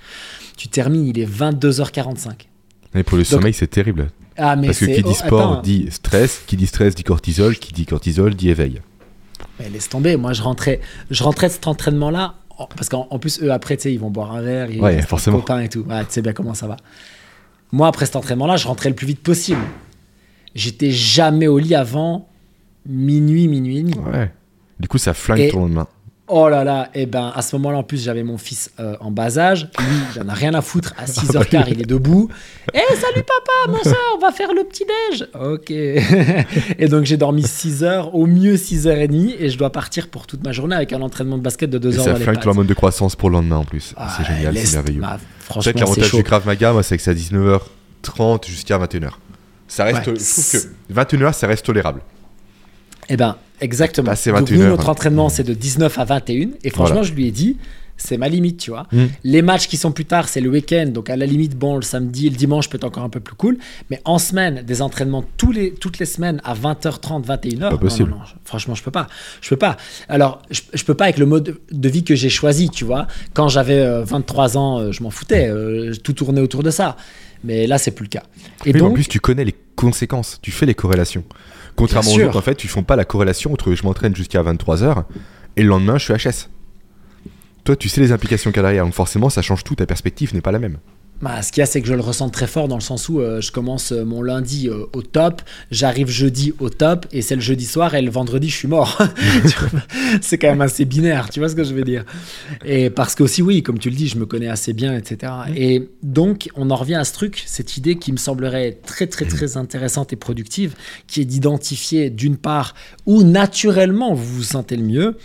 tu termines, il est 22h45. Et pour le sommeil, c'est terrible. Ah, mais Parce que qui dit oh, sport dit stress, qui dit stress dit cortisol, qui dit cortisol dit éveil. mais laisse tomber, moi je rentrais, je rentrais de cet entraînement-là, en- parce qu'en en plus, eux après, tu sais, ils vont boire un verre, ils Ouais, forcément. copains et tout. Tu sais bien comment ça va. Moi, après cet entraînement-là, je rentrais le plus vite possible. J'étais jamais au lit avant minuit, minuit et demi. Ouais. Du coup, ça flingue Et- ton lendemain. Oh là là, et ben à ce moment-là en plus j'avais mon fils euh, en bas âge, lui il en a rien à foutre, à 6h15 il est debout. Eh salut papa, mon soeur, on va faire le petit déj. OK. et donc j'ai dormi 6 heures, au mieux 6h30 et je dois partir pour toute ma journée avec un entraînement de basket de 2 Et heures ça dans les flingue ton hormone de croissance pour le lendemain en plus. Ah, c'est génial, c'est merveilleux. bah, Franchement c'est l'avantage chaud. du Krav Maga, moi, c'est que c'est à 19h30 jusqu'à 21h. Ça reste, Ouais. je trouve que 21h, ça reste tolérable. Eh ben, exactement. Donc 21 nous, notre entraînement, c'est de 19 à 21. Et franchement, Voilà. je lui ai dit, c'est ma limite, tu vois. Mm. Les matchs qui sont plus tard, c'est le week-end. Donc à la limite, bon, le samedi le dimanche peut être encore un peu plus cool. Mais en semaine, des entraînements tous les, toutes les semaines à 20h30, 21h. Pas possible. non, non, je- franchement, je peux pas. Je peux pas. Alors, je, je peux pas avec le mode de vie que j'ai choisi, tu vois. Quand j'avais euh, 23 ans, euh, je m'en foutais. euh, tout tournait autour de ça. Mais là, c'est plus le cas. Et donc, en plus, tu connais les conséquences, tu fais les corrélations. Contrairement aux autres, en fait, tu font pas la corrélation entre je m'entraîne jusqu'à 23h et le lendemain, je suis HS. Toi, tu sais les implications qu'il y a derrière, donc forcément, ça change tout, ta perspective n'est pas la même. Bah, ce qu'il y a, c'est que je le ressens très fort dans le sens où euh, je commence euh, mon lundi euh, au top, j'arrive jeudi au top, et c'est le jeudi soir, et le vendredi, je suis mort. C'est quand même assez binaire, tu vois ce que je veux dire. Et parce que aussi, oui, comme tu le dis, je me connais assez bien, etc. Et donc, on en revient à ce truc, cette idée qui me semblerait très, très, très intéressante et productive, qui est d'identifier, d'une part, où naturellement vous vous sentez le mieux,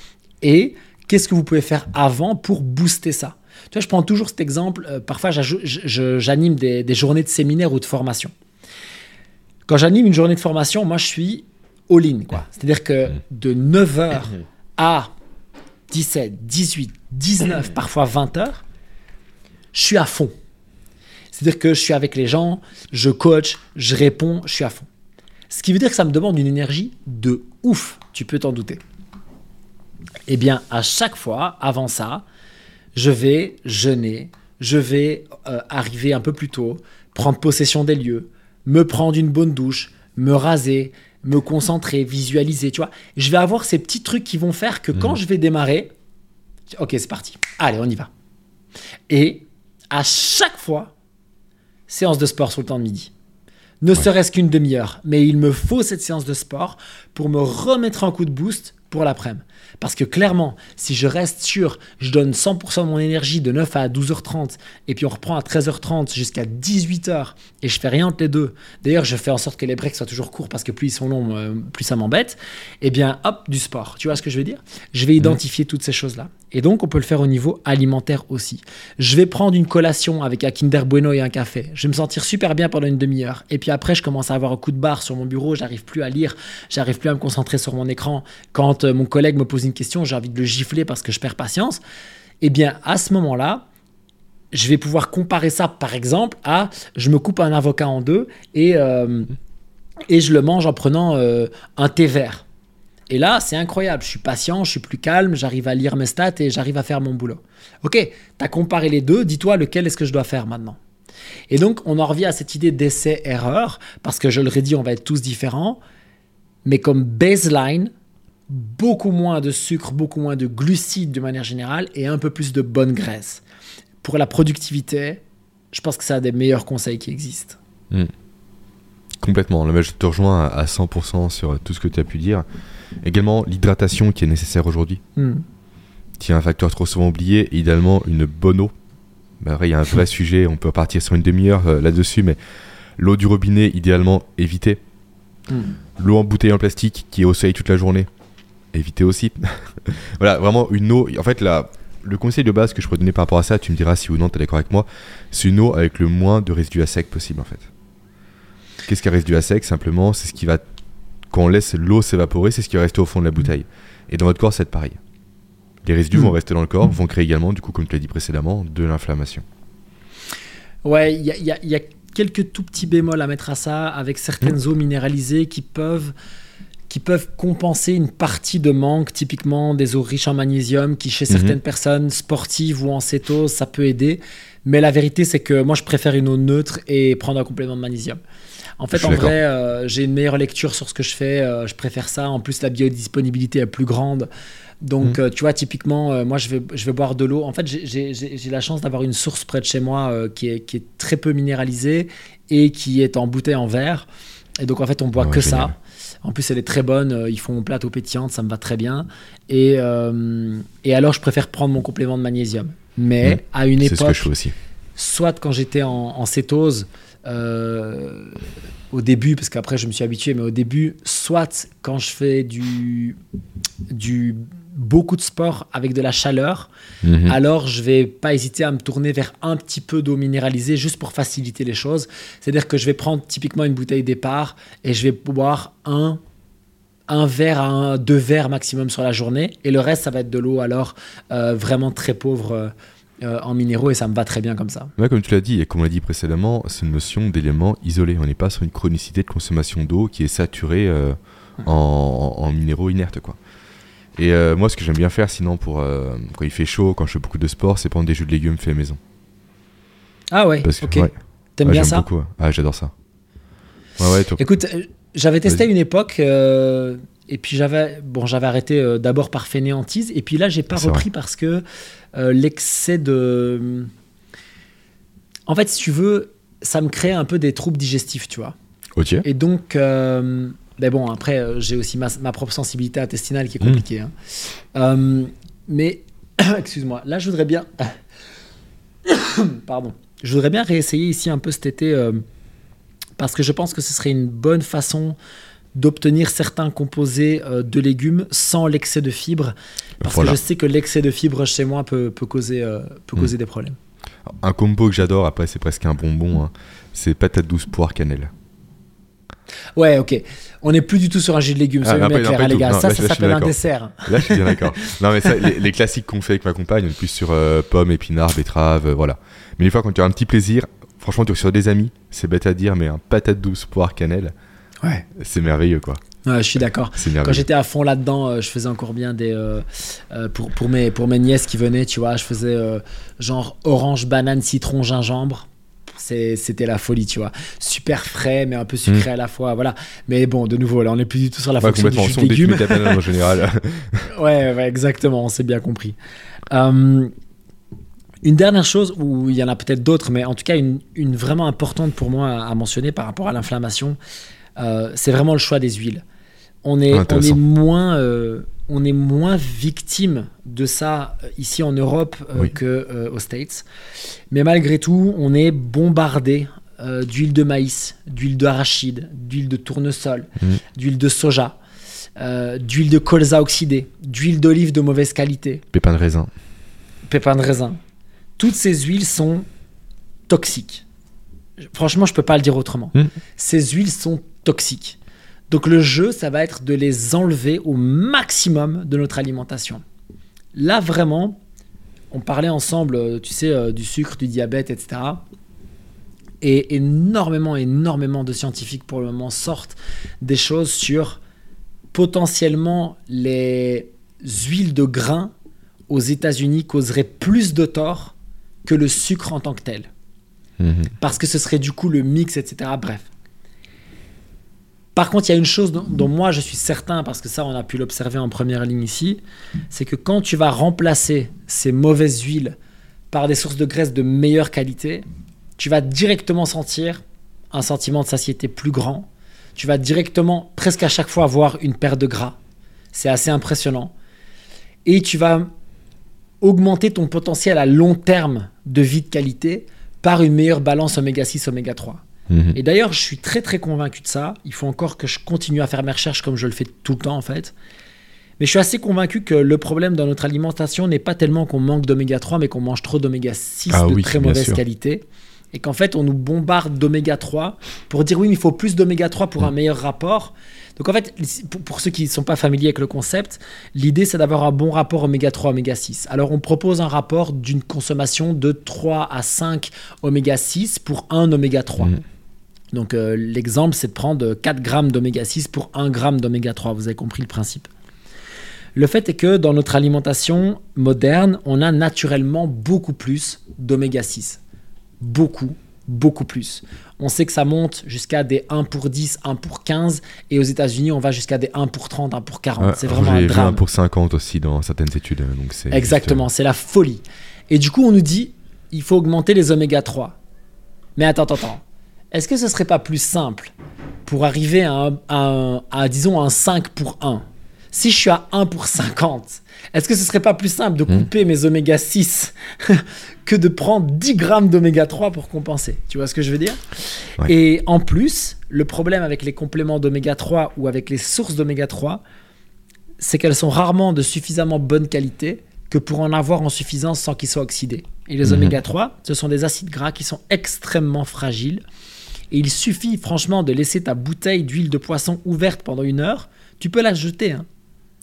et qu'est-ce que vous pouvez faire avant pour booster ça? Tu vois, je prends toujours cet exemple. euh, parfois, j'anime des, des journées de séminaire ou de formation. Quand j'anime une journée de formation, moi, je suis all-in. C'est-à-dire que de 9h à 17, 18, 19, parfois 20h, je suis à fond. C'est-à-dire que je suis avec les gens, je coach, je réponds, je suis à fond. Ce qui veut dire que ça me demande une énergie de ouf, tu peux t'en douter. Eh bien, à chaque fois, avant ça, je vais jeûner, je vais euh, arriver un peu plus tôt, prendre possession des lieux, me prendre une bonne douche, me raser, me concentrer, visualiser, tu vois. Je vais avoir ces petits trucs qui vont faire que quand Mhm. je vais démarrer, ok, c'est parti. Allez, on y va. Et à chaque fois, séance de sport sur le temps de midi. Ne serait-ce qu'une demi-heure, mais il me faut cette séance de sport pour me remettre un coup de boost pour l'après-midi. Parce que clairement, si je reste sur, je donne 100% de mon énergie de 9 à 12h30, et puis on reprend à 13h30 jusqu'à 18h, et je fais rien entre les deux. D'ailleurs, je fais en sorte que les breaks soient toujours courts, parce que plus ils sont longs, euh, plus ça m'embête. Eh bien, hop, du sport. Tu vois ce que je veux dire? Je vais identifier toutes ces choses-là. Et donc, on peut le faire au niveau alimentaire aussi. Je vais prendre une collation avec un Kinder Bueno et un café. Je vais me sentir super bien pendant une demi-heure. Et puis après, je commence à avoir un coup de barre sur mon bureau. J'arrive plus à lire. J'arrive plus à me concentrer sur mon écran. Quand euh, mon collègue me pose une question, j'ai envie de le gifler parce que je perds patience. Eh bien, à ce moment-là, je vais pouvoir comparer ça, par exemple, à je me coupe un avocat en deux et, euh, et je le mange en prenant euh, un thé vert. Et là, c'est incroyable. Je suis patient, je suis plus calme, j'arrive à lire mes stats et j'arrive à faire mon boulot. Ok, tu as comparé les deux, dis-toi lequel est-ce que je dois faire maintenant. Et donc, on en revient à cette idée d'essai-erreur, parce que je le redis, on va être tous différents, mais comme baseline, beaucoup moins de sucre, beaucoup moins de glucides de manière générale et un peu plus de bonne graisse. Pour la productivité, je pense que c'est un des meilleurs conseils qui existent. Complètement. Là, mais je te rejoins à- à 100% sur tout ce que tu as pu dire. Également, l'hydratation qui est nécessaire aujourd'hui, Hmm. qui est un facteur trop souvent oublié. Et idéalement, une bonne eau. Après, il y a un vrai sujet, on peut partir sur une demi-heure euh, là-dessus, mais l'eau du robinet, idéalement, éviter. Hmm. L'eau en bouteille en plastique qui est au soleil toute la journée, éviter aussi. voilà, vraiment une eau. En fait, la, le conseil de base que je pourrais donner par rapport à ça, tu me diras si ou non tu es d'accord avec moi, c'est une eau avec le moins de résidus à sec possible en fait. Qu'est-ce qu'un résidu à sec? Simplement, c'est ce qui va. Quand on laisse l'eau s'évaporer, c'est ce qui va rester au fond de la bouteille. Et dans votre corps, c'est pareil. Les résidus Mm. vont rester dans le corps, vont créer également, du coup, comme tu l'as dit précédemment, de l'inflammation. Ouais, il y a, il y a- il y a quelques tout petits bémols à mettre à ça, avec certaines eaux minéralisées qui peuvent, qui peuvent compenser une partie de manque, typiquement des eaux riches en magnésium, qui chez Mhm. certaines personnes sportives ou en cétose, ça peut aider. Mais la vérité, c'est que moi, je préfère une eau neutre et prendre un complément de magnésium. En fait, en vrai, euh, j'ai une meilleure lecture sur ce que je fais. euh, je préfère ça. En plus, la biodisponibilité est plus grande. Donc, Mhm. euh, tu vois, typiquement, moi, je vais, je vais boire de l'eau. En fait, j'ai- la chance d'avoir une source près de chez moi qui, est, qui est très peu minéralisée et qui est en bouteille en verre. Et donc, en fait, on boit Ah ouais, que génial. ça. En plus, elle est très bonne. euh, Ils font mon plateau pétillante, ça me va très bien. Et, euh, et alors, je préfère prendre mon complément de magnésium. Mais Mhm. à une C'est ce que époque, je fais aussi. soit quand j'étais en, en cétose, euh, au début, parce qu'après je me suis habitué, mais au début, soit quand je fais du, du beaucoup de sport avec de la chaleur, Mhm. alors je vais pas hésiter à me tourner vers un petit peu d'eau minéralisée juste pour faciliter les choses. C'est-à-dire que je vais prendre typiquement une bouteille départ et je vais boire un un verre à un, deux verres maximum sur la journée et le reste ça va être de l'eau alors euh, vraiment très pauvre euh, euh, en minéraux et ça me va très bien comme ça. Ouais, comme tu l'as dit, et comme on l'a dit précédemment, c'est une notion d'élément isolé. On n'est pas sur une chronicité de consommation d'eau qui est saturée euh, en, en minéraux inertes. Quoi. Et euh, moi, ce que j'aime bien faire, sinon, pour quand il fait chaud, quand je fais beaucoup de sport, c'est prendre des jus de légumes faits maison. Ah ouais, Parce que, ok. ouais, T'aimes ouais, bien ça? beaucoup. Ah, j'adore ça. Ouais, ouais, toi. Écoute, j'avais testé une époque et puis j'avais bon, j'avais arrêté euh, d'abord par fainéantise et puis là j'ai pas repris parce que euh, l'excès de En fait, si tu veux, ça me crée un peu des troubles digestifs, tu vois. Ok. Et donc euh, ben bon, après euh, j'ai aussi ma, ma propre sensibilité intestinale qui est compliquée. hein. Mais excuse-moi, là je voudrais bien pardon. Je voudrais bien réessayer ici un peu cet été parce que je pense que ce serait une bonne façon d'obtenir certains composés euh, de légumes sans l'excès de fibres parce Voilà. que je sais que l'excès de fibres chez moi peut, peut causer, euh, peut Mm. causer des problèmes. Un combo que j'adore, après, c'est presque un bonbon. hein, c'est patate douce, poire, cannelle. Ouais, ok. On n'est plus du tout sur un jus de légumes, Ah, bien hein, les gars. Non, ça, là, ça s'appelle un dessert. Là, je suis bien d'accord. Non, mais ça, les, les classiques qu'on fait avec ma compagne, on est plus sur euh, pommes, épinards, betteraves, euh, voilà. Mais une fois, quand tu as un petit plaisir, franchement, tu es sur des amis, c'est bête à dire, mais un patate douce, poire, cannelle, Ouais. C'est merveilleux, quoi. Ouais, je suis d'accord. Quand j'étais à fond là-dedans, euh, je faisais encore bien des. euh, euh, pour, pour, mes, pour mes nièces qui venaient, tu vois, je faisais genre orange, banane, citron, gingembre. C'était la folie, tu vois. Super frais, mais un peu sucré à la fois. Voilà. Mais bon, de nouveau, là, on n'est plus du tout sur la Ouais, fonction du complètement. jus Son de légumes. en général. Ouais, ouais, exactement, on s'est bien compris. Euh, une dernière chose, ou il y en a peut-être d'autres, mais en tout cas une, une vraiment importante pour moi à, à mentionner par rapport à l'inflammation, euh, c'est vraiment le choix des huiles. On est, on est, Intéressant. moins, euh, on est moins victime de ça euh, ici en Europe euh, Oui. que aux States. Mais malgré tout, on est bombardé d'huile de maïs, d'huile d'arachide, d'huile de tournesol, Mhm. d'huile de soja, d'huile de colza oxydée, d'huile d'olive de mauvaise qualité, Pépin de raisin. pépins de raisin. Toutes ces huiles sont toxiques. Franchement, je peux pas le dire autrement. Mhm. Ces huiles sont toxiques. Donc le jeu, ça va être de les enlever au maximum de notre alimentation. Là, vraiment, on parlait ensemble, euh, tu sais, euh, du sucre, du diabète, etc. Et énormément, énormément de scientifiques pour le moment sortent des choses sur potentiellement les huiles de grain aux États-Unis causeraient plus de tort que le sucre en tant que tel. Mhm. Parce que ce serait du coup le mix, etc. Bref. Par contre, il y a une chose dont, moi je suis certain, parce que ça on a pu l'observer en première ligne ici, c'est que quand tu vas remplacer ces mauvaises huiles par des sources de graisse de meilleure qualité, tu vas directement sentir un sentiment de satiété plus grand. Tu vas directement, presque à chaque fois, avoir une perte de gras. C'est assez impressionnant. Et tu vas augmenter ton potentiel à long terme de vie de qualité par une meilleure balance oméga 6, oméga 3. Mhm. Et d'ailleurs, je suis très très convaincu de ça. Il faut encore que je continue à faire mes recherches comme je le fais tout le temps en fait. Mais je suis assez convaincu que le problème dans notre alimentation n'est pas tellement qu'on manque d'oméga 3, mais qu'on mange trop d'oméga 6 Ah de oui, très mauvaise sûr. qualité. Et qu'en fait, on nous bombarde d'oméga 3 pour dire oui, mais il faut plus d'oméga 3 Mm. pour un meilleur rapport. Donc en fait, pour, ceux qui ne sont pas familiers avec le concept, l'idée c'est d'avoir un bon rapport oméga 3, oméga 6. Alors on propose un rapport d'une consommation de 3 à 5 oméga 6 pour 1 oméga 3. Mhm. Donc euh, l'exemple, c'est de prendre 4 grammes d'oméga 6 pour 1 gramme d'oméga 3. Vous avez compris le principe. Le fait est que dans notre alimentation moderne, on a naturellement beaucoup plus d'oméga 6. Beaucoup, beaucoup plus. On sait que ça monte jusqu'à des 1 pour 10, 1 pour 15, et aux États-Unis, on va jusqu'à des 1 pour 30, 1 pour 40. Ouais, c'est vraiment un drame. pour 50 aussi dans certaines études. Donc c'est Exactement, c'est la folie. Et du coup, on nous dit, il faut augmenter les oméga 3. Mais attends, attends, attends. Est-ce que ce serait pas plus simple pour arriver à, un, à un- à, disons, un 5 pour 1 Si je suis à 1 pour 50, est-ce que ce serait pas plus simple de Hmm. couper mes oméga 6 que de prendre 10 grammes d'oméga 3 pour compenser? Tu vois ce que je veux dire? Ouais. Et en plus, le problème avec les compléments d'oméga 3 ou avec les sources d'oméga 3, c'est qu'elles sont rarement de suffisamment bonne qualité que pour en avoir en suffisance sans qu'ils soient oxydés. Et les Mhm. oméga 3, ce sont des acides gras qui sont extrêmement fragiles. Et il suffit franchement de laisser ta bouteille d'huile de poisson ouverte pendant une heure. Tu peux la jeter. hein.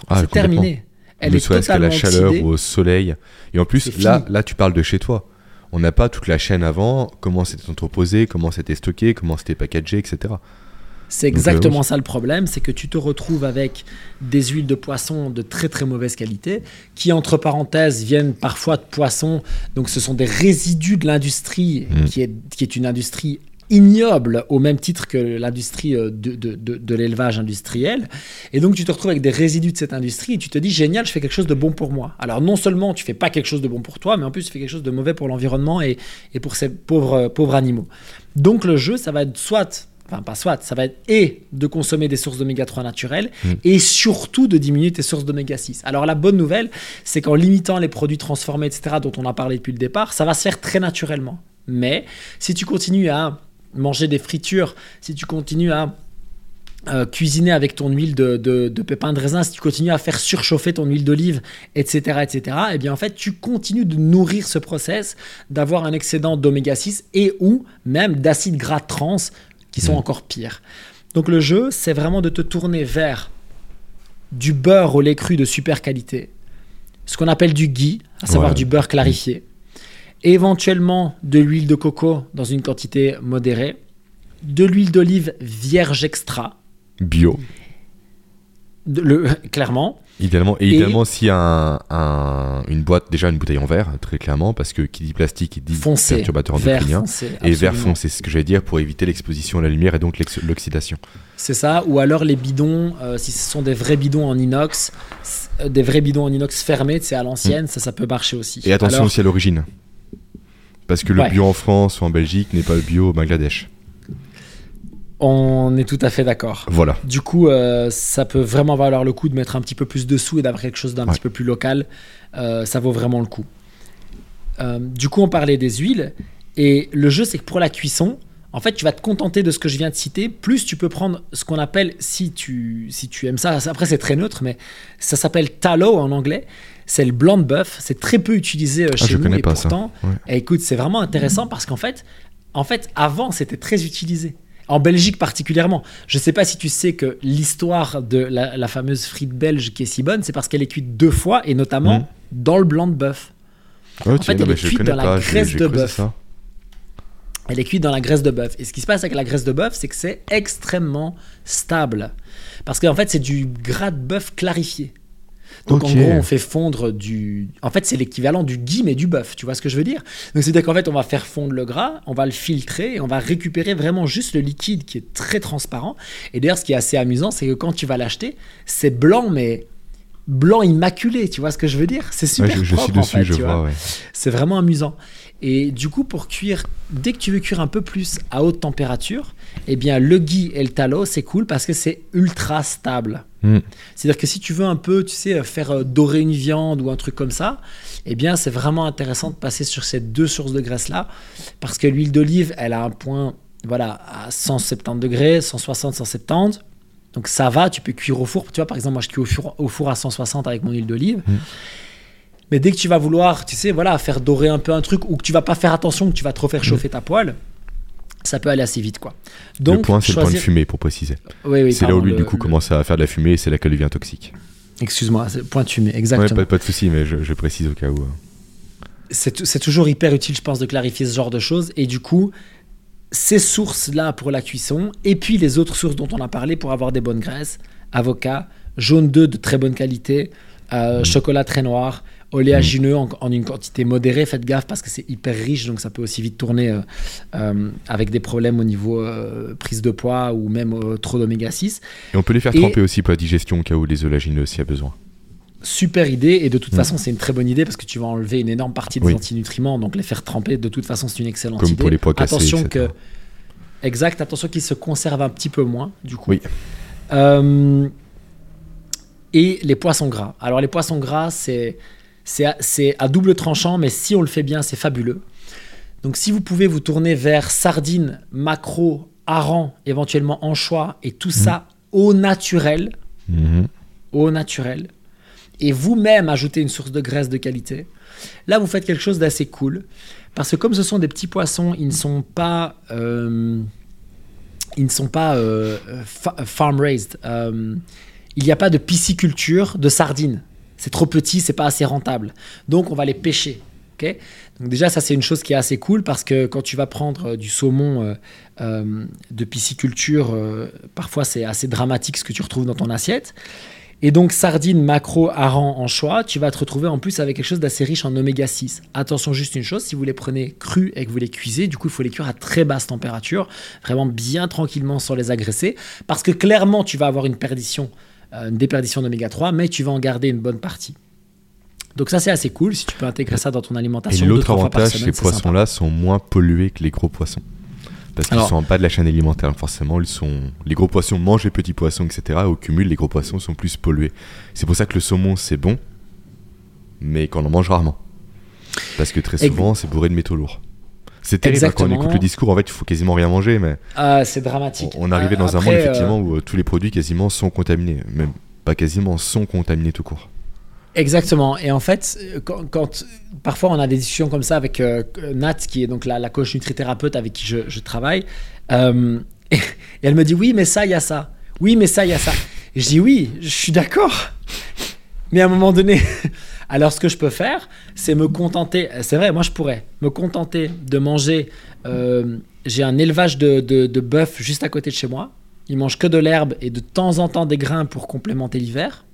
Ah, c'est terminé. Elle est totalement la chaleur oxydée. ou au soleil. Et en plus, là, là, tu parles de chez toi. On n'a pas toute la chaîne avant, comment c'était entreposé, comment c'était stocké, comment c'était packagé, etc. C'est Donc, euh, exactement ça le problème, c'est que tu te retrouves avec des huiles de poisson de très très mauvaise qualité, qui entre parenthèses viennent parfois de poissons, donc ce sont des résidus de l'industrie, Mm. qui, est, qui est une industrie ignoble au même titre que l'industrie euh, de, de, de- de l'élevage industriel. Et donc tu te retrouves avec des résidus de cette industrie et tu te dis génial, je fais quelque chose de bon pour moi. Alors non seulement tu fais pas quelque chose de bon pour toi, mais en plus tu fais quelque chose de mauvais pour l'environnement et, et pour ces pauvres, pauvres animaux. Donc le jeu, ça va être soit enfin pas soit, ça va être et de consommer des sources d'oméga 3 naturelles Mm. et surtout de diminuer tes sources d'oméga 6. Alors la bonne nouvelle, c'est qu'en limitant les produits transformés, etc., dont on a parlé depuis le départ, ça va se faire très naturellement. Mais si tu continues à manger des fritures, si tu continues à euh, cuisiner avec ton huile de, de, de pépins de raisin, si tu continues à faire surchauffer ton huile d'olive, etc., etc., eh bien en fait, tu continues de nourrir ce process, d'avoir un excédent d'oméga 6 et ou même d'acides gras trans qui sont Mm. encore pires. Donc le jeu, c'est vraiment de te tourner vers du beurre au lait cru de super qualité, ce qu'on appelle du ghee, à savoir Ouais. du beurre clarifié, éventuellement de l'huile de coco dans une quantité modérée, de l'huile d'olive vierge extra, Bio. Le, clairement. Idéalement, et, idéalement, a un, une boîte, déjà une bouteille en verre, très clairement, parce que qui dit plastique, il dit foncé, perturbateur endocrinien. Foncé, et verre foncé, c'est ce que j'allais dire, pour éviter l'exposition à la lumière et donc l'oxydation. C'est ça, ou alors les bidons, euh, si ce sont des vrais bidons en inox, des vrais bidons en inox fermés, c'est à l'ancienne, mm. ça, ça peut marcher aussi. Et attention aussi à l'origine. Parce que le bio en France ou en Belgique n'est pas le bio au Bangladesh. On est tout à fait d'accord. Voilà. Du coup, euh, ça peut vraiment valoir le coup de mettre un petit peu plus de sous et d'avoir quelque chose d'un petit peu plus local. Euh, ça vaut vraiment le coup. Euh, du coup, on parlait des huiles. Et le jeu, c'est que pour la cuisson, en fait, tu vas te contenter de ce que je viens de citer. Plus, tu peux prendre ce qu'on appelle, si tu, si tu aimes ça, après c'est très neutre, mais ça s'appelle tallow en anglais. C'est le blanc de bœuf. C'est très peu utilisé ah, chez je nous. Connais et pas pourtant, ça. Écoute, c'est vraiment intéressant parce qu'en fait, en fait, avant, c'était très utilisé. En Belgique particulièrement. Je ne sais pas si tu sais que l'histoire de la, fameuse frite belge qui est si bonne, c'est parce qu'elle est cuite deux fois et notamment hmm. dans le blanc de bœuf. en fait, elle est cuite dans la graisse de bœuf. Elle est cuite dans la graisse de bœuf. Et ce qui se passe avec la graisse de bœuf, c'est que c'est extrêmement stable. Parce qu'en fait, c'est du gras de bœuf clarifié. Donc en gros, on fait fondre du. En fait, c'est l'équivalent du ghee mais du bœuf. Tu vois ce que je veux dire? Donc c'est-à-dire qu'en fait, on va faire fondre le gras, on va le filtrer et on va récupérer vraiment juste le liquide qui est très transparent. Et d'ailleurs, ce qui est assez amusant, c'est que quand tu vas l'acheter, c'est blanc mais blanc immaculé. Tu vois ce que je veux dire? C'est super je, propre suis dessus, je vois. C'est vraiment amusant. Et du coup, pour cuire, dès que tu veux cuire un peu plus à haute température, eh bien, le ghee et le tallow, c'est cool parce que c'est ultra stable. Hmm. C'est-à-dire que si tu veux un peu, tu sais, faire euh, dorer une viande ou un truc comme ça, eh bien, c'est vraiment intéressant de passer sur ces deux sources de graisse-là parce que l'huile d'olive, elle a un point, voilà, à 170 degrés, 160, 170. Donc ça va, tu peux cuire au four. Tu vois, par exemple, moi, je cuis au four, au four à 160 avec mon huile d'olive. Hmm. Mais dès que tu vas vouloir, tu sais, voilà, faire dorer un peu un truc ou que tu vas pas faire attention, que tu vas trop faire chauffer ta poêle, ça peut aller assez vite, quoi. Donc, le point, c'est le point de fumée, pour préciser. Oui, oui, c'est là où lui, du coup, commence à faire de la fumée et c'est là qu'elle devient toxique. Excuse-moi, c'est point de fumée, exactement. Ouais, pas, de souci, mais je, précise au cas où. Hein. C'est toujours hyper utile, je pense, de clarifier ce genre de choses. Et du coup, ces sources-là pour la cuisson, et puis les autres sources dont on a parlé pour avoir des bonnes graisses, avocat, jaune d'œuf de très bonne qualité, euh, mmh. chocolat très noir, oléagineux en, en, une quantité modérée, faites gaffe parce que c'est hyper riche, donc ça peut aussi vite tourner euh, euh, avec des problèmes au niveau euh, prise de poids ou même trop d'oméga 6. Et on peut les faire tremper aussi pour la digestion au cas où les oléagineux s'il y a besoin. Super idée, et de toute mm. façon c'est une très bonne idée parce que tu vas enlever une énorme partie des antinutriments, donc les faire tremper de toute façon c'est une excellente Comme idée. pour les poids cassés, attention que Exact, attention qu'ils se conservent un petit peu moins du coup. Oui. et les poissons gras. Alors les poissons gras, c'est c'est à, double tranchant, mais si on le fait bien, c'est fabuleux. Donc si vous pouvez vous tourner vers sardines, maquereau, hareng, éventuellement anchois, et tout ça au naturel, mhm. au naturel, et vous-même ajouter une source de graisse de qualité, là vous faites quelque chose d'assez cool. Parce que comme ce sont des petits poissons, ils ne sont pas... Euh, ils ne sont pas euh, farm raised. Euh, il n'y a pas de pisciculture de sardines c'est trop petit, c'est pas assez rentable. Donc on va les pêcher. Donc déjà ça c'est une chose qui est assez cool parce que quand tu vas prendre euh, du saumon euh, euh, de pisciculture, parfois c'est assez dramatique ce que tu retrouves dans ton assiette. Et donc sardines, macro, hareng en choix, tu vas te retrouver en plus avec quelque chose d'assez riche en oméga 6. Attention juste une chose, si vous les prenez crus et que vous les cuisez, du coup il faut les cuire à très basse température, vraiment bien tranquillement sans les agresser, parce que clairement tu vas avoir une perdition une déperdition d'oméga 3, mais tu vas en garder une bonne partie. Donc ça c'est assez cool si tu peux intégrer ça dans ton alimentation. Et l'autre avantage, ces poissons-là sont moins pollués que les gros poissons. Parce qu'ils sont en bas de la chaîne alimentaire, forcément. Ils sont... Les gros poissons mangent les petits poissons, etc. Au cumul, les gros poissons sont plus pollués. C'est pour ça que le saumon, c'est bon, mais qu'on en mange rarement. Parce que très souvent, c'est bourré de métaux lourds. C'est terrible hein, quand on écoute le discours, en fait, il faut quasiment rien manger, mais. Ah, c'est dramatique. On, arrivait dans un monde effectivement euh, où euh, tous les produits quasiment sont contaminés, même pas quasiment sont contaminés tout court. Exactement. Et en fait, quand, parfois on a des discussions comme ça avec euh, Nat, qui est donc la, la coach nutrithérapeute avec qui je, travaille, et, elle me dit oui, mais ça, il y a ça. Oui, mais ça, il y a ça. Et je dis oui, je suis d'accord. Mais à un moment donné, alors ce que je peux faire, c'est me contenter, c'est vrai, moi je pourrais me contenter de manger, euh, j'ai un élevage de, de, bœuf juste à côté de chez moi, ils mangent que de l'herbe et de temps en temps des grains pour complémenter l'hiver.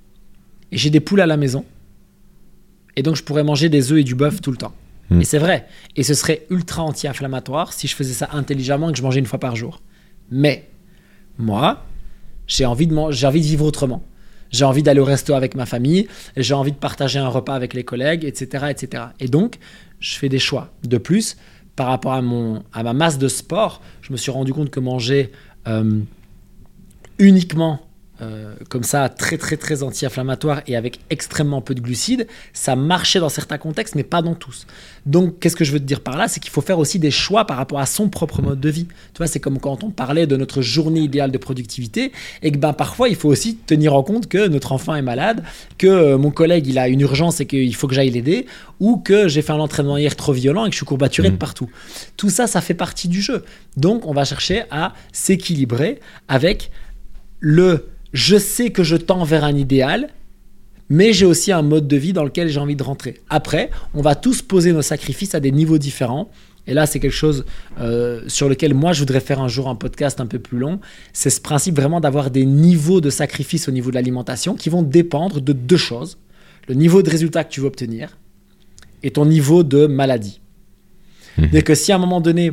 Et j'ai des poules à la maison. Et donc je pourrais manger des œufs et du bœuf tout le temps. Mm. Et c'est vrai. Et ce serait ultra anti-inflammatoire si je faisais ça intelligemment et que je mangeais une fois par jour. Mais moi, j'ai envie de j'ai envie de vivre autrement. J'ai envie d'aller au resto avec ma famille, j'ai envie de partager un repas avec les collègues, etc., etc. Et donc, je fais des choix. De plus, par rapport à, mon, à ma masse de sport, je me suis rendu compte que manger euh, uniquement euh, comme ça, très très très anti-inflammatoire et avec extrêmement peu de glucides, ça marchait dans certains contextes, mais pas dans tous. Donc, qu'est-ce que je veux te dire par là? C'est qu'il faut faire aussi des choix par rapport à son propre mode de vie. Tu vois, c'est comme quand on parlait de notre journée idéale de productivité et que ben, parfois, il faut aussi tenir en compte que notre enfant est malade, que euh, mon collègue il a une urgence et qu'il faut que j'aille l'aider, ou que j'ai fait un entraînement hier trop violent et que je suis courbaturé de partout. Tout ça, ça fait partie du jeu. Donc, on va chercher à s'équilibrer avec le je sais que je tends vers un idéal, mais j'ai aussi un mode de vie dans lequel j'ai envie de rentrer. Après, on va tous poser nos sacrifices à des niveaux différents. Et là, c'est quelque chose euh, sur lequel moi, je voudrais faire un jour un podcast un peu plus long. C'est ce principe vraiment d'avoir des niveaux de sacrifice au niveau de l'alimentation qui vont dépendre de deux choses. Le niveau de résultat que tu veux obtenir et ton niveau de maladie. C'est que si à un moment donné,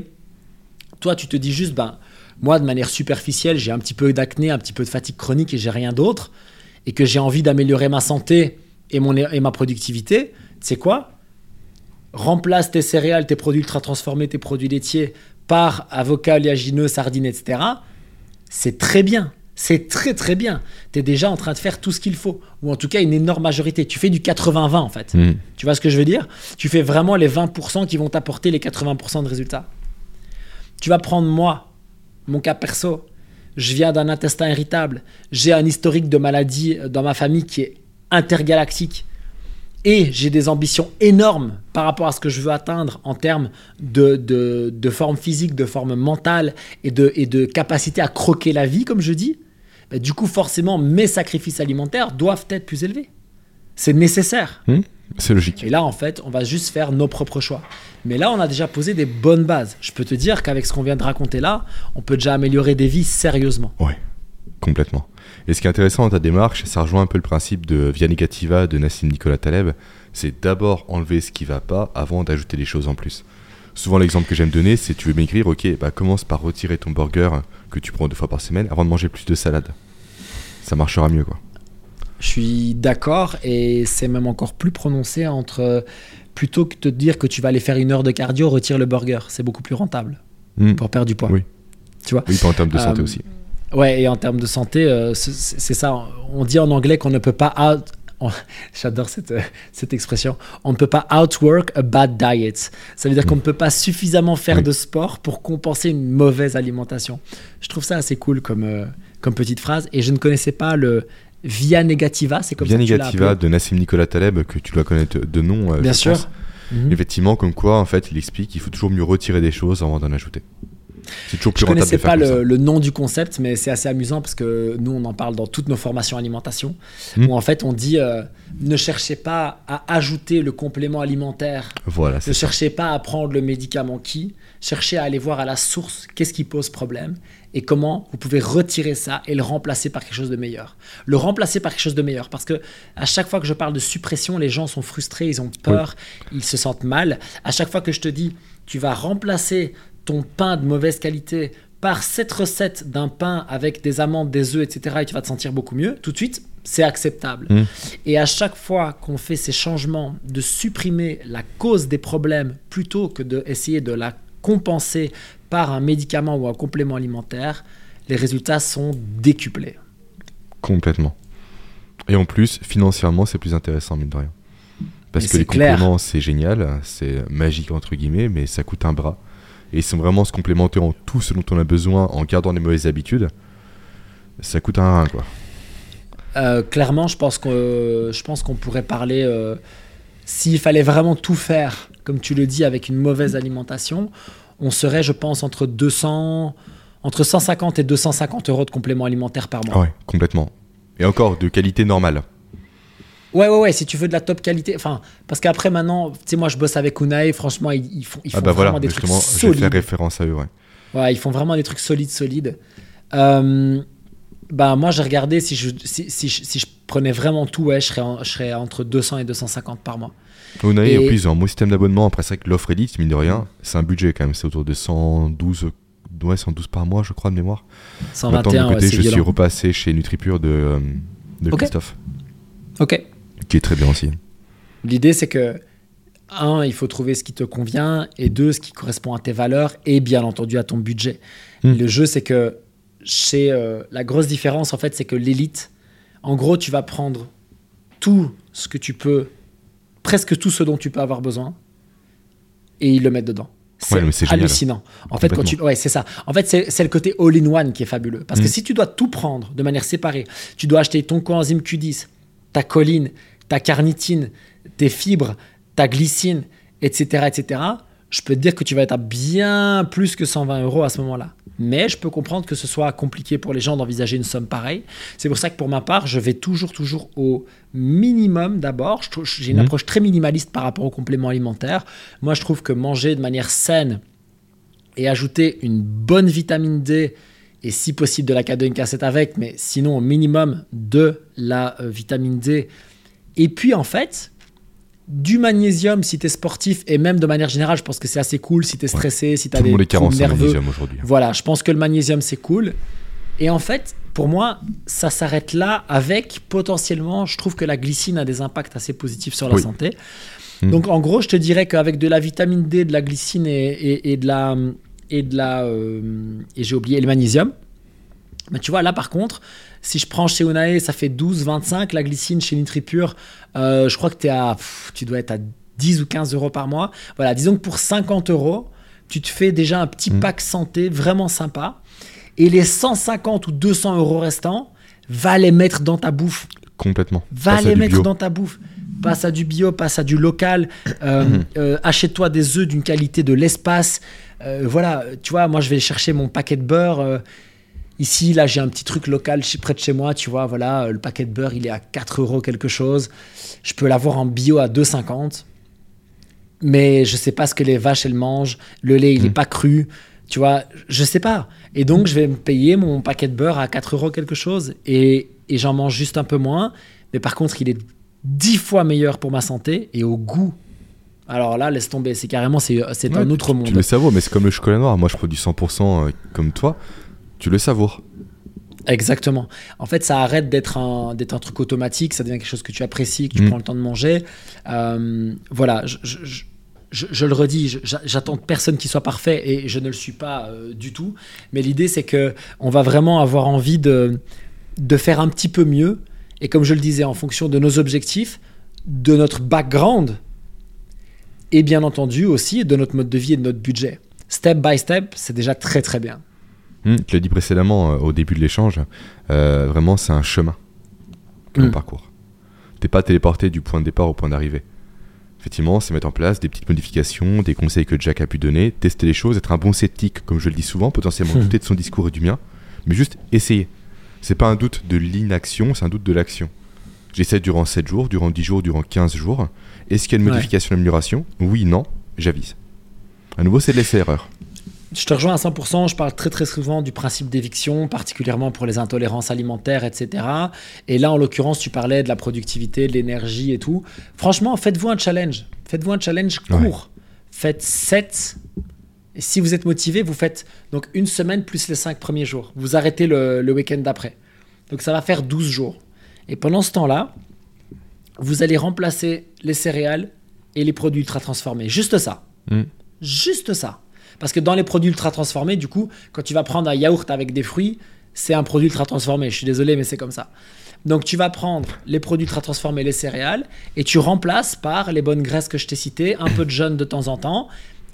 toi, tu te dis juste, ben, moi, de manière superficielle, j'ai un petit peu d'acné, un petit peu de fatigue chronique et j'ai rien d'autre, et que j'ai envie d'améliorer ma santé et, mon, et ma productivité, tu sais quoi? Remplace tes céréales, tes produits ultra transformés, tes produits laitiers par avocat, oléagineux, sardines, etc. C'est très bien. C'est très très bien. Tu es déjà en train de faire tout ce qu'il faut. Ou en tout cas, une énorme majorité. Tu fais du 80-20 en fait. Mm. Tu vois ce que je veux dire? Tu fais vraiment les 20% qui vont t'apporter les 80% de résultats. Tu vas prendre moi, mon cas perso. Je viens d'un intestin irritable. J'ai un historique de maladie dans ma famille qui est intergalactique. Et j'ai des ambitions énormes par rapport à ce que je veux atteindre en termes de, forme physique, de forme mentale et de, et capacité à croquer la vie, comme je dis. Bah, du coup, forcément, mes sacrifices alimentaires doivent être plus élevés. C'est nécessaire. Mm. C'est logique. Et là, en fait, on va juste faire nos propres choix. Mais là, on a déjà posé des bonnes bases. Je peux te dire qu'avec ce qu'on vient de raconter là, on peut déjà améliorer des vies sérieusement. Ouais, complètement. Et ce qui est intéressant dans ta démarche, ça rejoint un peu le principe de Via Negativa de Nassim Nicolas Taleb, c'est d'abord enlever ce qui va pas avant d'ajouter des choses en plus. Souvent l'exemple que j'aime donner, c'est tu veux maigrir, ok, bah commence par retirer ton burger que tu prends deux fois par semaine avant de manger plus de salade. Ça marchera mieux quoi. Je suis d'accord et c'est même encore plus prononcé entre plutôt que de te dire que tu vas aller faire une heure de cardio, retire le burger. C'est beaucoup plus rentable Mm. pour perdre du poids. Oui. Tu vois Oui, en termes de santé Euh, aussi. Ouais, et en termes de santé, euh, c'est ça. On dit en anglais qu'on ne peut pas out. J'adore cette, euh, cette expression. On ne peut pas outwork a bad diet. Ça veut dire qu'on ne peut pas suffisamment faire Oui. de sport pour compenser une mauvaise alimentation. Je trouve ça assez cool comme, comme petite phrase. Et je ne connaissais pas le via negativa. C'est comme Via ça que Negativa de Nassim Nicolas Taleb, que tu dois connaître de nom. euh, Bien sûr. pense. Mhm. Effectivement, comme quoi, en fait, il explique qu'il faut toujours mieux retirer des choses avant d'en ajouter. C'est toujours plus Je rentable connaissais de faire pas comme ça. le, nom du concept, mais c'est assez amusant parce que nous, on en parle dans toutes nos formations alimentation, Hmm. où en fait, on dit euh, ne cherchez pas à ajouter le complément alimentaire, Voilà, ne ça. cherchez pas à prendre le médicament qui, cherchez à aller voir à la source qu'est-ce qui pose problème et comment vous pouvez retirer ça et le remplacer par quelque chose de meilleur. Le remplacer par quelque chose de meilleur, parce que à chaque fois que je parle de suppression, les gens sont frustrés, ils ont peur, ils se sentent mal. À chaque fois que je te dis, tu vas remplacer ton pain de mauvaise qualité par cette recette d'un pain avec des amandes, des œufs, etc., et tu vas te sentir beaucoup mieux, tout de suite, c'est acceptable. Mm. Et à chaque fois qu'on fait ces changements de supprimer la cause des problèmes plutôt que d'essayer de la compenser par un médicament ou un complément alimentaire, les résultats sont décuplés. Complètement. Et en plus, financièrement, c'est plus intéressant, mine de rien. Parce Mais que les clair. compléments, c'est génial, c'est magique, entre guillemets, mais ça coûte un bras. Et ils sont vraiment se complémenter en tout ce dont on a besoin en gardant les mauvaises habitudes. Ça coûte un rein, quoi. Euh, clairement, je pense que je pense qu'on pourrait parler euh, s'il fallait vraiment tout faire, comme tu le dis, avec une mauvaise alimentation, on serait, je pense, entre 200, entre 150 et 250 euros de compléments alimentaires par mois. Ah ouais, complètement. Et encore, de qualité normale. Ouais, ouais, ouais, si tu veux de la top qualité. Enfin, parce qu'après, maintenant, tu sais, moi, je bosse avec Unai, franchement, ils, ils font, ils font ah bah vraiment voilà, des trucs justement, je solides. faire référence à eux, ouais. Ouais, ils font vraiment des trucs solides, solides. Euh, bah, moi, j'ai regardé, si je, si, si, si, je prenais vraiment tout, ouais, je serais, je serais entre 200 et 250 par mois. Unai, et... en plus, ils ont un bon système d'abonnement. Après, c'est vrai que l'offre Elite, mine de rien, c'est un budget quand même. C'est autour de 112, ouais, 112 par mois, je crois, de mémoire. 121, Maintenant, de côté, ouais, je violent. suis repassé chez NutriPure de, euh, de okay. Christophe. Ok. Qui est très bien aussi. L'idée, c'est que, un, il faut trouver ce qui te convient, et deux, ce qui correspond à tes valeurs, et bien entendu à ton budget. Mm. Le jeu, c'est que chez euh, la grosse différence, en fait, c'est que l'élite, en gros, tu vas prendre tout ce que tu peux, presque tout ce dont tu peux avoir besoin, et ils le mettent dedans. C'est ouais, hallucinant. En fait, quand tu, ouais, c'est ça. En fait, c'est le côté all-in-one qui est fabuleux. Parce mmh. que si tu dois tout prendre de manière séparée, tu dois acheter ton coenzyme Q10, ta choline, ta carnitine, tes fibres, ta glycine, etc., etc., je peux te dire que tu vas être à bien plus que 120 euros à ce moment-là. Mais je peux comprendre que ce soit compliqué pour les gens d'envisager une somme pareille. C'est pour ça que pour ma part, je vais toujours, toujours au minimum d'abord. J'ai une mmh. approche très minimaliste par rapport aux compléments alimentaires. Moi, je trouve que manger de manière saine et ajouter une bonne vitamine D et si possible de la K2 cassette avec, mais sinon au minimum de la euh, vitamine D. Et puis en fait, du magnésium si tu es sportif et même de manière générale, je pense que c'est assez cool si tu es stressé, ouais. si tu as des troubles nerveux. Voilà, je pense que le magnésium c'est cool. Et en fait, pour moi, ça s'arrête là avec potentiellement, je trouve que la glycine a des impacts assez positifs sur la oui. santé. Mmh. Donc en gros, je te dirais qu'avec de la vitamine D, de la glycine et, et, et de la et de la euh, et j'ai oublié le magnésium. Mais tu vois là par contre, si je prends chez Unae, ça fait 12, 25. La glycine chez NutriPure, euh, je crois que es à, pff, tu dois être à 10 ou 15 euros par mois. Voilà, disons que pour 50 euros, tu te fais déjà un petit mmh. pack santé vraiment sympa. Et les 150 ou 200 euros restants, va les mettre dans ta bouffe. Complètement. Va passe les mettre bio. dans ta bouffe. Passe à du bio, passe à du local. Euh, mmh. euh, Achète-toi des œufs d'une qualité de l'espace. Euh, voilà, tu vois, moi je vais chercher mon paquet de beurre. Euh, Ici, là, j'ai un petit truc local près de chez moi, tu vois, voilà, le paquet de beurre, il est à 4 euros quelque chose. Je peux l'avoir en bio à 2,50. Mais je sais pas ce que les vaches, elles mangent. Le lait, il n'est mmh. pas cru. Tu vois, je sais pas. Et donc, je vais me payer mon paquet de beurre à 4 euros quelque chose. Et, et j'en mange juste un peu moins. Mais par contre, il est 10 fois meilleur pour ma santé et au goût. Alors là, laisse tomber. C'est carrément, c'est ouais, un autre monde. Tu le savoures, mais c'est comme le chocolat noir. Moi, je produis 100% comme toi tu le savoures. Exactement. En fait, ça arrête d'être un, d'être un truc automatique, ça devient quelque chose que tu apprécies, que tu Mm. mmh. prends le temps de manger. Euh, voilà, je, je, je, je, le redis, j'attends personne qui soit parfait et je ne le suis pas euh, du tout. Mais l'idée, c'est que on va vraiment avoir envie de, de faire un petit peu mieux. Et comme je le disais, en fonction de nos objectifs, de notre background et bien entendu aussi de notre mode de vie et de notre budget. Step by step, c'est déjà très très bien. Mmh, tu l'as dit précédemment euh, au début de l'échange, euh, vraiment c'est un chemin que l'on Mm. parcourt. T'es pas téléporté du point de départ au point d'arrivée. Effectivement, c'est mettre en place des petites modifications, des conseils que Jack a pu donner, tester les choses, être un bon sceptique, comme je le dis souvent, potentiellement Mm. douter de son discours et du mien, mais juste essayer. C'est pas un doute de l'inaction, c'est un doute de l'action. J'essaie durant 7 jours, durant 10 jours, durant 15 jours. Est-ce qu'il y a une Ouais. modification, une amélioration? Oui, non, j'avise. À nouveau, c'est de l'essai-erreur. Je te rejoins à 100%. Je parle très très souvent du principe d'éviction, particulièrement pour les intolérances alimentaires, etc. Et là, en l'occurrence, tu parlais de la productivité, de l'énergie et tout. Franchement, faites-vous un challenge. Faites-vous un challenge court. Ouais. Faites 7. Et si vous êtes motivé, vous faites donc une semaine plus les 5 premiers jours. Vous arrêtez le, le week-end d'après. Donc ça va faire 12 jours. Et pendant ce temps-là, vous allez remplacer les céréales et les produits ultra transformés. Juste ça. Mm. Juste ça. Parce que dans les produits ultra transformés, du coup, quand tu vas prendre un yaourt avec des fruits, c'est un produit ultra transformé. Je suis désolé, mais c'est comme ça. Donc tu vas prendre les produits ultra transformés, les céréales, et tu remplaces par les bonnes graisses que je t'ai citées, un peu de jeûne de temps en temps,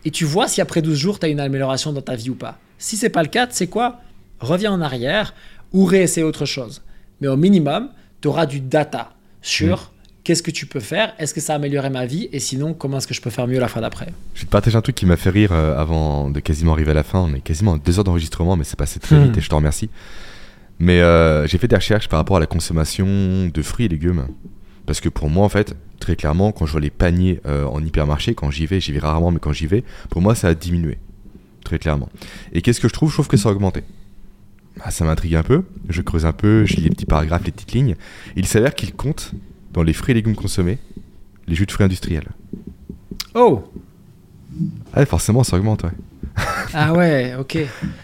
et tu vois si après 12 jours, tu as une amélioration dans ta vie ou pas. Si c'est pas le cas, c'est quoi? Reviens en arrière ou réessaye autre chose. Mais au minimum, tu auras du data sur... Qu'est-ce que tu peux faire? Est-ce que ça a amélioré ma vie? Et sinon, comment est-ce que je peux faire mieux la fois d'après? Je vais te partager un truc qui m'a fait rire euh, avant de quasiment arriver à la fin. On est quasiment à deux heures d'enregistrement, mais c'est passé très vite mmh. et je te remercie. Mais euh, j'ai fait des recherches par rapport à la consommation de fruits et légumes. Parce que pour moi, en fait, très clairement, quand je vois les paniers euh, en hypermarché, quand j'y vais, j'y vais rarement, mais quand j'y vais, pour moi, ça a diminué. Très clairement. Et qu'est-ce que je trouve? Je trouve que ça a augmenté. Ah, ça m'intrigue un peu. Je creuse un peu, je lis les petits paragraphes, les petites lignes. Il s'avère qu'il compte dans les fruits et légumes consommés les jus de fruits industriels. Oh Ah, forcément, ça augmente, ouais. Ah ouais, ok.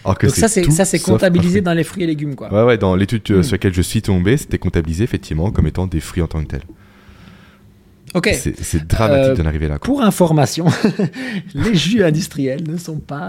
Alors que Donc ça, c'est comptabilisé dans les fruits et légumes, quoi. Ouais, ouais, dans l'étude euh, Hmm. sur laquelle je suis tombé, c'était comptabilisé effectivement comme étant des fruits en tant que tels. Ok. C'est dramatique Euh, d'en arriver là. quoi. Pour information, les jus industriels ne sont pas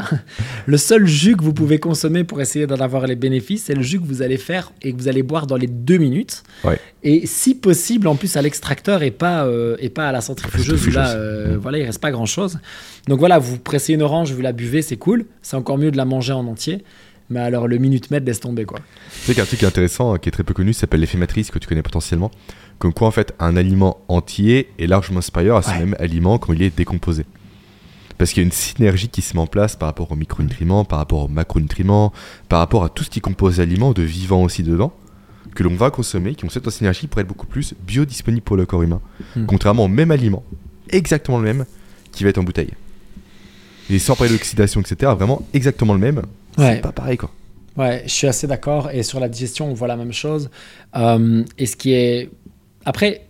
le seul jus que vous pouvez consommer pour essayer d'en avoir les bénéfices. C'est le jus que vous allez faire et que vous allez boire dans les deux minutes. Ouais. Et si possible, en plus à l'extracteur et pas euh, et pas à la centrifugeuse. où Là, euh, Mm. voilà, il reste pas grand chose. Donc voilà, vous pressez une orange, vous la buvez, c'est cool. C'est encore mieux de la manger en entier. Mais alors le minute mètre laisse tomber quoi. Tu sais qu'un truc intéressant euh, qui est très peu connu s'appelle l'effet matrice que tu connais potentiellement. Comme quoi, en fait, un aliment entier est largement supérieur à ce Ouais. même aliment quand il est décomposé. Parce qu'il y a une synergie qui se met en place par rapport aux micronutriments, par rapport aux macronutriments, par rapport à tout ce qui compose l'aliment, de vivant aussi dedans, que l'on va consommer, qui ont cette synergie pour être beaucoup plus biodisponible pour le corps humain. Hmm. Contrairement au même aliment, exactement le même, qui va être en bouteille. Et sans parler d'oxydation, etc., vraiment exactement le même, Ouais. c'est pas pareil quoi. Ouais, je suis assez d'accord. Et sur la digestion, on voit la même chose. Euh, et ce qui est. Après,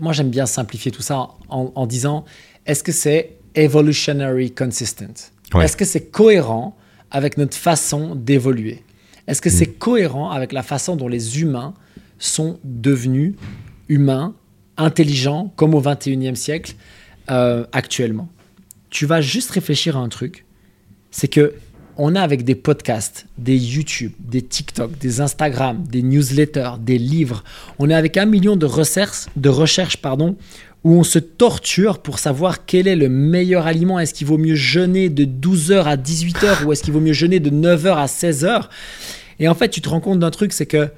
moi, j'aime bien simplifier tout ça en, en disant est-ce que c'est evolutionary consistent? Ouais. Est-ce que c'est cohérent avec notre façon d'évoluer? Est-ce que c'est cohérent avec la façon dont les humains sont devenus humains, intelligents, comme au 21e siècle euh, actuellement? Tu vas juste réfléchir à un truc c'est que on a avec des podcasts, des YouTube, des TikTok, des Instagram, des newsletters, des livres, on est avec un million de recherches, de recherches pardon, où on se torture pour savoir quel est le meilleur aliment. Est-ce qu'il vaut mieux jeûner de 12h à 18h ou est-ce qu'il vaut mieux jeûner de 9h à 16h Et en fait, tu te rends compte d'un truc, c'est que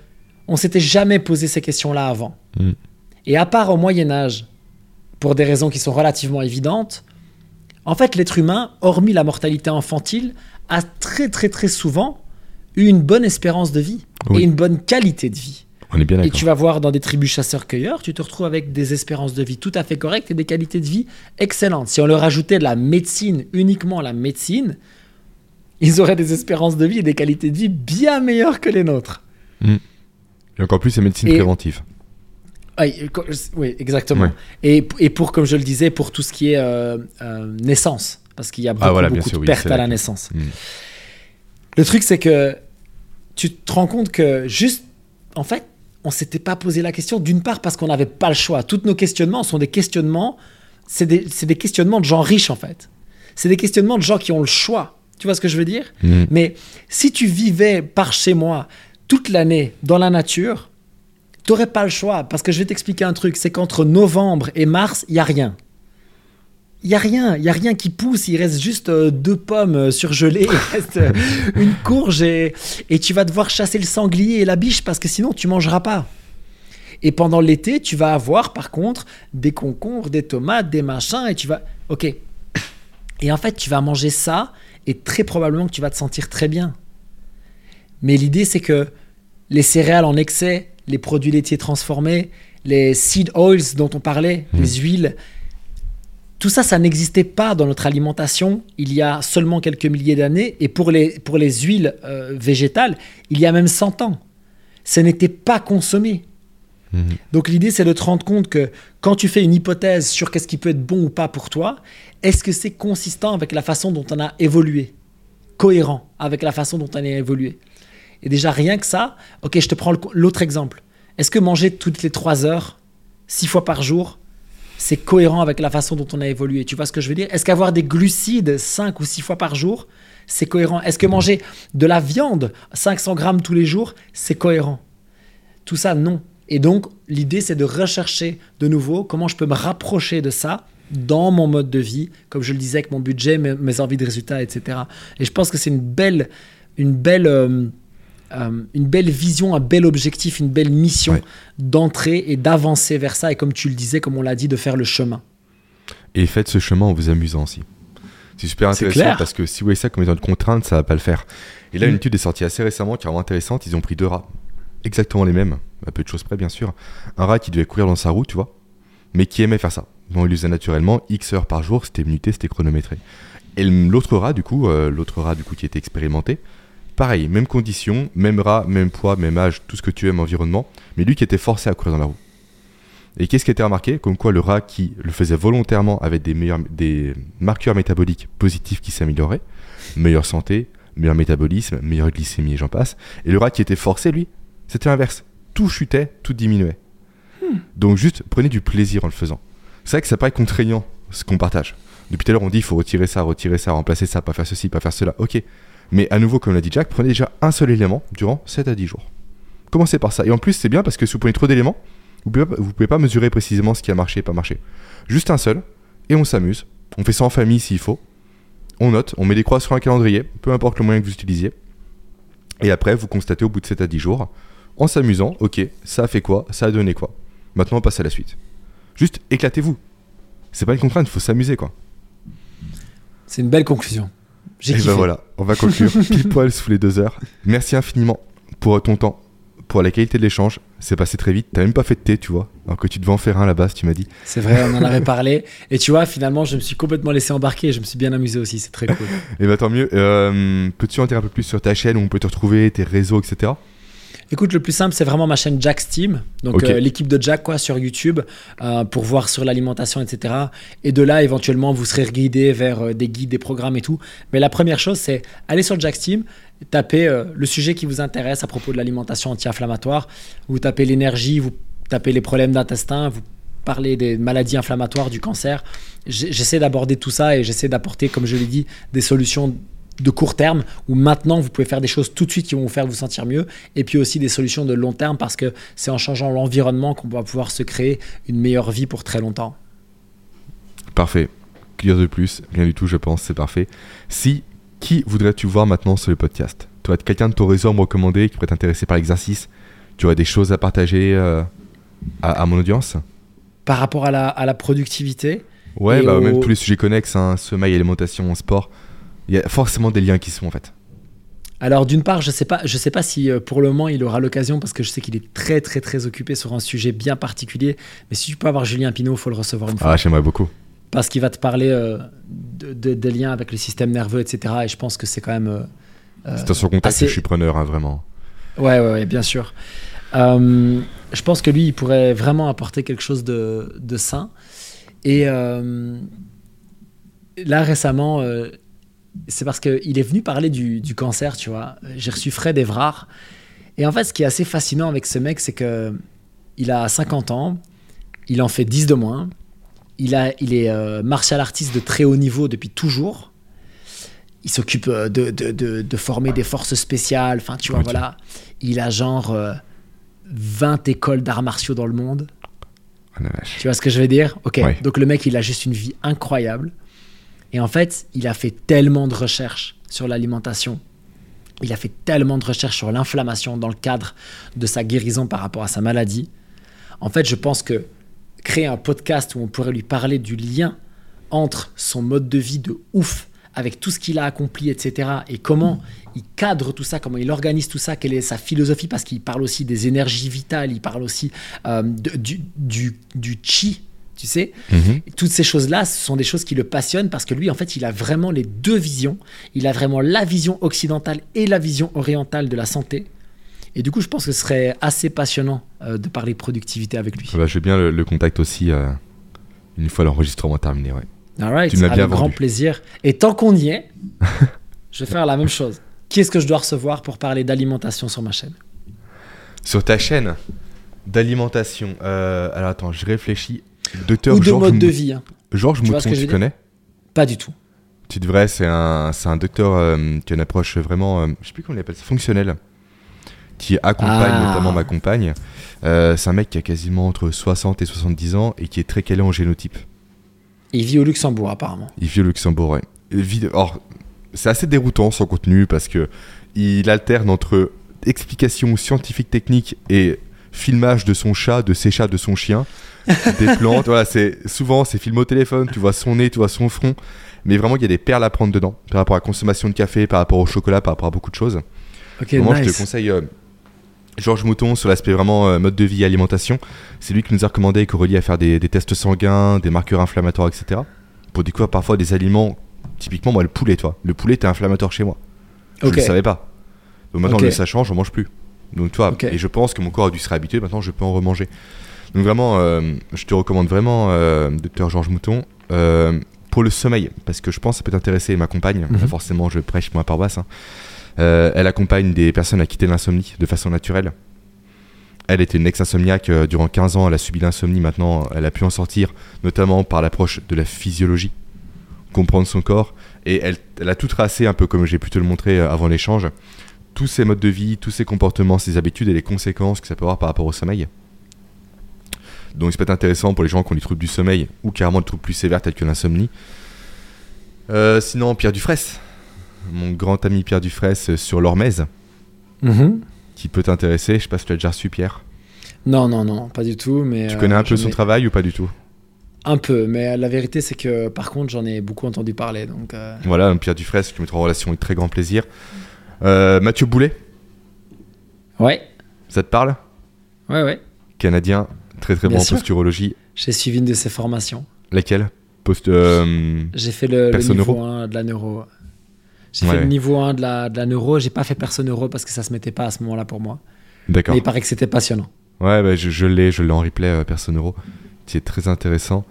on s'était jamais posé ces questions-là avant. Mm. Et à part au Moyen Âge, pour des raisons qui sont relativement évidentes, en fait, l'être humain, hormis la mortalité infantile, a très très très souvent eu une bonne espérance de vie Oui. et une bonne qualité de vie. On est bien Et tu vas voir dans des tribus chasseurs-cueilleurs, tu te retrouves avec des espérances de vie tout à fait correctes et des qualités de vie excellentes. Si on leur ajoutait de la médecine, uniquement la médecine, ils auraient des espérances de vie et des qualités de vie bien meilleures que les nôtres. Et encore plus, c'est médecine Et- préventive. Oui, exactement. Ouais. Et, et pour, comme je le disais, pour tout ce qui est euh, euh, naissance, parce qu'il y a beaucoup, Ah, voilà, beaucoup sûr, de pertes à la naissance. Mm. Le truc, c'est que tu te rends compte que juste, en fait, on s'était pas posé la question, d'une part parce qu'on n'avait pas le choix. Tous nos questionnements sont des questionnements, c'est des, des questionnements de gens riches, en fait. C'est des questionnements de gens qui ont le choix. Tu vois ce que je veux dire? Mm. mais si tu vivais par chez moi toute l'année dans la nature, t'aurais pas le choix. Parce que je vais t'expliquer un truc, c'est qu'entre novembre et mars, il y a rien. Il y a rien, il y a rien qui pousse. Il reste juste euh, deux pommes euh, surgelées, il reste euh, une courge et, et tu vas devoir chasser le sanglier et la biche parce que sinon tu mangeras pas. Et pendant l'été, tu vas avoir par contre des concombres, des tomates, des machins et tu vas. Ok. Et en fait, tu vas manger ça et très probablement que tu vas te sentir très bien. Mais l'idée, c'est que les céréales en excès, les produits laitiers transformés, les seed oils dont on parlait, Mhm. les huiles, tout ça, ça n'existait pas dans notre alimentation il y a seulement quelques milliers d'années. Et pour les, pour les huiles euh, végétales, il y a même 100 ans. Ce n'était pas consommé. Mhm. Donc l'idée, c'est de te rendre compte que quand tu fais une hypothèse sur qu'est-ce qui peut être bon ou pas pour toi, est-ce que c'est consistant avec la façon dont on a évolué Cohérent avec la façon dont on a évolué? Et déjà, rien que ça, ok, je te prends l'autre exemple. Est-ce que manger toutes les 3 heures, 6 fois par jour, c'est cohérent avec la façon dont on a évolué Tu vois ce que je veux dire? Est-ce qu'avoir des glucides 5 ou 6 fois par jour, c'est cohérent? Est-ce que manger de la viande 500 grammes tous les jours, c'est cohérent? Tout ça, non. Et donc, l'idée, c'est de rechercher de nouveau comment je peux me rapprocher de ça dans mon mode de vie, comme je le disais, avec mon budget, mes, envies de résultats, etc. Et je pense que c'est une belle, une belle, euh, euh, une belle vision, un bel objectif, une belle mission Ouais. d'entrer et d'avancer vers ça. Et comme tu le disais, comme on l'a dit, de faire le chemin. Et faites ce chemin en vous amusant aussi. C'est super intéressant parce que si vous voyez ça comme étant une contrainte, ça va pas le faire. Et là, Mm. une étude est sortie assez récemment qui est vraiment intéressante. Ils ont pris deux rats, exactement les mêmes, à peu de choses près bien sûr. Un rat qui devait courir dans sa roue, tu vois, mais qui aimait faire ça. Donc il faisait naturellement, X heures par jour, c'était minuté, c'était chronométré. Et l'autre rat, du coup, euh, l'autre rat du coup qui était expérimenté, pareil, même condition, même rat, même poids, même âge, tout ce que tu aimes, environnement, mais lui qui était forcé à courir dans la roue. Et qu'est-ce qui a été remarqué? Comme quoi le rat qui le faisait volontairement avec des, meilleurs, des marqueurs métaboliques positifs qui s'amélioraient, meilleure santé, meilleur métabolisme, meilleure glycémie et j'en passe. Et le rat qui était forcé, lui, c'était l'inverse. Tout chutait, tout diminuait. Hmm. Donc juste prenez du plaisir en le faisant. C'est vrai que ça paraît contraignant ce qu'on partage. Depuis tout à l'heure, on dit il faut retirer ça, retirer ça, remplacer ça, pas faire ceci, pas faire cela. Ok. Mais à nouveau, comme l'a dit Jack, prenez déjà un seul élément durant 7 à 10 jours. Commencez par ça. Et en plus, c'est bien parce que si vous prenez trop d'éléments, vous vous pouvez pas mesurer précisément ce qui a marché et pas marché. Juste un seul, et on s'amuse. On fait ça en famille s'il faut. On note, on met des croix sur un calendrier, peu importe le moyen que vous utilisiez. Et après, vous constatez au bout de 7 à 10 jours, en s'amusant, ok, ça a fait quoi, ça a donné quoi. Maintenant, on passe à la suite. Juste éclatez-vous. C'est pas une contrainte, il faut s'amuser quoi. C'est une belle conclusion. J'ai Et ben voilà, on va conclure pile poil sous les deux heures. Merci infiniment pour ton temps, pour la qualité de l'échange. C'est passé très vite. T'as même pas fait de thé, tu vois. Alors que tu devais en faire un là-bas, tu m'as dit. C'est vrai, on en avait parlé. Et tu vois, finalement, je me suis complètement laissé embarquer. Je me suis bien amusé aussi. C'est très cool. Et bah tant mieux. Euh, peux-tu en dire un peu plus sur ta chaîne où on peut te retrouver, tes réseaux, etc. Écoute, le plus simple, c'est vraiment ma chaîne Jack Steam, donc euh, l'équipe de Jack quoi, sur YouTube, euh, pour voir sur l'alimentation, etc. Et de là, éventuellement, vous serez guidé vers euh, des guides, des programmes et tout. Mais la première chose, c'est aller sur Jack Steam, taper le sujet qui vous intéresse à propos de l'alimentation anti-inflammatoire. Vous tapez l'énergie, vous tapez les problèmes d'intestin, vous parlez des maladies inflammatoires, du cancer. J'essaie d'aborder tout ça et j'essaie d'apporter, comme je l'ai dit, des solutions de court terme où maintenant vous pouvez faire des choses tout de suite qui vont vous faire vous sentir mieux et puis aussi des solutions de long terme parce que c'est en changeant l'environnement qu'on va pouvoir se créer une meilleure vie pour très longtemps. Parfait. Dire de plus, rien du tout, je pense, c'est parfait. Si, qui voudrais-tu voir maintenant sur le podcast? Tu aurais quelqu'un de ton réseau à me recommander qui pourrait t'intéresser par l'exercice Tu aurais des choses à partager euh, à, mon audience? Par rapport à la, productivité Ouais, bah, même tous les sujets connexes, hein, sommeil, alimentation, sport. Il y a forcément des liens qui sont en fait. Alors d'une part, je sais pas, je sais pas si euh, pour le moment il aura l'occasion parce que je sais qu'il est très très très occupé sur un sujet bien particulier. Mais si tu peux avoir Julien Pinault, faut le recevoir une fois. Ah, j'aimerais beaucoup. Parce qu'il va te parler euh, de, des liens avec le système nerveux, etc. Et je pense que c'est quand même. Euh, euh c'est son contact je suis preneur, hein, vraiment. Ouais, ouais, ouais, bien sûr. je pense que lui, il pourrait vraiment apporter quelque chose de, de sain. Et là récemment c'est parce qu'il est venu parler du, cancer, tu vois. J'ai reçu Fred Evrard. Et en fait, ce qui est assez fascinant avec ce mec, c'est que il a 50 ans, il en fait 10 de moins, il, a, il est euh, martial artiste de très haut niveau depuis toujours. Il s'occupe euh, de, former des forces spéciales. Enfin, tu vois, voilà. Il a genre 20 euh, écoles d'arts martiaux dans le monde. Oh tu vois ce que je veux dire? Ok. Donc le mec, il a juste une vie incroyable. Et en fait, il a fait tellement de recherches sur l'alimentation. Il a fait tellement de recherches sur l'inflammation dans le cadre de sa guérison par rapport à sa maladie. En fait, je pense que créer un podcast où on pourrait lui parler du lien entre son mode de vie de ouf avec tout ce qu'il a accompli, etc. Et comment il cadre tout ça, comment il organise tout ça, quelle est sa philosophie, parce qu'il parle aussi des énergies vitales, il parle aussi euh, du, du, du, chi, tu sais. Mhm. Toutes ces choses-là, ce sont des choses qui le passionnent parce que lui, en fait, il a vraiment les deux visions. Il a vraiment la vision occidentale et la vision orientale de la santé. Et du coup, je pense que ce serait assez passionnant euh, de parler productivité avec lui. Bah, je veux bien le, contact aussi euh, une fois l'enregistrement terminé. Ouais. All right, tu bien grand plaisir. Et tant qu'on y est, je vais faire la même chose. Qui est-ce que je dois recevoir pour parler d'alimentation sur ma chaîne? Sur ta chaîne d'alimentation. Euh, alors attends, je réfléchis. Docteur Ou de mode de vie. Hein. Georges Mouton, tu connais? Pas du tout. Tu devrais, c'est un, un docteur euh, qui a une approche vraiment, euh, je sais plus comment il appelle ça, fonctionnelle, qui accompagne ah. notamment ma compagne. Euh, c'est un mec qui a quasiment entre 60 et 70 ans et qui est très calé en génotype. Il vit au Luxembourg apparemment. Il vit au Luxembourg, ouais. Or, c'est assez déroutant son contenu parce que il alterne entre explications scientifiques techniques et filmage de son chat, de ses chats, de son chien des plantes. voilà, c'est souvent c'est film au téléphone, tu vois son nez, tu vois son front, mais vraiment il y a des perles à prendre dedans par rapport à la consommation de café, par rapport au chocolat, par rapport à beaucoup de choses. Ok, nice. je te conseille euh, Georges Mouton sur l'aspect vraiment euh, mode de vie, alimentation. C'est lui qui nous a recommandé avec Aurélie à faire des, tests sanguins, des marqueurs inflammatoires, etc. Pour découvrir parfois des aliments. Typiquement, moi, le poulet, toi. Le poulet était inflammatoire chez moi. Je ne savais pas. Donc maintenant, Ok. le sachant, j'en mange plus. Donc tu vois, Ok. et je pense que mon corps a dû se réhabituer, maintenant je peux en remanger. Donc vraiment, euh, je te recommande vraiment, euh, docteur Georges Mouton, euh, pour le sommeil, parce que je pense que ça peut t'intéresser. Ma compagne, Mhm. forcément, je prêche pour ma paroisse, hein. Elle accompagne des personnes à quitter l'insomnie de façon naturelle. Elle était une ex-insomniaque durant 15 ans, elle a subi l'insomnie, maintenant elle a pu en sortir, notamment par l'approche de la physiologie, comprendre son corps, et elle, elle a tout tracé, un peu comme j'ai pu te le montrer avant l'échange, tous ses modes de vie, tous ses comportements, ses habitudes et les conséquences que ça peut avoir par rapport au sommeil. Donc ça peut être intéressant pour les gens qui ont des troubles du sommeil ou carrément des troubles plus sévères tels que l'insomnie. Euh, sinon, Pierre Dufresne, mon grand ami Pierre Dufresne euh, sur l'hormèse, Mhm. qui peut t'intéresser. Je sais pas si tu as déjà reçu Pierre. Non, non, non, pas du tout. Mais Tu euh, connais un peu son travail ou pas du tout? Un peu, mais la vérité, c'est que par contre, j'en ai beaucoup entendu parler. Donc, euh, Voilà, Pierre Dufresne, je mettrai en relation avec très grand plaisir. Euh, Mathieu Boulet, ouais, ça te parle? Ouais, ouais. Canadien, très très Bien bon en posturologie. J'ai suivi une de ces formations. Laquelle? Post, euh, J'ai fait le, niveau neuro? 1 de la neuro. J'ai Ouais. fait le niveau 1 de la, de la neuro. J'ai pas fait perso neuro parce que ça se mettait pas à ce moment-là pour moi. D'accord. Mais il paraît que c'était passionnant. Ouais, bah, je, je l'ai, je l'ai en replay, euh, Personne Euro. C'est très intéressant.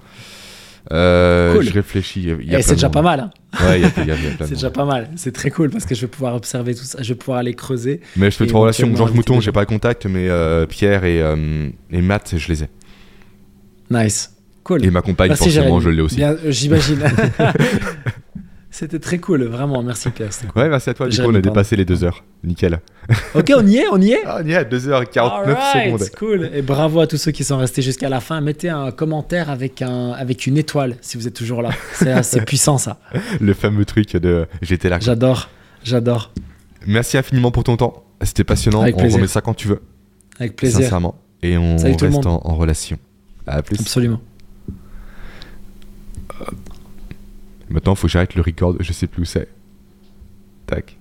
Euh, Cool. Je réfléchis. plein c'est déjà pas mal. hein. Ouais, C'est déjà pas mal. C'est très cool parce que je vais pouvoir observer tout ça. Je vais pouvoir aller creuser. Mais je te Et mets en relation. éventuellement Georges Mouton, j'ai pas contact, mais euh, Pierre et, euh, et Matt, je les ai. Nice. Cool. Et ma compagne, Merci, forcément, je l'ai aussi. J'imagine. C'était très cool, vraiment. Merci Pierre. cool. Ouais, merci à toi. Du coup, on a dépassé les deux heures. Nickel. Ok, on y est, on y est. Ah, on y est à 2h49 Alright, secondes. cool. Et bravo à tous ceux qui sont restés jusqu'à la fin. Mettez un commentaire avec, un, avec une étoile si vous êtes toujours là. C'est assez puissant ça. Le fameux truc de j'étais là. J'adore, j'adore. Merci infiniment pour ton temps. C'était passionnant. Avec on plaisir. remet ça quand tu veux. Avec plaisir. Sincèrement. Et on Salut reste en, en relation. À plus. Absolument. Maintenant, faut que j'arrête le record. Je sais plus où c'est. Tac.